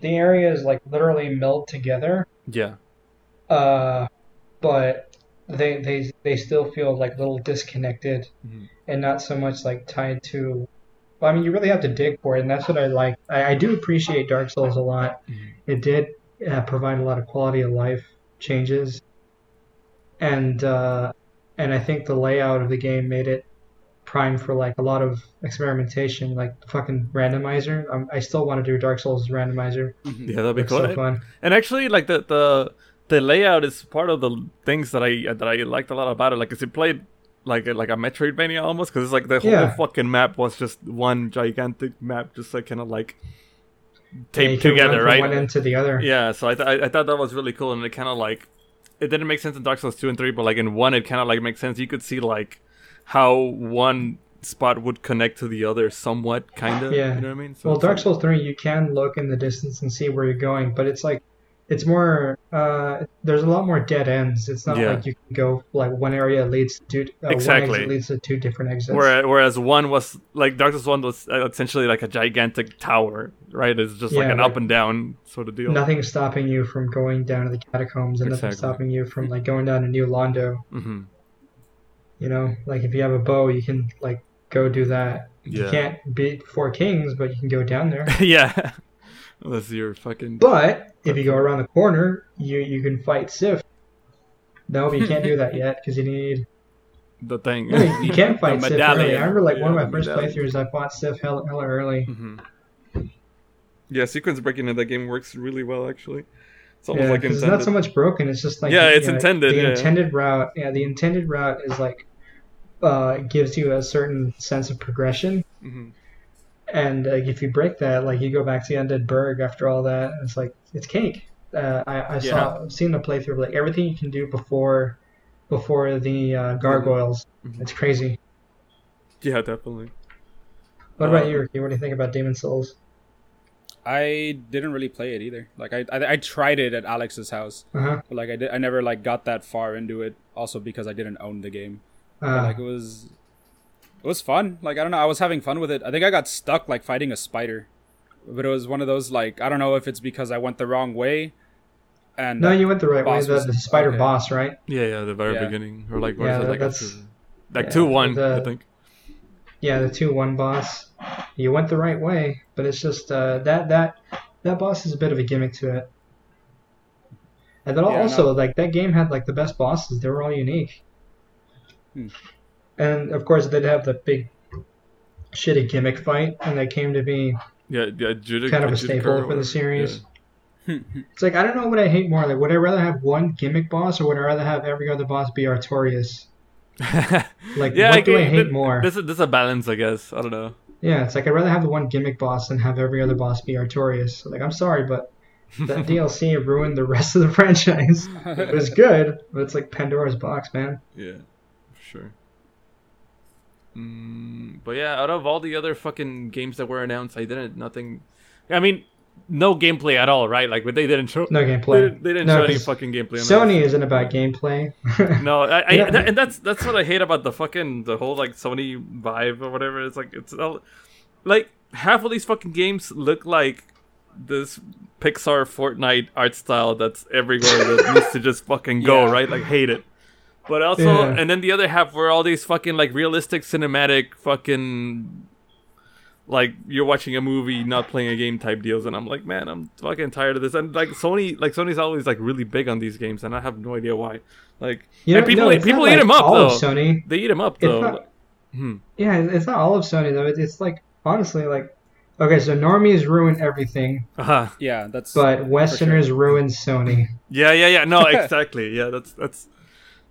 the areas like literally meld together, Yeah, uh, but they they they still feel like a little disconnected Mhm. and not so much like tied to. Well, I mean, you really have to dig for it, and that's what I like. I, I do appreciate Dark Souls a lot. Mhm. It did uh, provide a lot of quality of life changes, and uh, and I think the layout of the game made it prime for like a lot of experimentation, like the fucking randomizer. Um, I still want to do Dark Souls randomizer. yeah, that'd be cool. so fun. And actually, like the the the layout is part of the things that I that I liked a lot about it. Like, Like, 'cause it played like a, like a Metroidvania almost, because it's like the whole Yeah. fucking map was just one gigantic map, just like kind of like taped run together, right? One end to the other. Yeah, so I, th- I I thought that was really cool, and it kind of like it didn't make sense in Dark Souls two and three, but like in one, it kind of like makes sense. You could see like how one spot would connect to the other somewhat, kind of. Yeah. You know what I mean? So well, Dark Souls three, you can look in the distance and see where you're going, but it's like it's more. Uh, there's a lot more dead ends. It's not Yeah. like you can go like one area leads to uh, one Exactly. exit leads to two different exits. Whereas, whereas one was like Dark Souls one was uh, essentially like a gigantic tower, right? It's just like an like- up and down sort of deal. Nothing's stopping you from going down to the catacombs, and nothing's Exactly. stopping you from like going down to New Londo. hmm You know, like if you have a bow, you can like go do that. You can't beat four kings, but you can go down there. [laughs] yeah. Unless you're fucking. But if you go around the corner, you you can fight Sif. No, but you can't do that yet because you need. the thing. No, you you [laughs] can fight Sif early. I remember like one of my first medallion. playthroughs, I fought Sif hella, hella early. hmm Yeah, sequence breaking in that game works really well, actually. It's almost Yeah, like 'cause it's not so much broken. It's just like Yeah, it's know, intended, The yeah. intended route, yeah, the intended route is like uh, gives you a certain sense of progression. Mhm. And like, if you break that, like you go back to the undead burg after all that, and it's like it's cake. Uh, I, I saw, I've seen the playthrough of like everything you can do before, before the uh, gargoyles. Mhm. It's crazy. Yeah, definitely. What about Uh, you? Ricky? What do you think about Demon Souls? I didn't really play it either. Like I, I, I tried it at Alex's house, Uh huh. but like I did, I never like got that far into it. Also because I didn't own the game. Uh, like it was, it was fun. Like I don't know, I was having fun with it. I think I got stuck like fighting a spider, but it was one of those like I don't know if it's because I went the wrong way. And no, you went the right way. boss The, was- the spider okay. boss, right? Yeah, yeah, the very Yeah. beginning, or like what Yeah, is it? that- Like, that's- after- like yeah, two one, I think. Yeah, the two one boss. You went the right way, but it's just uh, that that that boss is a bit of a gimmick to it. And then Yeah, also no. like that game had like the best bosses. They were all unique. Hmm. And of course, they'd have the big shitty gimmick fight, and that came to be Yeah, yeah, Judic, kind of a uh, Judica staple or for the series. Yeah. Hmm. It's like I don't know what I hate more. Like, would I rather have one gimmick boss, or would I rather have every other boss be Artorias? [laughs] Like, yeah, what do I hate th- more? This is this is a balance, I guess. I don't know. Yeah, it's like I'd rather have the one gimmick boss than have every other boss be Artorias. Like, I'm sorry, but that [laughs] DLC ruined the rest of the [laughs] franchise. It was good, but it's like Pandora's box, man. Yeah, for sure. Mm, but yeah, out of all the other fucking games that were announced, I didn't nothing. I mean, no gameplay at all, right? Like, but they didn't show. No They, gameplay. didn't- they didn't No, show any fucking gameplay. Sony isn't about gameplay. [laughs] No, I, I Yeah. that- and that's that's what I hate about the fucking the whole like Sony vibe or whatever. It's like it's all, like half of these fucking games look like this Pixar Fortnite art style that's everywhere that needs to just fucking go Yeah. right. Like hate it. But also, Yeah. and then the other half were all these fucking like realistic cinematic fucking like you're watching a movie, not playing a game type deals, and I'm like, man, I'm fucking tired of this. And like Sony, like Sony's always like really big on these games, and I have no idea why. Like, You and know, people no, people not eat like them up though. Sony. They eat them up It's though. not- Hmm. Yeah, it's not all of Sony though. It's, it's like honestly, like okay, so normies ruin everything, Uh-huh. yeah, that's but Westerners ruin Sony. Yeah, yeah, yeah. No, [laughs] exactly. Yeah, that's that's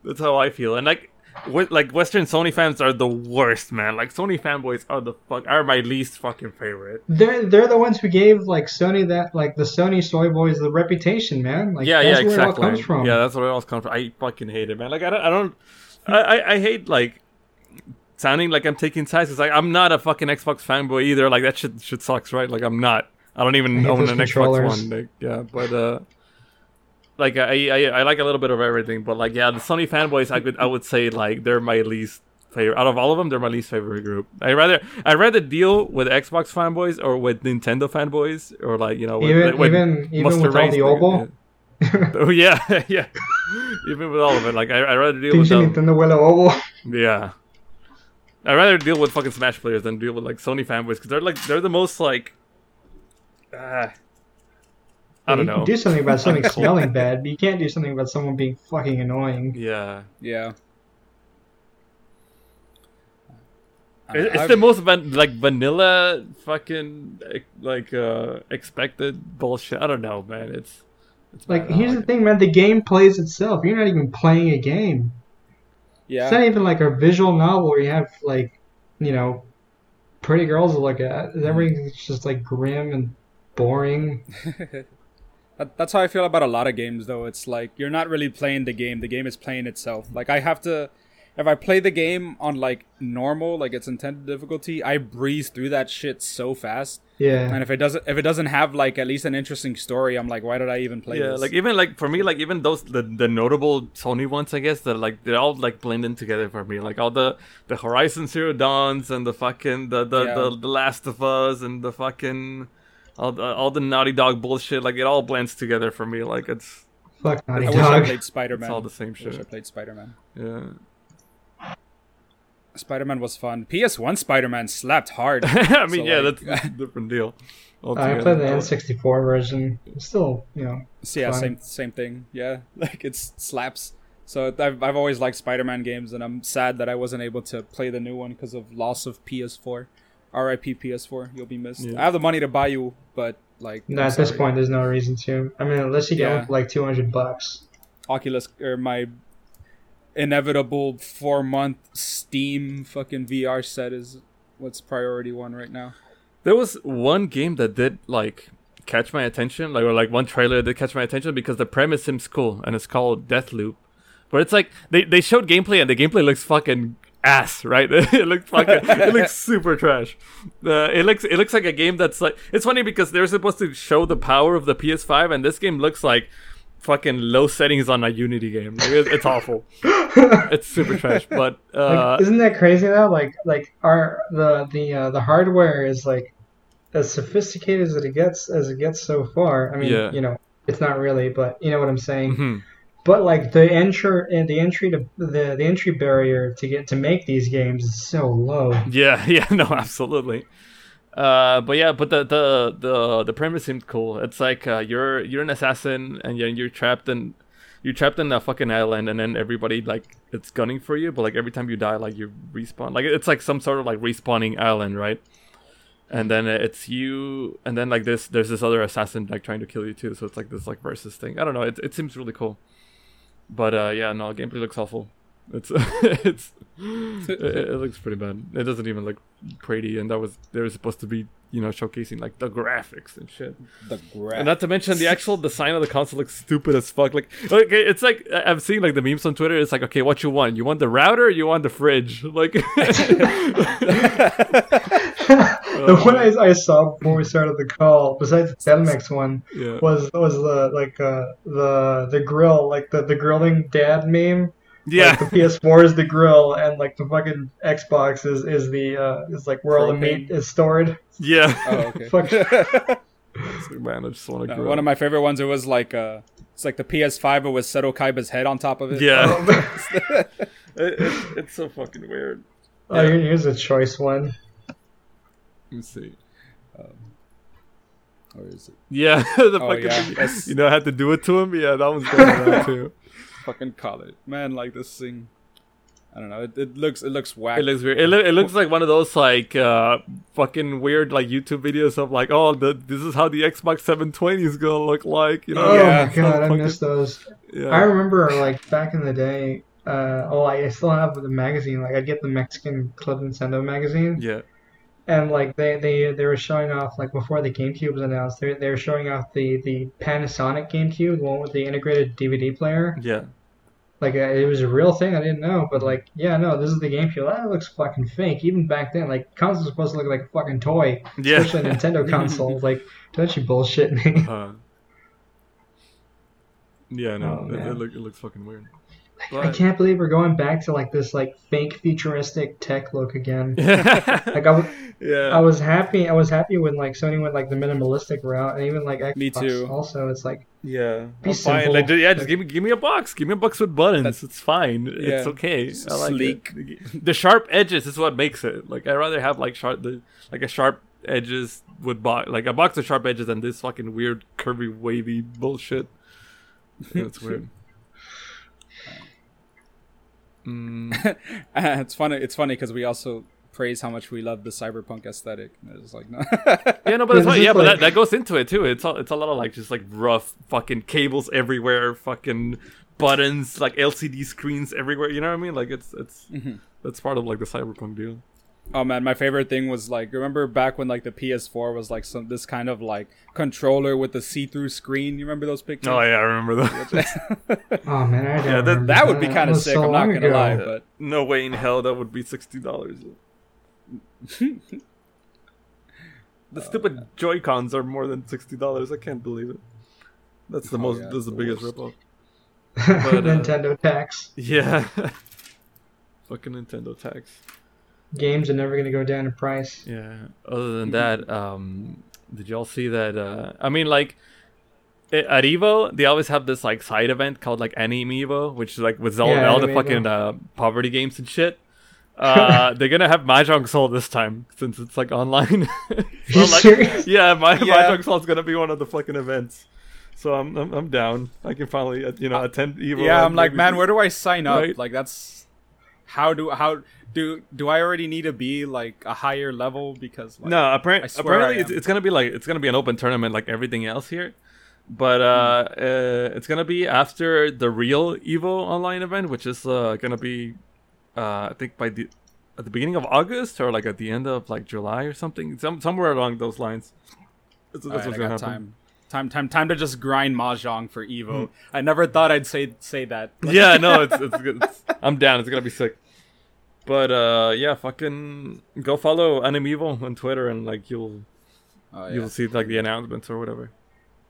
that's how I feel. And like, like Western Sony fans are the worst, man. Like Sony fanboys are the fuck are my least fucking favorite. They're they're the ones who gave like Sony that like the Sony soy boys the reputation, man. Like yeah, that's yeah, where exactly. it all comes from. Yeah, that's where it all comes from. I fucking hate it, man. Like I don't, I don't, I, I, I hate like sounding like I'm taking sides. It's like I'm not a fucking Xbox fanboy either. Like that shit, shit sucks, right? Like I'm not. I don't even I own an. Xbox One. Like, yeah, but uh, like I, I, I like a little bit of everything. But like, yeah, the Sony fanboys, I would, I would say like they're my least favorite out of all of them. They're my least favorite group. I rather, I rather deal with Xbox fanboys or with Nintendo fanboys or like you know with, even with even even with all the oval. [laughs] Oh yeah, [laughs] yeah. Even with all of it, like I, I rather deal Pinche with them. Nintendo huele. Yeah, I rather deal with fucking Smash players than deal with like Sony fanboys because they're like they're the most like. Uh, I don't you know. can do something about something [laughs] smelling bad, but you can't do something about someone being fucking annoying. Yeah, yeah. It's I've- the most van- like vanilla fucking like uh expected bullshit. I don't know, man. It's, it's Like bad. Here's the thing, man. The game plays itself. You're not even playing a game. Yeah. It's not even like a visual novel where you have like, you know, pretty girls to look at. Everything's just like grim and boring. [laughs] That, that's how I feel about a lot of games, though. It's like you're not really playing the game; the game is playing itself. Like I have to, if I play the game on like normal, like its intended difficulty, I breeze through that shit so fast. Yeah. And if it doesn't, if it doesn't have like at least an interesting story, I'm like, why did I even play yeah, this? like even like for me, like even those the, the notable Sony ones, I guess that like they all like blend in together for me. Like all the the Horizon Zero Dawns and the fucking the the, Yeah. the, the Last of Us and the fucking all the all the Naughty Dog bullshit. Like it all blends together for me. Like it's Fuck Naughty I wish I Dog. played Spider it's Man. all the same I wish I played Spider Man. Yeah. Spider Man was fun. PS One Spider Man slapped hard. [laughs] I mean, So, yeah, like- that's [laughs] a different deal. I played the N64 version. It's Still, you know. So yeah, Fun. same same thing. Yeah, [laughs] like it slaps. So I've I've always liked Spider-Man games, and I'm sad that I wasn't able to play the new one because of loss of PS4. R.I.P. PS4. You'll be missed. Yeah. I have the money to buy you, but like No, at this point, there's no reason to. I mean, unless you get Yeah. one for like 200 bucks. Oculus or my inevitable four month Steam fucking VR set is what's priority one right now. There was one game that did like catch my attention, like or like one trailer that did catch my attention because the premise seems cool and it's called Deathloop. But it's like they, they showed gameplay and the gameplay looks fucking ass, right? [laughs] it looks fucking it looks [laughs] super trash. Uh, it looks it looks like a game that's like it's funny because they're supposed to show the power of the PS5 and this game looks like fucking low settings on a Unity game. Like, it- it's awful. [laughs] it's super trash, but uh Like, isn't that crazy though? Like, like our the the uh, the hardware is like as sophisticated as it gets as it gets so far. I mean, Yeah. you know, it's not really, but you know what I'm saying. mhm. But like the entry and the entry to the the entry barrier to get to make these games is so low. Yeah, [laughs] yeah, no, absolutely. Uh, but yeah, but the the the the premise seemed cool. It's like uh, you're you're an assassin and you're, you're trapped in you're trapped in a fucking island, and then everybody like it's gunning for you. But like every time you die, like you respawn. Like it's like some sort of like respawning island, right? And then it's you, and then like this, there's this other assassin like trying to kill you too. So it's like this like versus thing. I don't know. It it seems really cool. But uh, yeah, no, gameplay looks awful. It's [laughs] it's [laughs] it, it looks pretty bad. It doesn't even look pretty, and that was they were supposed to be you know showcasing like the graphics and shit. The gra- And not to mention the actual design of the console looks stupid as fuck. Like okay, it's like I've seen like the memes on Twitter. It's like okay, what you want? You want the router? Or you want the fridge? Like [laughs] [laughs] the one I, I saw before we started the call, besides the Telmex one, yeah. was was the like uh, the the grill, like the the grilling dad meme. Yeah. Like the PS4 is the grill, and like the fucking Xbox is is the uh, is like where all the meat is stored. yeah. oh, okay. [laughs] Fuck. It's man, I just want to Uh, one of my favorite ones. It was like uh, it's like the PS5, but with Seto Kaiba's head on top of it. yeah. Um, [laughs] It- it's, it's so fucking weird. oh, here- here's a choice one. Let me see. Or is it Yeah, [laughs] the Oh, fucking yeah. thing- That's- you know, I had to do it to him. Yeah, that one's going around [laughs] too. fucking call it, man? Like this thing. I don't know. It, it looks it looks whack. It looks weird. It, loo- it looks like one of those like uh fucking weird like YouTube videos of like, oh, the, this is how the Xbox 720 is gonna look like. You know? Oh Yeah, my god, I fucking- missed those. Yeah. I remember like back in the day. Uh, oh, I still have the magazine. Like I'd get the Mexican Club Nintendo magazine, yeah. And like they, they they were showing off like before the GameCube was announced. They they were showing off the the Panasonic GameCube, the one with the integrated DVD player. Yeah. Like uh, it was a real thing. I didn't know, but like yeah, no, this is the GameCube. That looks fucking fake. Even back then, like consoles are supposed to look like a fucking toy, Yeah. especially [laughs] Nintendo consoles. Like don't you bullshit me? Uh, yeah, no, Oh, it, it, man. look, it looks fucking weird. I can't believe we're going back to like this like fake futuristic tech look again. yeah. [laughs] Like I, w- I was happy. I was happy when like Sony went like the minimalistic route, and even like Xbox Me too. Also, it's like Yeah, Be fine. Like, yeah, just give me give me a box. Give me a box with buttons. That's- it's fine. yeah. It's okay. I like Sleek. it. [laughs] The sharp edges is what makes it. Like I rather have like sharp the like a sharp edges with box like a box with sharp edges than this fucking weird curvy wavy bullshit. [laughs] That's weird. Mm, [laughs] it's funny. It's funny because we also praise how much we love the cyberpunk aesthetic. And It's like [laughs] no. yeah, no, but Yeah, it's fine. this Yeah, is but that, that goes into it too. It's all, it's a lot of like just like rough fucking cables everywhere, fucking buttons, like LCD screens everywhere. You know what I mean? Like it's it's Mhm. that's part of like the cyberpunk deal. Oh man, my favorite thing was like remember back when like the PS4 was like some this kind of like controller with the see-through screen. You remember those pictures? Oh yeah, I remember those. [laughs] oh man, I don't Yeah, that- that would be kind of sick. so I'm not gonna ago. lie, but no way in hell that would be sixty dollars. [laughs] the stupid Joy Cons are more than sixty dollars. I can't believe it. That's the Oh, most. yeah, that's the the biggest worst. ripoff. [laughs] But, uh, Nintendo tax. Yeah. Fucking Nintendo tax. Games are never gonna go down in price. Yeah. Other than that, um, did y'all see that? Uh, I mean, like i- at Evo, they always have this like side event called like Anime Evo, which is like with all, Yeah, all the fucking uh, poverty games and shit. Uh, [laughs] they're gonna have Mahjong Soul this time since it's like online. [laughs] So like, yeah, my Yeah. Mahjong Soul is gonna be one of the fucking events. So I'm I'm, I'm down. I can finally uh, you know attend Evo. yeah, I'm like, man, where do I sign up? Right. Like that's how do how do do I already need to be like a higher level because like, no, swear apparently it's, it's gonna be like it's gonna be an open tournament like everything else here, but uh, Hmm. uh it's gonna be after the real Evo online event, which is uh gonna be uh I think by the at the beginning of August or like at the end of like July or something, some somewhere along those lines. That's, that's Alright, what's I gonna happen. time. Time, time, time to just grind mahjong for Evo. I never thought I'd say say that. [laughs] yeah, no, it's it's good. It's, I'm down. It's gonna be sick. But uh, yeah, fucking go follow Anime Evo on Twitter and like you'll Oh, yeah. you'll see like the announcements or whatever.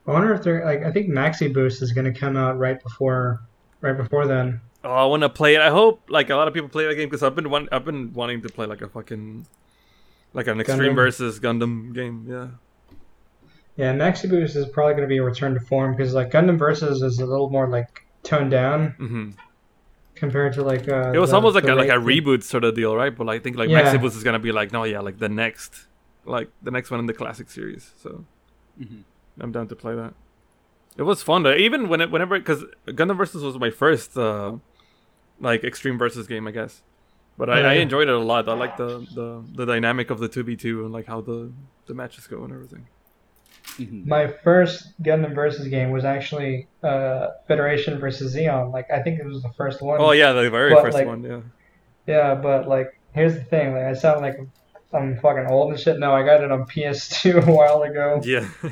I wonder if they're like I think Maxi Boost is gonna come out right before right before then. Oh, I want to play it. I hope like a lot of people play that game because I've been want- I've been wanting to play like a fucking like an extreme Gundam. versus Gundam game. Yeah. Yeah, Maxi Boost is probably gonna be a return to form because like Gundam Versus is a little more like toned down hmm compared to like uh, It was the- almost like a like a reboot sort of deal, right? But I think like Yeah. Maxi Boost is gonna be like no, yeah, like the next, like the next one in the classic series. So Mhm. I'm down to play that. It was fun though. Even when it, whenever because Gundam Versus was my first uh like extreme versus game, I guess. But I, I enjoyed it a lot. I like the, the the dynamic of the two v two and like how the the matches go and everything. Mhm. My first Gundam Versus game was actually uh, Federation versus Zeon. Like I think it was the first one. Oh yeah, the very But, first like, one. Yeah. Yeah, but like, here's the thing. Like, I sound like I'm fucking old and shit. No, I got it on [laughs] PS2 a while ago, Yeah. [laughs] and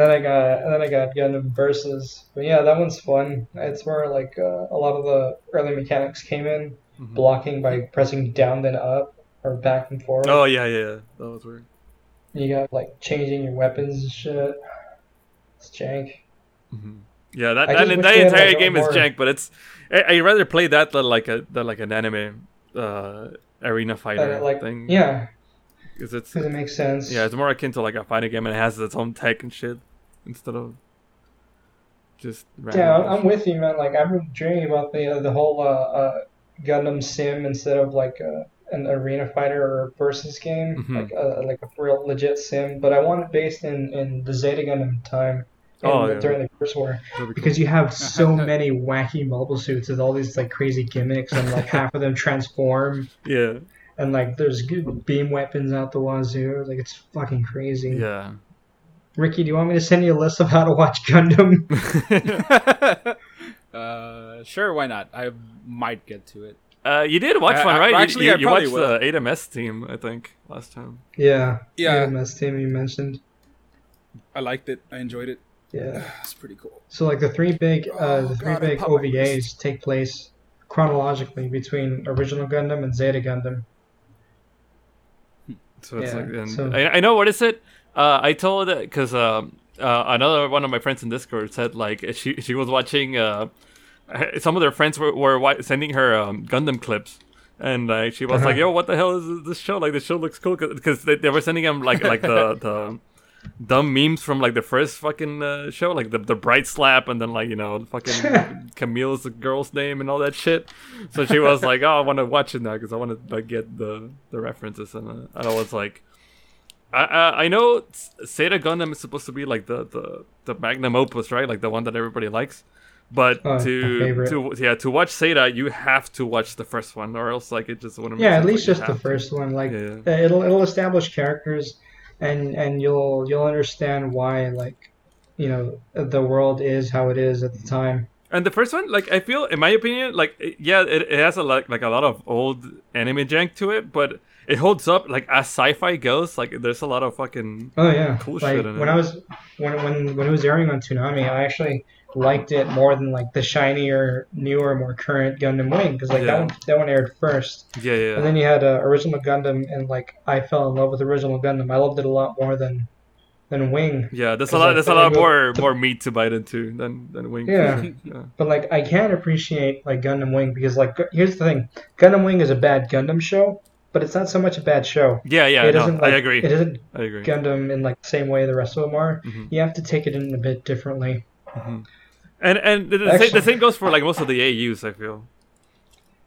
then I got and then I got Gundam Versus. But yeah, that one's fun. It's where like uh, a lot of the early mechanics came in, Mhm. blocking by pressing down then up or back and forward. Oh yeah, yeah, yeah. That was weird. You got like changing your weapons and shit. It's jank. hmm Yeah, that that, that entire game is more- jank, but it's I, I rather play that than like a than like an anime uh arena fighter like thing. yeah, because it's it makes sense. yeah, it's more akin to like a fighting game and it has its own tech and shit instead of just Yeah, I'm, I'm with you, man. Like I've been dreaming about the uh, the whole uh, uh, Gundam sim instead of like uh, an arena fighter or a versus game, Mhm. like uh, like a real legit sim. But I want it based in in the Zeta Gundam time. in- Oh, yeah. during the First War, That'd be because you have so [laughs] many wacky mobile suits with all these like crazy gimmicks, and like half of them transform, [laughs] yeah, and like there's good beam weapons out the wazoo. Like it's fucking crazy. yeah. Ricky, do you want me to send you a list of how to watch Gundam? [laughs] uh, sure, why not? I might get to it. Uh, you did watch I- one, right? You- actually, you, I you watched will. the 8MS team, I think, last time. yeah, Yeah. AMS team you mentioned. I liked it. I enjoyed it. Yeah. [sighs] It's pretty cool. So like the three big uh, Oh, the three God, big OVAs take place chronologically between original Gundam and Zeta Gundam. So it's Yeah, like, and so- I, I know what is it. Uh, I told because um, uh, another one of my friends in Discord said like she she was watching. [laughs] Some of their friends were, were sending her um, Gundam clips, and uh, she was Uh-huh. like, "Yo, what the hell is this show? Like, this show looks cool." Because they, they were sending him like like the [laughs] the dumb memes from like the first fucking uh, show, like the the bright slap, and then like you know fucking [laughs] Kamille's the girl's name and all that shit. So she was like, "Oh, I want to watch it now because I want to like get the the references." And, uh, I was like, I, I I know Zeta Gundam is supposed to be like the, the the magnum opus, right? Like the one that everybody likes. But Oh, to to yeah to watch Zeta, you have to watch the first one, or else like it just wouldn't. make Yeah, at least like, just the to. first one. Like Yeah. uh, it'll it'll establish characters, and and you'll you'll understand why like you know the world is how it is at the time. And the first one, like I feel, in my opinion, like yeah, it, it has a like like a lot of old anime jank to it, but it holds up like as sci-fi goes. Like there's a lot of fucking Oh yeah, Cool like shit in when it. I was when when when it was airing on Toonami, I actually liked it more than like the shinier, newer, more current Gundam Wing because like Yeah. that one that one aired first, yeah yeah. and then you had uh, original Gundam, and like I fell in love with original Gundam. I loved it a lot more than than Wing. yeah, there's a lot. There's a lot more the- more meat to bite into than than Wing. Yeah. [laughs] yeah. But like I can appreciate like Gundam Wing because like here's the thing, Gundam Wing is a bad Gundam show, but it's not so much a bad show. Yeah, yeah, it no, isn't I like, agree. It isn't I agree. Gundam in like the same way the rest of them are. Mhm. You have to take it in a bit differently. And and the, the, same, the same goes for like most of the AUs. I feel.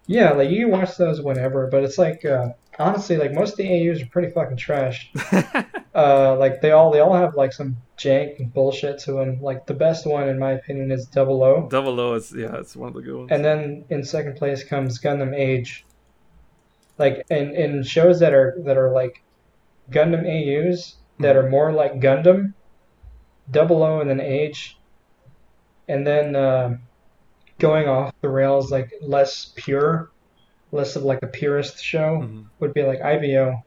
Yeah, like you can watch those whenever, but it's like uh, honestly, like most of the AUs are pretty fucking trash. [laughs] uh, like they all they all have like some jank and bullshit to them. Like the best one in my opinion is Double O, Double O is yeah, it's one of the good ones. and then in second place comes Gundam Age. Like in in shows that are that are like Gundam AUs that are more like Gundam, Double O and then Age, and then uh, going off the rails like less pure, less of like a purist show Mhm. would be like IBO.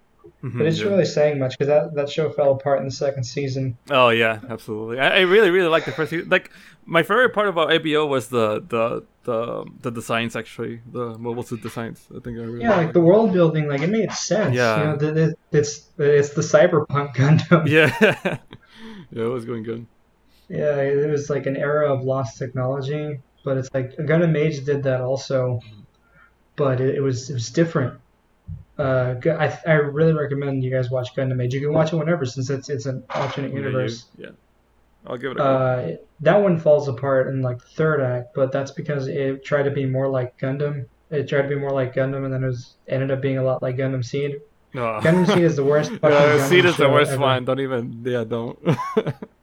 Mhm, But it's yeah. really saying much because that, that show fell apart in the second season. Oh yeah, absolutely. I, I really really like the first season. Like my favorite part about IBO was the the the the designs actually, the mobile suit designs. I think I really Yeah, like the world building, like it made sense. Yeah. You know, it's it's the cyberpunk [laughs] Gundam. yeah [laughs] yeah it was going good. Yeah, it was like an era of lost technology, but it's like Gundam Age did that also, but it, it was it was different. Uh, I I really recommend you guys watch Gundam Age. You can watch it whenever since it's it's an alternate universe. Yeah, I'll give it a. Uh, that one falls apart in like the third act, but that's because it tried to be more like Gundam. It tried to be more like Gundam, and then it was ended up being a lot like Gundam Seed. no. Gundam Seed is the worst. [laughs] yeah, Seed is the worst ever. one. Don't even. Yeah, don't. [laughs]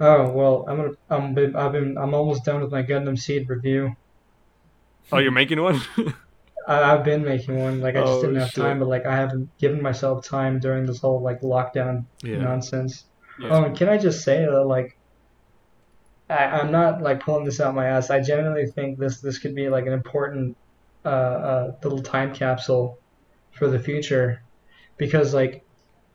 Oh well, I'm gonna I'm I've been I'm almost done with my Gundam Seed review. oh, you're making one? [laughs] I, I've been making one, like I just Oh, didn't have shit. time, but like I haven't given myself time during this whole like lockdown yeah. nonsense. Yeah. Oh, and can I just say that like I, I'm not like pulling this out my ass. I genuinely think this this could be like an important uh, uh, little time capsule for the future, because like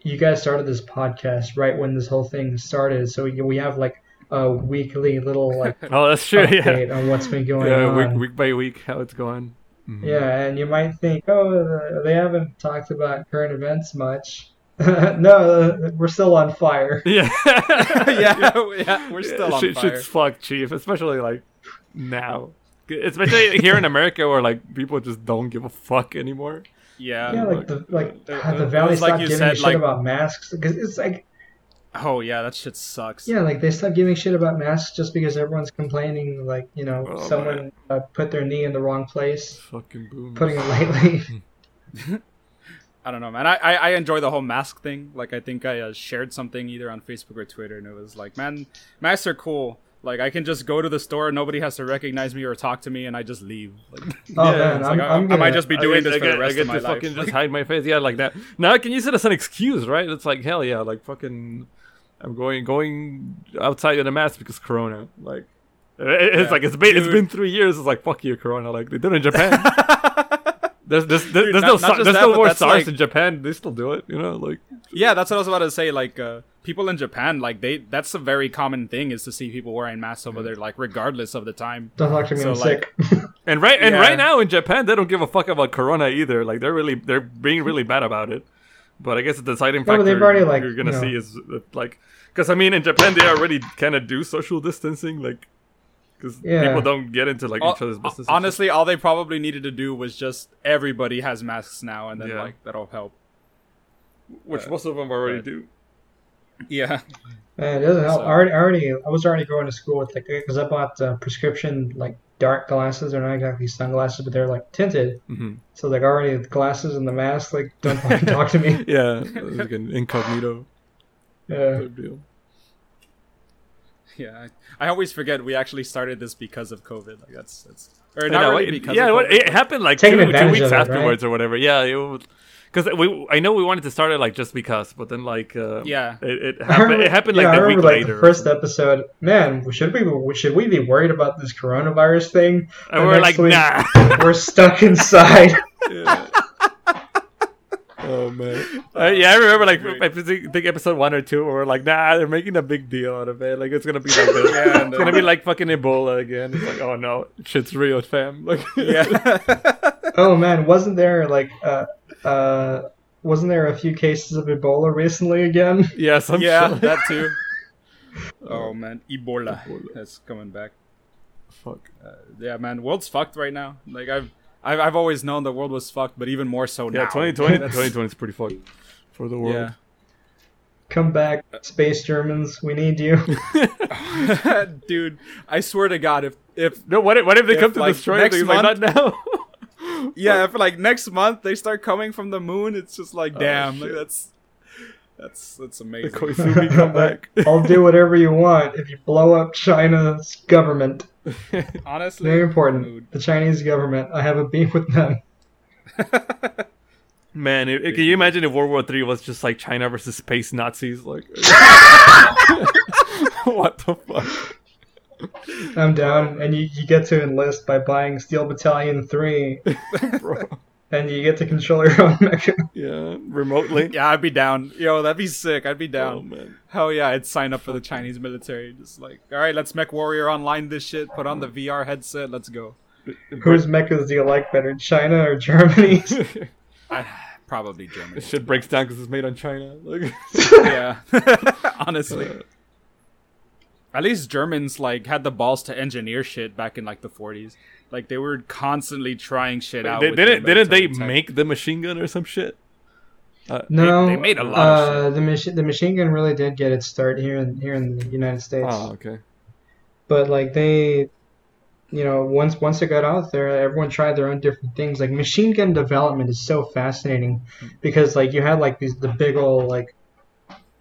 you guys started this podcast right when this whole thing started, so we, we have like a weekly little like [laughs] Oh, that's true. Yeah. on what's been going Yeah, on. week, week by week, how it's going. Mhm. Yeah, and you might think, oh, they haven't talked about current events much. [laughs] no, we're still on fire. [laughs] Yeah. yeah, yeah, we're still on shit, fire. Shit's fucked, chief. Especially like now, especially here in America, where like people just don't give a fuck anymore. Yeah. Yeah, like the like God, the Valley was like stopped you giving said, a shit like- about masks because it's like Oh yeah, that shit sucks. yeah, like they stopped giving shit about masks just because everyone's complaining. Like you know, Oh, someone uh, put their knee in the wrong place. Fucking boom. Putting it lightly. [laughs] [laughs] I don't know, man. I, I, I enjoy the whole mask thing. Like, I think I uh, shared something either on Facebook or Twitter, and it was like, man, masks are cool. Like, I can just go to the store, nobody has to recognize me or talk to me, and I just leave. Like, [laughs] Oh Yeah, man, it's I'm, like, I, I'm gonna, might just be doing I this I for get, the rest I get of my to life. fucking Like, just [laughs] hide my face. Yeah, like that. Now I can use it as an excuse, right? It's like hell yeah, like fucking, I'm going going outside in a mask because Corona. Like, [laughs] it's Yeah. like it's been it's Dude. been three years. It's like fuck you, Corona. Like they did it in Japan. There's there's, there's, Dude, there's not- no not there's that, no more that's SARS like- in Japan. They still do it. You know, like yeah, that's what I was about to say. Like, uh, people in Japan, like, they that's a very common thing is to see people wearing masks over there, like, regardless of the time. Don't talk to me. So, I'm like- sick. [laughs] and right and Yeah. right now in Japan they don't give a fuck about Corona either. Like they're really they're being really bad about it. But I guess the deciding factor they've already, like, you're gonna you know- see is uh, like because I mean in Japan they already kind of do social distancing like because Yeah. people don't get into like Al- each other's business. honestly, all they probably needed to do was just everybody has masks now, and then, Yeah. like, that'll help. shit, which most of them already but- do. Yeah. Man, it doesn't help. So- I already, I already, I was already going to school with like, because I bought uh, prescription like dark glasses. They're not exactly sunglasses, but they're like tinted. hmm So like already the glasses and the mask, like don't talk to me. [laughs] Yeah, [laughs] like an incognito Yeah. type deal. Yeah, I, I always forget we actually started this because of COVID. Like that's that's or not know, really it- because yeah, of COVID, it happened like two, two weeks it, afterwards or whatever. Yeah, it was because we I know we wanted to start it like just because, but then like uh, Yeah. it, it happened. remember- It happened yeah, like I the week like, later. The first episode, man, should we should we be worried about this coronavirus thing? and the we're like, week- nah. We're stuck inside. [laughs] Oh man. Uh, yeah, I remember like I think think episode one or two where we're like, nah, they're making a big deal out of it. Like it's gonna be like [laughs] this. Yeah, and it's gonna be like fucking Ebola again. It's like, oh no, shit's real, fam. [laughs] Like Yeah. [laughs] oh man, wasn't there like uh uh wasn't there a few cases of Ebola recently again? yeah, some yeah, shit. that too. Oh man, Ebola. Ebola. That's coming back. Fuck. Uh, yeah, man, world's fucked right now. Like I've, I've, I've always known the world was fucked, but even more so Yeah, now. 2020, That's- 2020 is pretty fucked for the world. Yeah. Come back, space Germans, we need you. [laughs] [laughs] Dude, I swear to God, if if No, what if, what if they If, come to like, destroy next things? Like, not now. [laughs] yeah, if like next month they start coming from the moon, it's just like, Oh, damn, like shit. That's that's that's the amazing. Koizumi [laughs] come. I'll do whatever you want if you blow up China's government. [laughs] Honestly, Very important. mood. The Chinese government. I have a beef with them. [laughs] Man, it, it- can you imagine if World War Three was just like China versus space Nazis? Like, what the fuck? I'm down, and you, you get to enlist by buying Steel Battalion 3, Bro. And you get to control your own [laughs] mecha. Yeah, remotely. [laughs] Yeah, I'd be down. Yo, that'd be sick. I'd be Oh down. man. Hell yeah, I'd sign up for the Chinese military. Just like, all right, let's Mech Warrior online this shit. Put on the VR headset. Let's go. Whose mechas do you like better, China or Germany's? [laughs] I, probably Germany. This shit breaks down because it's made on China. Like, yeah, honestly. Uh. At least Germans like had the balls to engineer shit back in like the 40s. Like they were constantly trying shit out. they, didn't didn't they military make the machine gun or some shit? Uh, No, they made a lot of uh, The machine, the machine gun really did get its start here in here in the United States. Oh, okay. But like they, you know, once once it got out there, everyone tried their own different things. Like machine gun development is so fascinating because like you had like these the big old like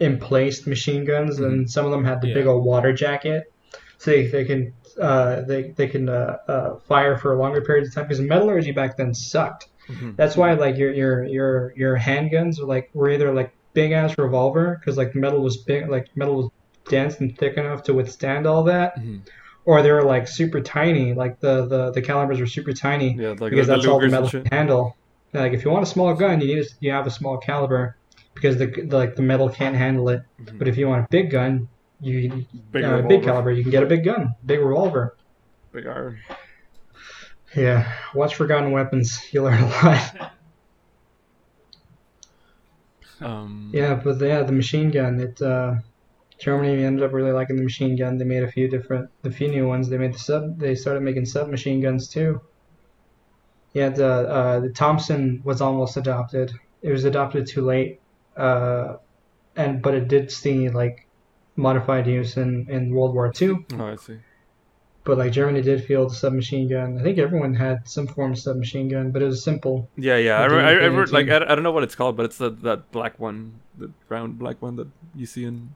emplaced machine guns, and some of them had the Yeah. big old water jacket, so they, they can uh, they they can uh, uh, fire for longer periods of time because metallurgy back then sucked. Mhm. That's why like your your your your handguns were like were either like big ass revolver because like metal was big like metal was dense and thick enough to withstand all that, Mhm. or they were like super tiny like the the, the calibers were super tiny Yeah, like because the, that's all the metal and can handle. Like if you want a small gun, you need to, you have a small caliber because the, the like the metal can't handle it. Mhm. But if you want a big gun, you Big uh, big caliber, you can get a big gun, big revolver. Big iron. Yeah, watch Forgotten Weapons. You learn a lot. Um, Yeah, but yeah, the machine gun. It uh, Germany ended up really liking the machine gun. They made a few different, the few new ones. They made the sub. They started making submachine guns too. Yeah, the uh, the Thompson was almost adopted. It was adopted too late, uh, and but it did see like modified use in in World War II. Oh, I see. But like Germany did field a submachine gun. I think everyone had some form of submachine gun, but it was simple. Yeah, yeah. I, re- I, I re- like I, I don't know what it's called, but it's the that black one, the round black one that you see in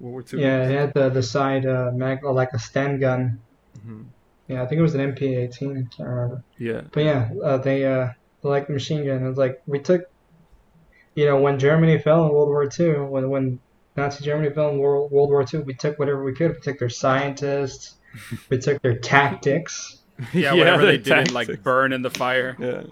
World War Two. Yeah, it had the the side uh, mag like a Sten gun. Mhm. Yeah, I think it was an MP18. I can't remember. Yeah. But yeah, uh, they uh, liked the machine gun. It was like we took, you know, when Germany fell in World War II, when when Nazi Germany fell in World, World War II, we took whatever we could. We took their scientists, [laughs] we took their tactics. [laughs] [laughs] Yeah, whatever they the didn't like burn in the fire. Yeah.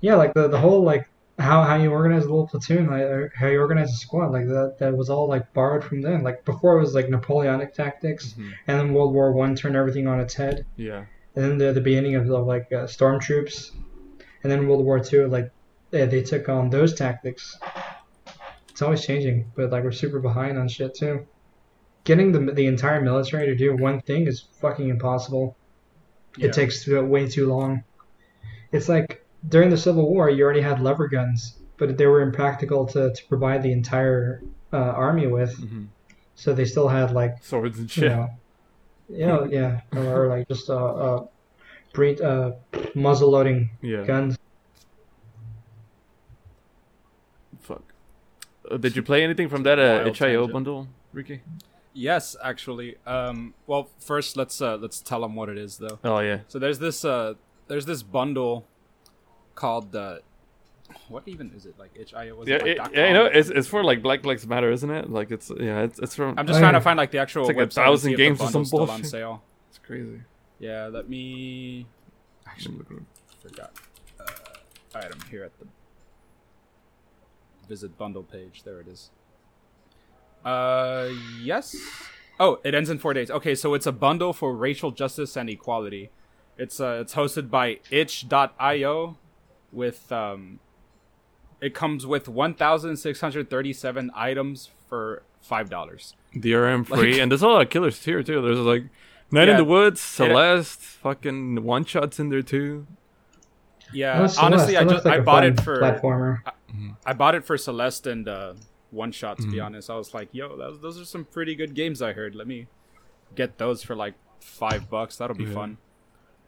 Yeah, like the the whole like how how you organize a little platoon, like, or how you organize a squad, like that that was all like borrowed from them. Like before, it was like Napoleonic tactics, Mhm. and then World War One turned everything on its head. Yeah. and then the the beginning of, of like uh, stormtroops, and then World War Two, like they, they took on those tactics. It's always changing, but like we're super behind on shit too. Getting the the entire military to do one thing is fucking impossible. Yeah. It takes way too long. It's like during the Civil War, you already had lever guns, but they were impractical to, to provide the entire uh, army with. hmm So they still had like Swords and you shit. know, you know, yeah, or, like just uh, uh, breed, uh, muzzle loading [laughs] Yeah. guns. Fuck. Uh, did you play anything from that uh, itch.io tangent. bundle, Ricky? Yes, actually. Um, well, first let's uh, let's tell them what it is though. Oh yeah. So there's this uh, there's this bundle called uh, what even is it like itch.io? Was Yeah, it, like it, yeah, you know, it's it's for like Black Lives Matter, isn't it? Like it's yeah, it's it's from. I'm just Oh, trying yeah. to find like the actual It's like a website and thousand games or some bundle's still on bullshit. sale. It's crazy. Yeah, let me. Actually, forgot. Uh, item here at the visit bundle page. There it is. Uh, yes. Oh, it ends in four days. Okay, so it's a bundle for racial justice and equality. It's uh, it's hosted by itch.io with um it comes with 1637 items for $5. DRM free, Like- and there's a lot of killers here too. There's like Night in the Woods, Celeste, fucking one shots in there too. Yeah, Oh, Celeste, honestly, I that looks just like I a bought it for platformer. I bought it for Celeste and uh, One Shot. To be Mhm. honest, I was like, "Yo, those, those are some pretty good games." I heard. Let me get those for like five bucks. That'll be Yeah. fun.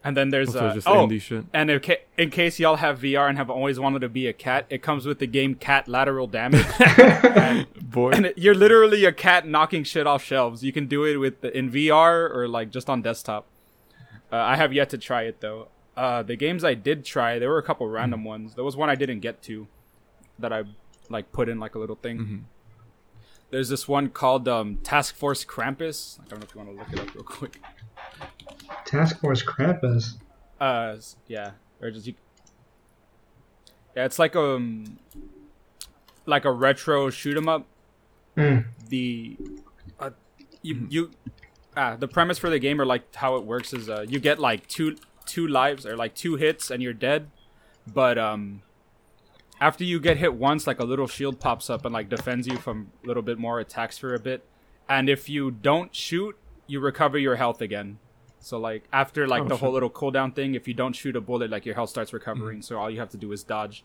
And then there's Also uh, just oh, indie shit. and in, ca- in case y'all have VR and have always wanted to be a cat, it comes with the game Cat Lateral Damage. [laughs] Boy, and it, you're literally a cat knocking shit off shelves. You can do it with the, in VR or like just on desktop. Uh, I have yet to try it though. Uh, the games I did try, there were a couple random Hmm. ones. There was one I didn't get to that I like put in like a little thing. Mhm. There's this one called um, Task Force Krampus. I don't know if you want to look it up real quick. Task Force Krampus. Uh, yeah, or just you. Yeah, it's like um, like a retro shoot 'em up. Mm. the uh, you you ah the premise for the game or like how it works is uh you get like two two lives or like two hits and you're dead but um after you get hit once like a little shield pops up and like defends you from a little bit more attacks for a bit. And if you don't shoot you recover your health again. So like after like Oh, the whole little cooldown thing if you don't shoot a bullet like your health starts recovering. So all you have to do is dodge.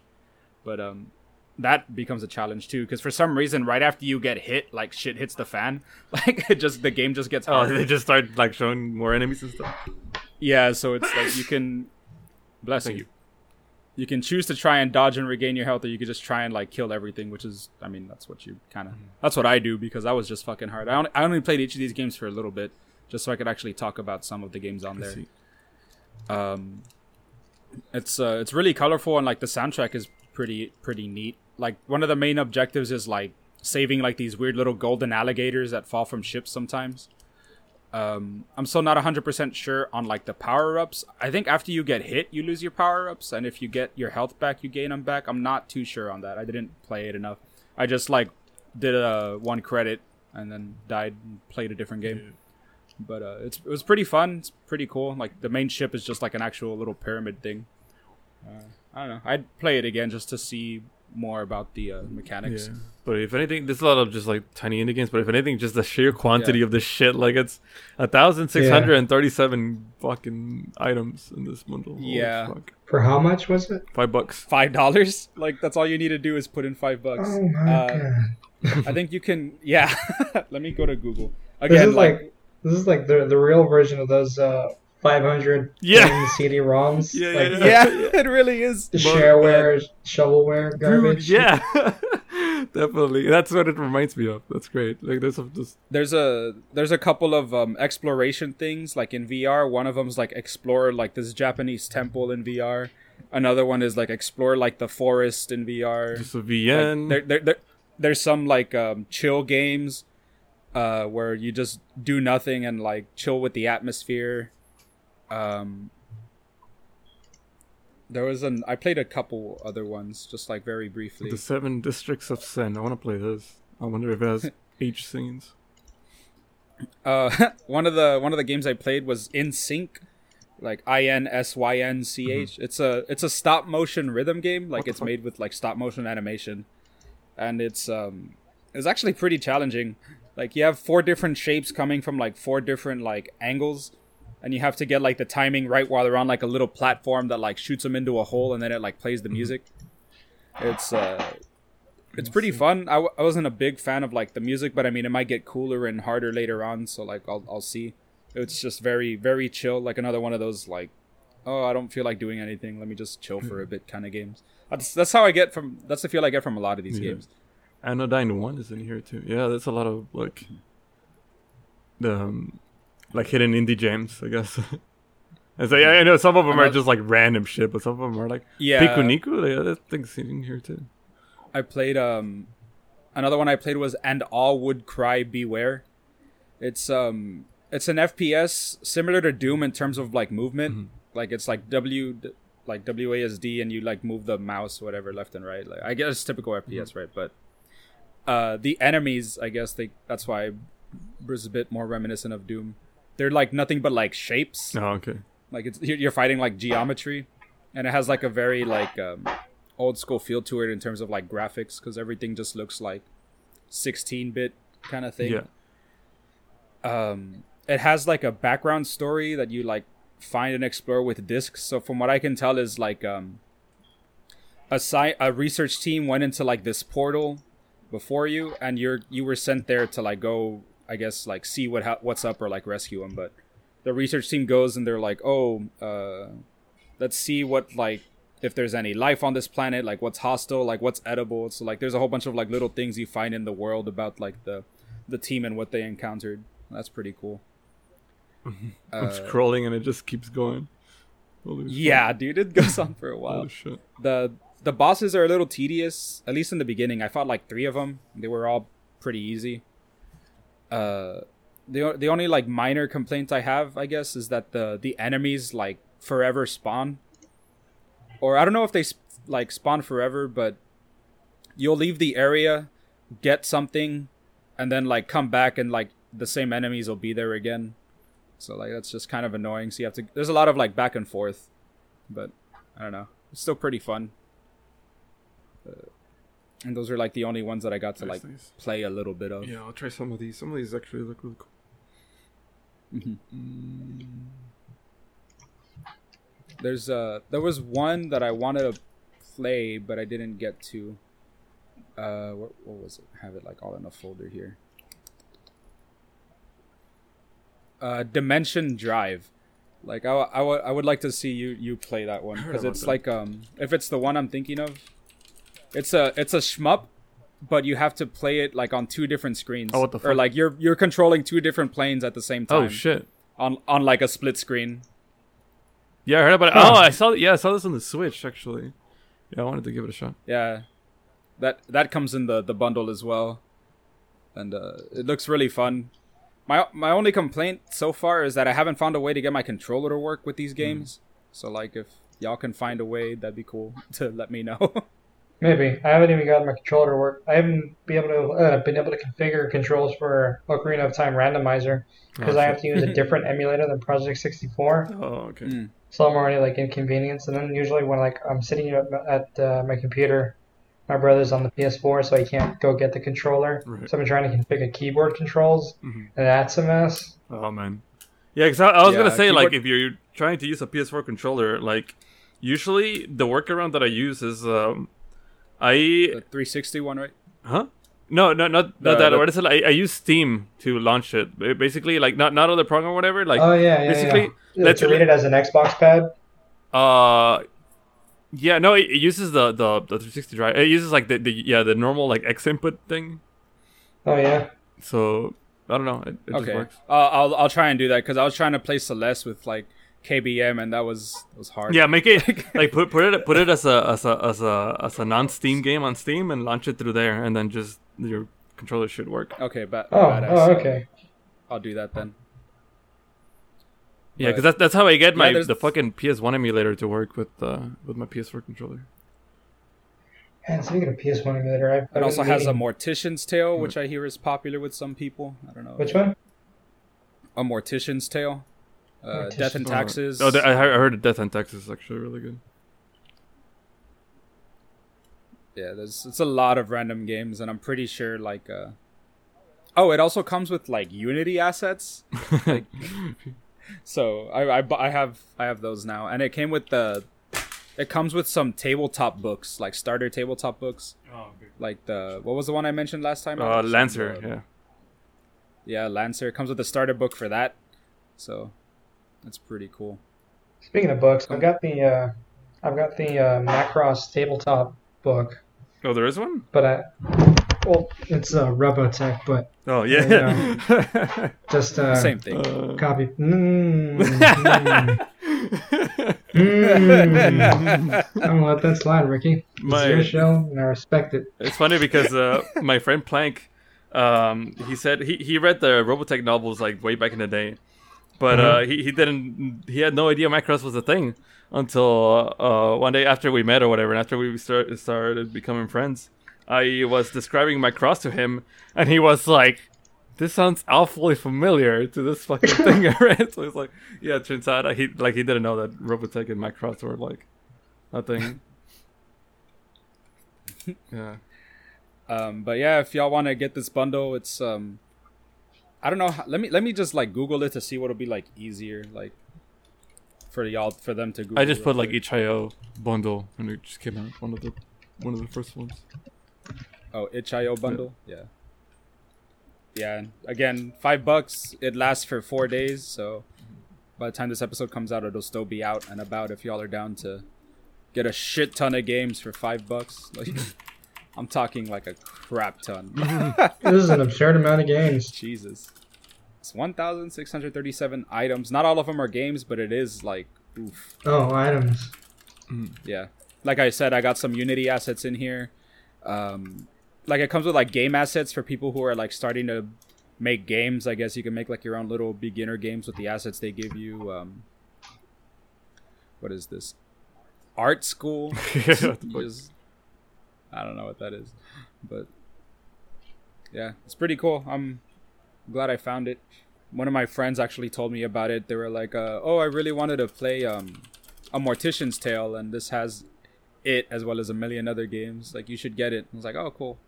But um that becomes a challenge too. Because for some reason right after you get hit like shit hits the fan. [laughs] Like it just the game just gets oh, harder. they just start like showing more enemies and stuff. yeah so it's like you can bless Thank you you can choose to try and dodge and regain your health or you could just try and like kill everything which is i mean that's what you kind of that's what i do because that was just fucking hard. I only, I only played each of these games for a little bit just so i could actually talk about some of the games on there. um it's uh it's really colorful and like the soundtrack is pretty pretty neat. Like one of the main objectives is like saving like these weird little golden alligators that fall from ships sometimes um i'm still not 100% sure on like the power-ups i think after you get hit you lose your power-ups and if you get your health back you gain them back i'm not too sure on that i didn't play it enough i just like did a one credit and then died and played a different game but uh, it's it was pretty fun. It's pretty cool. Like the main ship is just like an actual little pyramid thing. Uh, I don't know. I'd play it again just to see more about the uh, mechanics. Yeah. But if anything, there's a lot of just like tiny indie games. But if anything, just the sheer quantity of the shit, like it's a thousand six hundred and thirty-seven fucking items in this bundle. Holy Yeah. fuck. For how much was it? five bucks. Five dollars? Like that's all you need to do is put in five bucks. Oh my Uh, god. [laughs] I think you can. Yeah. [laughs] Let me go to Google This again. is like, like this is like the the real version of those uh 500 Yeah. game CD-ROMs. [laughs] Yeah, like yeah, yeah, [laughs] it really is. The But- shareware, shovelware Dude, garbage. yeah, [laughs] definitely. That's what it reminds me of. That's great. Like there's some just there's a there's a couple of um, exploration things like in VR. One of them's like explore like this Japanese temple in VR. Another one is like explore like the forest in VR. just a Like, VN. there, there, there, there's some like um, chill games uh, where you just do nothing and like chill with the atmosphere. Um, there was an I played a couple other ones just like very briefly. the seven districts of Sin. I want to play this. I wonder if it has H scenes. Uh, [laughs] one of the one of the games I played was In Sync, like I N S Y N C H. It's a it's a stop motion rhythm game. Like it's fuck? made with like stop motion animation, and it's um it's actually pretty challenging. Like you have four different shapes coming from like four different like angles, and you have to get like the timing right while they're on like a little platform that like shoots them into a hole, and then it like plays the music. It's uh it's pretty fun. I, w- I wasn't a big fan of like the music, but I mean it might get cooler and harder later on. So like I'll I'll see. It's just very very chill, like another one of those like, oh I don't feel like doing anything. Let me just chill for a bit kind of games. That's that's how I get from. That's the feel I get from a lot of these Yeah. games. Anodyne One is in here too. Yeah, that's a lot of like the um, like hidden indie gems, I guess. [laughs] So, yeah, I know some of them are just like random shit, but some of them are like Yeah. Piku Pikuniku. Yeah, that thing's in here too. I played um another one I played was And All Would Cry Beware. It's um it's an FPS similar to Doom in terms of like movement. Like it's like W like WASD and you like move the mouse whatever left and right. Like I guess it's typical FPS, right? But uh the enemies, I guess they that's why was a bit more reminiscent of Doom. They're like nothing but like shapes. Oh, okay. Like it's you're fighting like geometry, and it has like a very like um, old school feel to it in terms of like graphics because everything just looks like 16 bit kind of thing. Yeah. Um, it has like a background story that you like find and explore with discs. So from what I can tell is like um, a sci- a research team went into like this portal before you, and you're you were sent there to like go, I guess like see what ha- what's up or like rescue them, but the research team goes and they're like, oh, uh, let's see what like if there's any life on this planet, like what's hostile, like what's edible. So like there's a whole bunch of like little things you find in the world about like the the team and what they encountered. That's pretty cool. [laughs] I'm Uh, scrolling and it just keeps going. Yeah, dude, it goes on for a [laughs] while. The The bosses are a little tedious, at least in the beginning. I fought like three of them. They were all pretty easy. Uh, the the only like minor complaint I have, I guess, is that the the enemies like forever spawn, or I don't know if they sp- like spawn forever, but you'll leave the area, get something, and then like come back and like the same enemies will be there again. So like that's just kind of annoying. So you have to. There's a lot of like back and forth, but I don't know. It's still pretty fun. Uh, and those are like the only ones that I got to Nice, like nice. play a little bit of. Yeah, I'll try some of these. Some of these actually look really cool. Mhm. Mm, There's uh there was one that I wanted to play but I didn't get to. Uh what, what was it? I have it like all in a folder here. Uh Dimension Drive. Like I, I, would- I would like to see you you play that one because it's that. like um if it's the one I'm thinking of it's a it's a shmup but you have to play it like on two different screens Oh, what the fuck? or like you're you're controlling two different planes at the same time Oh shit! on on like a split screen. Yeah, I heard about it. Oh, I saw. Yeah, I saw this on the Switch actually. Yeah, I wanted to give it a shot. Yeah, that that comes in the the bundle as well, and uh, it looks really fun. My my only complaint so far is that I haven't found a way to get my controller to work with these games. So like, if y'all can find a way, that'd be cool [laughs] to let me know. Maybe I haven't even gotten my controller to work. I haven't been able to uh, been able to configure controls for Ocarina of Time Randomizer because Oh, I have to use a [laughs] different emulator than Project 64. Oh, okay. Mm. So I'm already like inconvenienced. And then usually when like I'm sitting at, at uh, my computer, my brother's on the PS4, so I can't go get the controller. Right. So I've been trying to configure keyboard controls, Mhm. and that's a mess. Oh man. Yeah, because I, I was Yeah, gonna say like if you're trying to use a PS4 controller, like usually the workaround that I use is um, I the 360 one, right? huh. No, no, not The- not that. the- What is it? I, I use Steam to launch it. Basically, like not not other program or whatever. Like, oh yeah, yeah, basically, yeah. let's- read it as an Xbox pad. uh, yeah, no, it, it uses the, the the 360 drive. It uses like the, the yeah the normal like X input thing. Oh yeah. So I don't know. It, it just okay, works. uh, I'll I'll try and do that because I was trying to play Celeste with like KBM and that was was hard. Yeah, make it [laughs] like put put it put it as a as a as a as a non Steam game on Steam and launch it through there, and then just your controller should work. Okay, ba- Oh, badass. oh okay. I'll do that then. Yeah, because that's that's how I get my there's- the fucking PS1 emulator to work with uh with my PS4 controller. And speaking of PS1 emulator, I've, It I've also been has a Mortician's Tale, which I hear is popular with some people. I don't know. Which one? A Mortician's Tale. Uh, Death and Taxes. Oh, I heard I Death and Taxes is actually really good. yeah, there's it's a lot of random games, and I'm pretty sure like. Uh... Oh, it also comes with like Unity assets. Like, [laughs] so I, I I have I have those now, and it came with the. It comes with some tabletop books, like starter tabletop books, like the what was the one I mentioned last time? uh, Lancer, Uh, yeah. yeah, Lancer it comes with a starter book for that, so that's pretty cool. Speaking of books, I've got the uh, I've got the uh, Macross tabletop book, Oh, there is one. but I well, it's uh, Robotech, but Oh yeah. Yeah, [laughs] just uh, Same thing. Uh, copy. Mm, mm. Mm. Don't let that slide, Ricky. It's My- your show, and I respect it. It's funny because uh, my friend Plank, um, he said he, he read the Robotech novels like way back in the day, but uh, Uh-huh. he, he didn't he had no idea Macross was a thing until uh, one day after we met or whatever, and after we start, started becoming friends. I was describing Macross to him, and he was like, "This sounds awfully familiar to this fucking [laughs] thing I read." So he's like, yeah, it turns out he like he didn't know that Robotech and Macross were like a thing. [laughs] yeah. Um, but yeah, if y'all want to get this bundle, it's um, I don't know. How, let me let me just like Google it to see what'll be like easier, like for y'all for them to Google. I just put like itch.io bundle and it just came out one of the one of the first ones. oh itch.io bundle. Yeah. Yeah. and Again, five bucks. It lasts for four days, so by the time this episode comes out, it'll still be out and about. If y'all are down to get a shit ton of games for five bucks, [laughs] like I'm talking like a crap ton. [laughs] This is an absurd amount of games. Jesus. It's 1,637 items. Not all of them are games, but it is like, oof. Oh, items. Yeah. Like I said, I got some Unity assets in here. Um, like it comes with like game assets for people who are like starting to make games. I guess you can make like your own little beginner games with the assets they give you. Um, what is this? Art school. You [laughs] just- I don't know what that is, but yeah, it's pretty cool. I'm glad I found it. One of my friends actually told me about it. They were like, uh, "Oh, I really wanted to play um, a Mortician's Tale, and this has it as well as a million other games. Like, you should get it." I was like, "Oh, cool."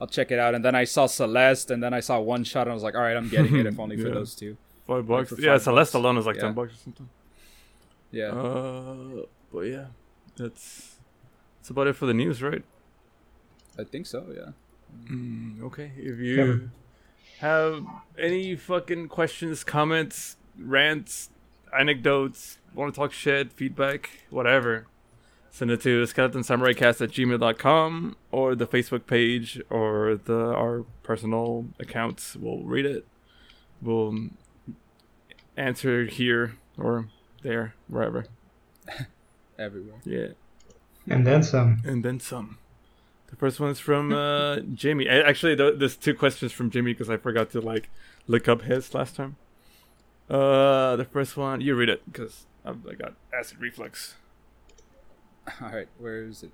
I'll check it out. And then I saw Celeste, and then I saw One Shot, and I was like, "All right, I'm getting it if only for [laughs] those two. Five bucks. yeah, five Celeste bucks. alone is like Yeah. ten bucks or something. Yeah. Uh, but yeah, that's that's about it for the news, right? I think so. Yeah. Mm, okay. If you have any fucking questions, comments, rants, anecdotes, want to talk shit, feedback, whatever, send it to skeletonsamuraicast at gmail.com or the Facebook page or the our personal accounts. We'll read it. We'll answer here or there, wherever. [laughs] Everywhere. Yeah. And then some. And then some. The first one's from uh, Jamie. Actually, th- there's two questions from Jimmy because I forgot to like look up his last time. Uh, the first one, you read it because I got acid reflux. [laughs] All right, where is it?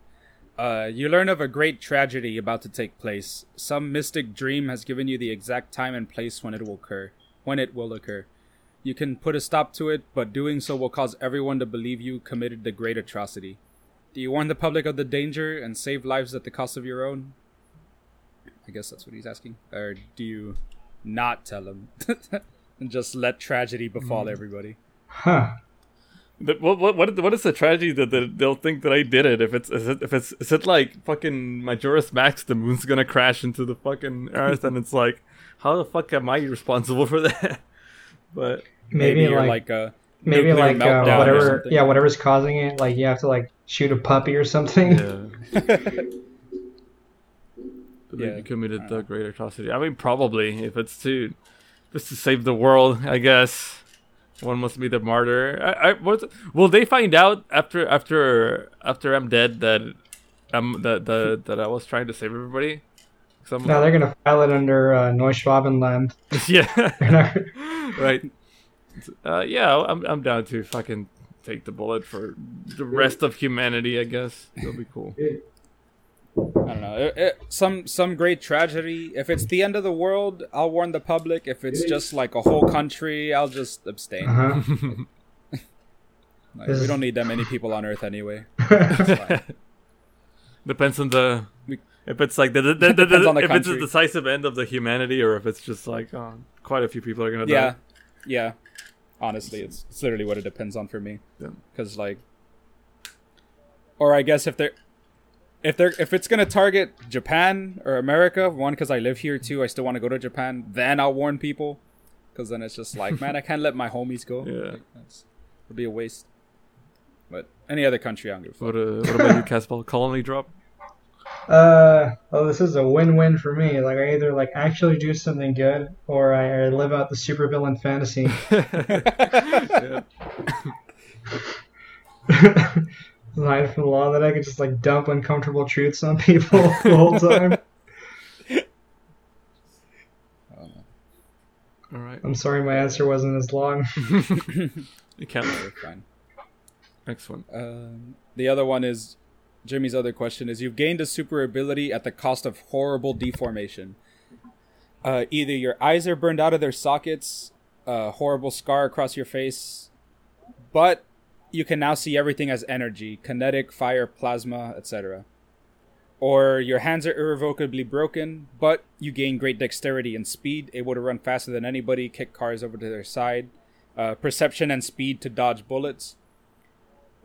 Uh, you learn of a great tragedy about to take place. Some mystic dream has given you the exact time and place when it will occur. When it will occur. You can put a stop to it, but doing so will cause everyone to believe you committed the great atrocity. Do you warn the public of the danger and save lives at the cost of your own? I guess that's what he's asking. Or do you not tell them [laughs] and just let tragedy befall everybody? Huh. But what what what what is the tragedy that that they'll think that I did it? If it's is it if it's is it like fucking Majora's Mask, the moon's gonna crash into the fucking earth, and it's like, how the fuck am I responsible for that? [laughs] But Maybe, you're like, like a maybe like uh, meltdown whatever. something. Yeah, whatever's causing it. Like you have to like shoot a puppy or something. yeah. [laughs] But Yeah. committed the great atrocity. I mean, probably if it's to, if it's to save the world, I guess one must be the martyr. I, I what, will they find out after after after I'm dead that um that that that I was trying to save everybody? I'm- No, they're gonna file it under uh, Neuschwabenland. [laughs] yeah, [laughs] right. Uh, yeah, I'm I'm down to fucking take the bullet for the rest of humanity. I guess that'll be cool. [laughs] I don't know. It, it, some some great tragedy. If it's the end of the world, I'll warn the public. If it's just like a whole country, I'll just abstain. uh-huh. [laughs] Like, we don't need that many people on Earth anyway. [laughs] Depends on the if it's like the, the, the, the, Depends on the if it's the decisive end of the humanity or if it's just like oh, quite a few people are gonna Yeah, die. yeah. Honestly, it's, it's literally what it depends on for me. Yeah. Because like, or I guess if they're if they're if it's gonna target Japan or America, one because I live here too, I still want to go to Japan. Then I'll warn people. Because then it's just like, [laughs] man, I can't let my homies go. Yeah. Like, that's, it'd be a waste. But any other country, I don't give a fuck. What, uh, what about you, Casval? Colony drop? Uh, well, this is a win-win for me. Like I either like actually do something good, or I, I live out the supervillain fantasy. yeah. hide from the law, that I could just like dump uncomfortable truths on people [laughs] the whole time. [laughs] All right. I'm sorry, my answer wasn't as long. [laughs] You can't. fine. Excellent. Um, the other one is Jimmy's other question is you've gained a super ability at the cost of horrible deformation. Uh, either your eyes are burned out of their sockets, a horrible scar across your face, but you can now see everything as energy, kinetic, fire, plasma, etc. Or your hands are irrevocably broken, but you gain great dexterity and speed, able to run faster than anybody, kick cars over to their side, uh, perception and speed to dodge bullets.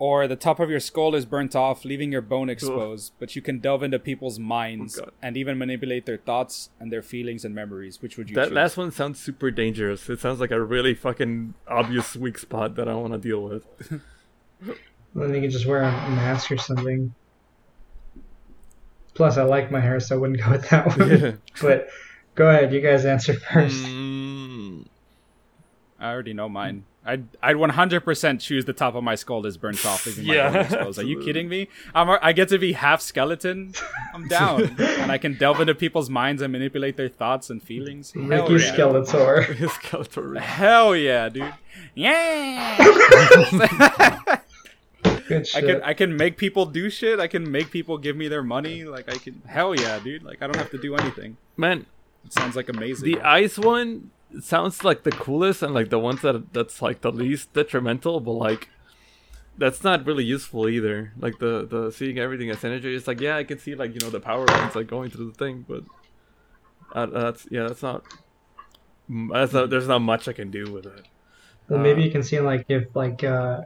Or the top of your skull is burnt off, leaving your bone exposed, but you can delve into people's minds Oh, and even manipulate their thoughts and their feelings and memories. Which would you That choose? last one sounds super dangerous. It sounds like a really fucking obvious weak spot that I want to deal with. [laughs] Then you can just wear a mask or something. Plus, I like my hair, so I wouldn't go with that one. Yeah. [laughs] But go ahead, you guys answer first. Mm, I already know mine. I'd I'd 100% choose the top of my skull is burnt off, leaving my Yeah, bone [laughs] exposed. Are you kidding me? I'm a- I get to be half skeleton. I'm down, [laughs] and I can delve into people's minds and manipulate their thoughts and feelings. Hell Ricky yeah. Skeletor. [laughs] Skeletor. Hell yeah, dude. Yeah. Good I can I can make people do shit. I can make people give me their money. Like I can. Hell yeah, dude. Like I don't have to do anything. Man, It sounds like amazing. the ice one sounds like the coolest and like the ones that that's like the least detrimental, but like that's not really useful either. Like the the seeing everything as energy. It's like yeah, I can see like you know the power lines like going through the thing, but uh, that's yeah, that's not. That's not, there's not much I can do with it. Well, maybe Uh, you can see like if like uh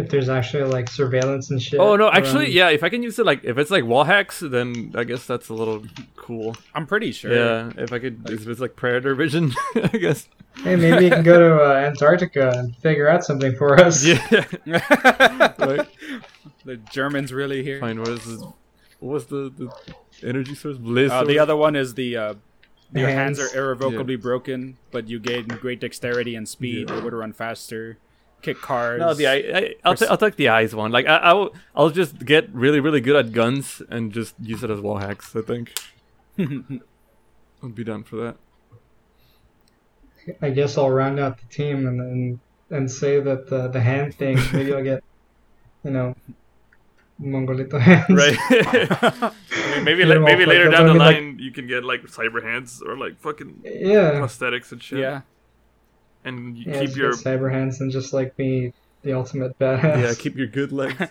if there's actually like surveillance and shit. Oh no, actually, around- yeah. If I can use it like if it's like wall hacks, then I guess that's a little cool. I'm pretty sure. Yeah, if I could, if it's like predator vision, [laughs] I guess. Hey, maybe you can go to uh, Antarctica and figure out something for us. Yeah. [laughs] right. the Germans really here. Fine. What is this? What was the the energy source? Bliss. Uh, the other one is the uh, your hands, Hands. are irrevocably broken, but you gain great dexterity and speed, able to run faster, kick cars. No, the I, I I'll, ta- I'll take the eyes one. Like I, I'll I'll just get really really good at guns and just use it as wall hacks. I think. [laughs] I'll be done for that. I guess I'll round out the team and then and say that the the hand thing. Maybe I'll get, [laughs] you know, Mongolito hands. Right. [laughs] I mean, maybe Get la- maybe later up. down I the mean, like- line you can get like cyber hands or like fucking Yeah. prosthetics and shit. yeah. And you Yeah, keep your cyber hands and just like be the ultimate badass. yeah keep your good legs. [laughs]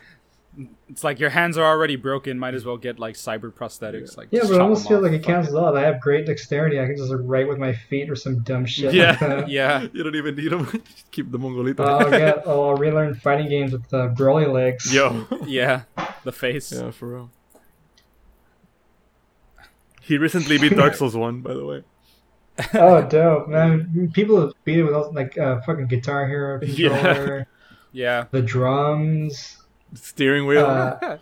It's like your hands are already broken. Might as well get like cyber prosthetics. Like Yeah, but I almost them feel like it Fuck cancels out. I have great dexterity. I can just like write with my feet or some dumb shit. Yeah. like that. [laughs] Yeah, you don't even need them. Just [laughs] keep the Mongolito. Uh, I'll get. Oh, I'll relearn fighting games with the Broly legs. Yo. yeah. The face. yeah, for real. He recently beat Dark Souls 1, by the way. Oh, [laughs] dope, man! People have beat it with all, like uh, fucking Guitar Hero [laughs] Yeah. controller, Yeah. the drums. Steering wheel. Uh,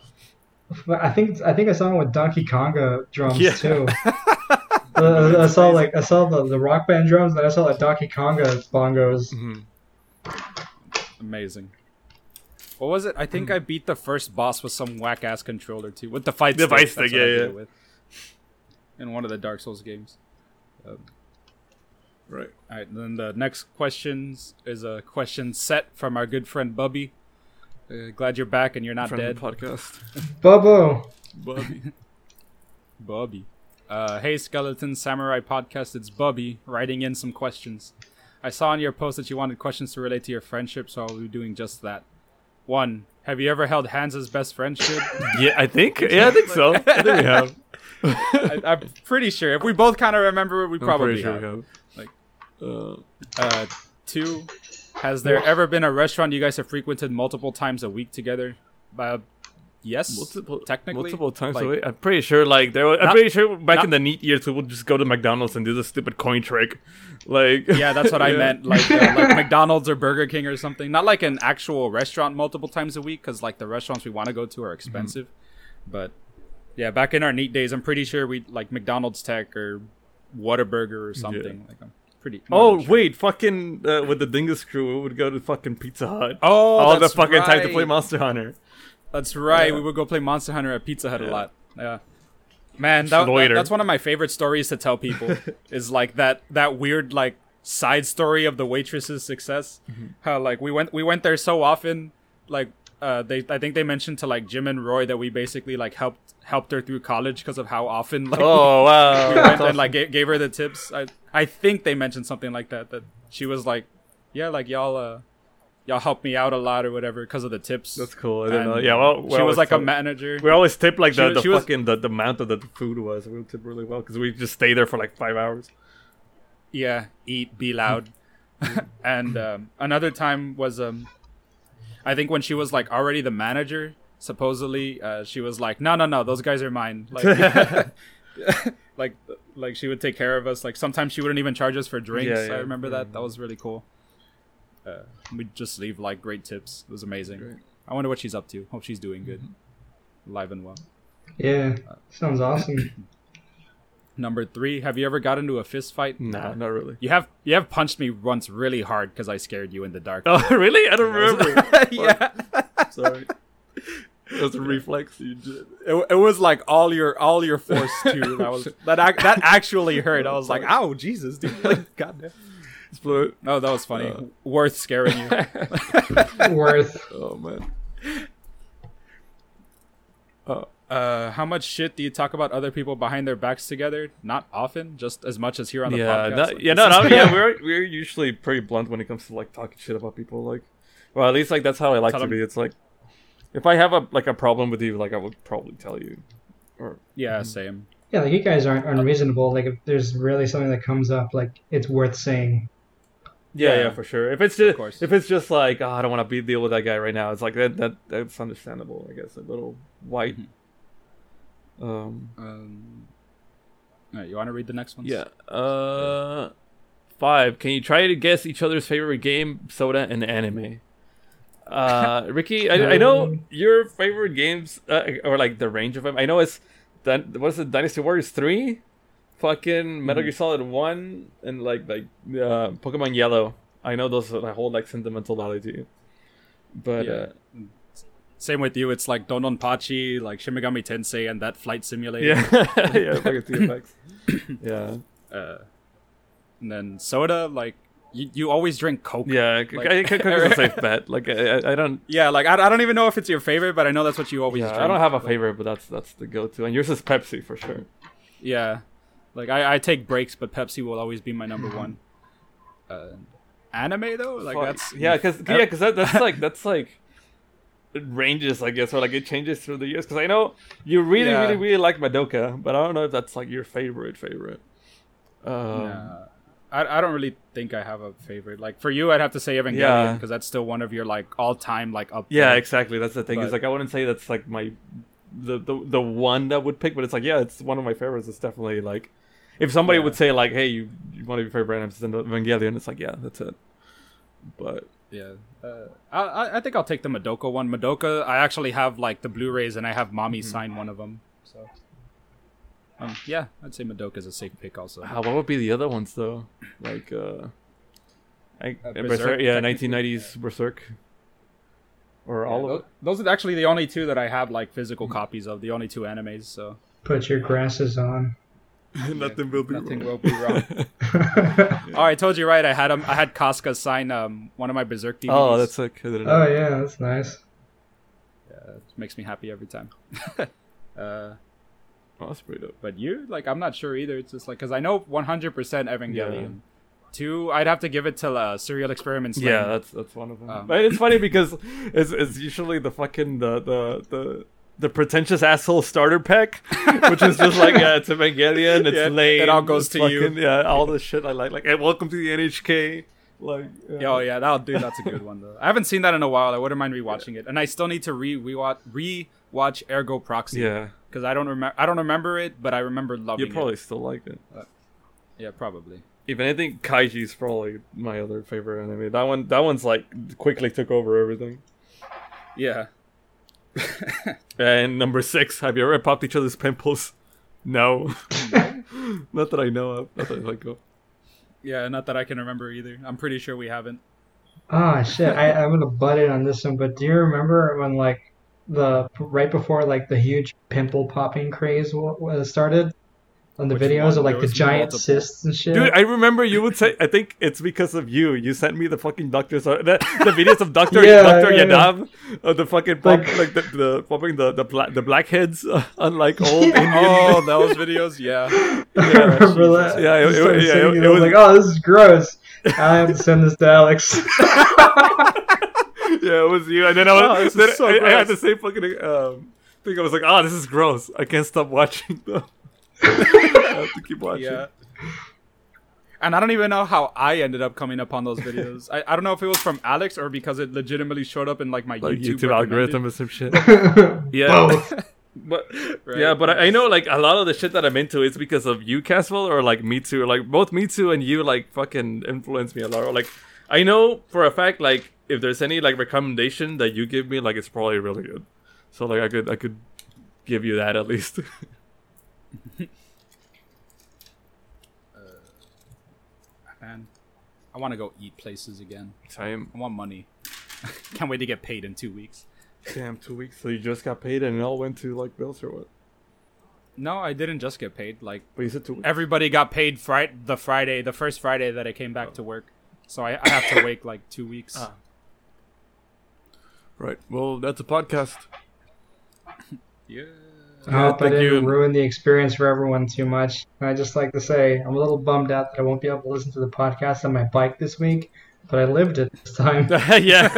[laughs] I think I think I saw one with Donkey Konga drums Yeah. too. Uh, I saw like I saw the, the rock band drums, and I saw like Donkey Konga bongos. Mhm. Amazing. What was it? I think I beat the first boss with some whack ass controller too, with the fight The stick. fight That's stick, what I yeah, yeah. With. In one of the Dark Souls games. Right. All right, then the next questions is a question set from our good friend Bubby. Uh, glad you're back and you're not Friend dead, the podcast. [laughs] Bobo, Bobby. Bubby. Uh, hey, Skeleton Samurai Podcast, it's Bubby writing in some questions. I saw in your post that you wanted questions to relate to your friendship, so I'll be doing just that. One, have you ever held hands as best friendship? [laughs] yeah, I think. Yeah, I think so. I think we have. [laughs] I, I'm pretty sure. If we both kind of remember it, we I'm probably pretty sure have. we have. Like- Uh, Uh, two, has there ever been a restaurant you guys have frequented multiple times a week together? Uh, yes, multiple, technically. multiple times Like- a week. I'm pretty sure. Like there, was, I'm pretty sure back not- in the neat years we would just go to McDonald's and do the stupid coin trick. Like Yeah, that's what I [laughs] meant. Like, uh, like [laughs] McDonald's or Burger King or something. Not like an actual restaurant multiple times a week, because like the restaurants we want to go to are expensive. But yeah, back in our neat days, I'm pretty sure we like McDonald's Tech or Whataburger or something. Like, um, pretty. Oh than wait, fucking uh, with the Dingus crew, we would go to fucking Pizza Hut. Oh, all the that's fucking time to play Monster Hunter. That's right. Yeah. We would go play Monster Hunter at Pizza Hut a lot. Yeah. Man, that, that- that's one of my favorite stories to tell people. [laughs] is like that that weird like side story of the waitress's success. Mm-hmm. How like we went we went there so often. Like uh, they I think they mentioned to like Jim and Roy that we basically like helped helped her through college because of how often like Oh [laughs] wow, we went and like gave, gave her the tips. I I think they mentioned something like that that she was like, yeah, like y'all uh y'all helped me out a lot or whatever because of the tips. that's cool. I didn't And know. Yeah, well, we she was like a manager. We always tip like She the, was- the she was- fucking the, the amount of the food was. We tip really well because we just stay there for like five hours. yeah eat be loud [laughs] [laughs] and um, another time was um i think when she was like already the manager supposedly uh, she was like no no no those guys are mine. Like [laughs] [laughs] like like she would take care of us. Like sometimes she wouldn't even charge us for drinks. Yeah, yeah. i remember that. That was really cool. Uh, we'd just leave like great tips. It was amazing. Great. i wonder what she's up to. Hope she's doing good. Live and well. Yeah, sounds awesome. [laughs] number three have you ever got into a fist fight Nah, not really. you have you have punched me once really hard because i scared you in the dark [laughs] Oh really? I don't remember. [laughs] yeah. Sorry. It was a reflex. You did. It, it was like all your all your force [laughs] too. That was that ac- that actually hurt. I was like, "Ow, Jesus, dude!" Like, God damn. Just. Oh, that was funny. Uh. Worth scaring you. Worth. Oh man. Uh, Uh, how much shit do you talk about other people behind their backs together? Not often, just as much as here on the yeah, podcast. that- Like, yeah, no, no, yeah. [laughs] We're we're usually pretty blunt when it comes to like talking shit about people. Like, well, at least like that's how I like Tell to them- be. It's like if I have a like a problem with you, like I would probably tell you. Or yeah, mm-hmm. same. Yeah, like you guys aren't uh, unreasonable. Like if there's really something that comes up, like it's worth saying. yeah, Yeah. yeah, for sure. If it's just course. if it's just like oh, I don't want to be deal with that guy right now, it's like that that that's understandable. I guess a little white. Mm-hmm. Um. Um, all right, you want to read the next one? Yeah. Uh, five. Can you try to guess each other's favorite game, soda, and anime? Uh, [laughs] Ricky, I, I know your favorite games, uh, or like the range of them. I know it's Dyn- what's it, Dynasty Warriors three, fucking Metal Gear Solid one, and like like uh, Pokemon Yellow. I know those are, hold like sentimental value to you. But Yeah. uh, Same with you. It's like DoDonPachi, like Shin Megami Tensei, and that flight simulator. yeah, [laughs] [laughs] yeah, fucking TFX. [coughs] yeah, Uh, and then soda, like you, you always drink Coke. yeah. Like- Coke is a [laughs] safe bet. Like I, I, don't. Yeah, like I, I don't even know if it's your favorite, but I know that's what you always Yeah, drink. I don't have a favorite, but that's that's the go-to, and yours is Pepsi for sure. Yeah, like I, I take breaks, but Pepsi will always be my number one. Uh, anime though, like Fuck. that's yeah, because yeah, because that, that's like that's like ranges, I guess, or like it changes through the years. Because I know you really, Yeah. really, really like Madoka, but I don't know if that's like your favorite favorite. Um, Nah. I, I don't really think I have a favorite. Like for you, I'd have to say Evangelion Yeah. because that's still one of your like all time like up. Yeah, there. exactly. That's the thing. But- Is like I wouldn't say that's like my the, the the one that would pick, but it's like yeah, it's one of my favorites. It's definitely like if somebody Yeah. would say like, hey, you, you one of your favorite animes is Evangelion, it's like yeah, that's it. But yeah. Uh, I- I I think I'll take the Madoka one. Madoka, I actually have like the Blu-rays and I have mommy Mm-hmm. sign one of them. So. Um, yeah, I'd say Madoka's a safe pick also. uh, what would be the other ones though? Like uh, I, Uh, Berserk, Berserk, yeah, technically. 1990s Berserk, or Yeah, all of tho- it. those are actually the only two that I have like physical copies of. The only two animes. So Put your grasses on. [laughs] Nothing will be nothing wrong. will be wrong. [laughs] [laughs] Oh, I told you right. I had him. I had Casca sign um one of my Berserk DVDs. oh, that's like I didn't know. oh yeah, that's nice. Yeah, it makes me happy every time. uh, Oh, that's pretty dope. but you like I'm not sure either. It's just like because I know 100% Evangelion. Two, I'd have to give it to uh, Serial Experiments. Yeah, that's that's one of them. Um, but it's funny because it's, it's usually the fucking the the the. The pretentious asshole starter pack, which is just like yeah, it's Evangelion, it's Yeah, lame. it all goes to you. Yeah, all the shit I like. Like, hey, welcome to the NHK. Like, yeah. Oh yeah, that'll do. That's a good one though. I haven't seen that in a while. I wouldn't mind rewatching it, and I still need to re rewatch re-watch Ergo Proxy. yeah. because I don't remember. I don't remember it, but I remember loving You probably it. still like it. Yeah, probably. If anything, Kaiji's probably my other favorite anime. That one, that one's like quickly took over everything. Yeah. [laughs] And number six, have you ever popped each other's pimples? No, [laughs] not that I know of. Not that I think of. Yeah, not that I can remember either. I'm pretty sure we haven't. Ah, shit. I, I'm gonna butt in on this one, but do you remember when like the right before like the huge pimple popping craze wa- wa- started on the Which videos one? of like the giant multiple. cysts and shit? Dude, I remember you would say. I think it's because of you. You sent me the fucking doctor. So the, the videos of Doctor [laughs] Yeah, Doctor yeah, Yadav, of the fucking pop, Like- like, the the popping the the black the blackheads, uh, [laughs] unlike [laughs] old Yeah. Indian. Oh, those videos, yeah. I remember that. Yeah, it- I just started it- yeah, it- it, it was was- like, oh, this is gross. I have to send this to Alex. yeah, it was you. And then I was, Oh, this is then so I, I had the gross. same fucking um, thing. I was like, oh, this is gross. I can't stop watching them. [laughs] I have to keep watching. Yeah. And I don't even know how I ended up coming upon those videos. I, I don't know if it was from Alex or because it legitimately showed up in like my Like YouTube, YouTube, algorithm or some shit. [laughs] Both. Yeah. [laughs] But Right. yeah, but I, I know like a lot of the shit that I'm into is because of you, Casval, or like Me Too, like both Me Too and you like fucking influence me a lot. Or like I know for a fact like if there's any like recommendation that you give me, like it's probably really good. So like I could I could give you that at least. Man, I want to go eat places again. Time. I want money. [laughs] Can't wait to get paid in two weeks. Damn, two weeks. So you just got paid and it all went to like bills or what? No, I didn't just get paid. Like But you said two weeks. everybody got paid Friday, the Friday, the first Friday that I came back to work. So I, I have to wait like two weeks. Ah. Right. Well, that's a podcast. [laughs] Yeah. I hope I thank didn't you. ruin the experience for everyone too much. And I just like to say I'm a little bummed out that I won't be able to listen to the podcast on my bike this week, but I lived it this time. [laughs] yeah.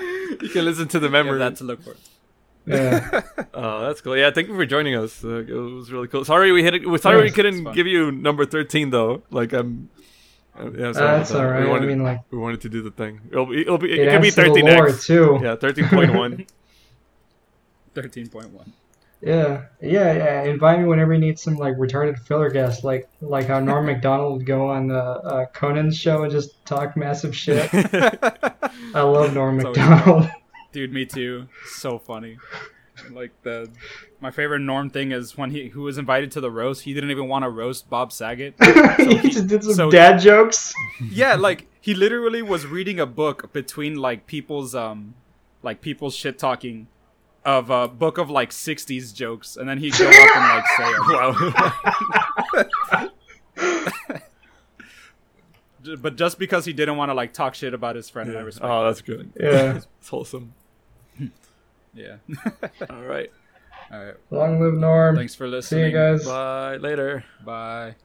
[laughs] you can listen to the Yeah, memory. that to look for. Yeah. [laughs] Oh, that's cool. Yeah, thank you for joining us. Uh, it was really cool. Sorry we hit it. We're sorry Yeah, we couldn't give you number thirteen though. Like I'm. Yeah, sorry That's alright. We I wanted, mean, like, we wanted to do the thing. It'll be. It'll be. It, it can be adds to the thirteen lore X. too. Yeah, thirteen point one. Thirteen point one. Yeah, yeah, yeah. Invite me whenever you need some like retarded filler guests, like like how Norm [laughs] Macdonald would go on the uh, Conan's show and just talk massive shit. [laughs] I love Norm So- Macdonald. [laughs] Dude, me too. So funny. Like the my favorite Norm thing is when he who was invited to the roast, he didn't even want to roast Bob Saget. he just did some so- dad jokes. yeah, like he literally was reading a book between like people's um like people's shit talking of a book of like 60s jokes and then he'd go up and like say it. wow. [laughs] But just because he didn't want to like talk shit about his friend, I respect. oh, that's good. Yeah. [laughs] It's wholesome. [laughs] yeah. All right. All right. Long live Norm. Thanks for listening. See you guys. Bye. Later. Bye.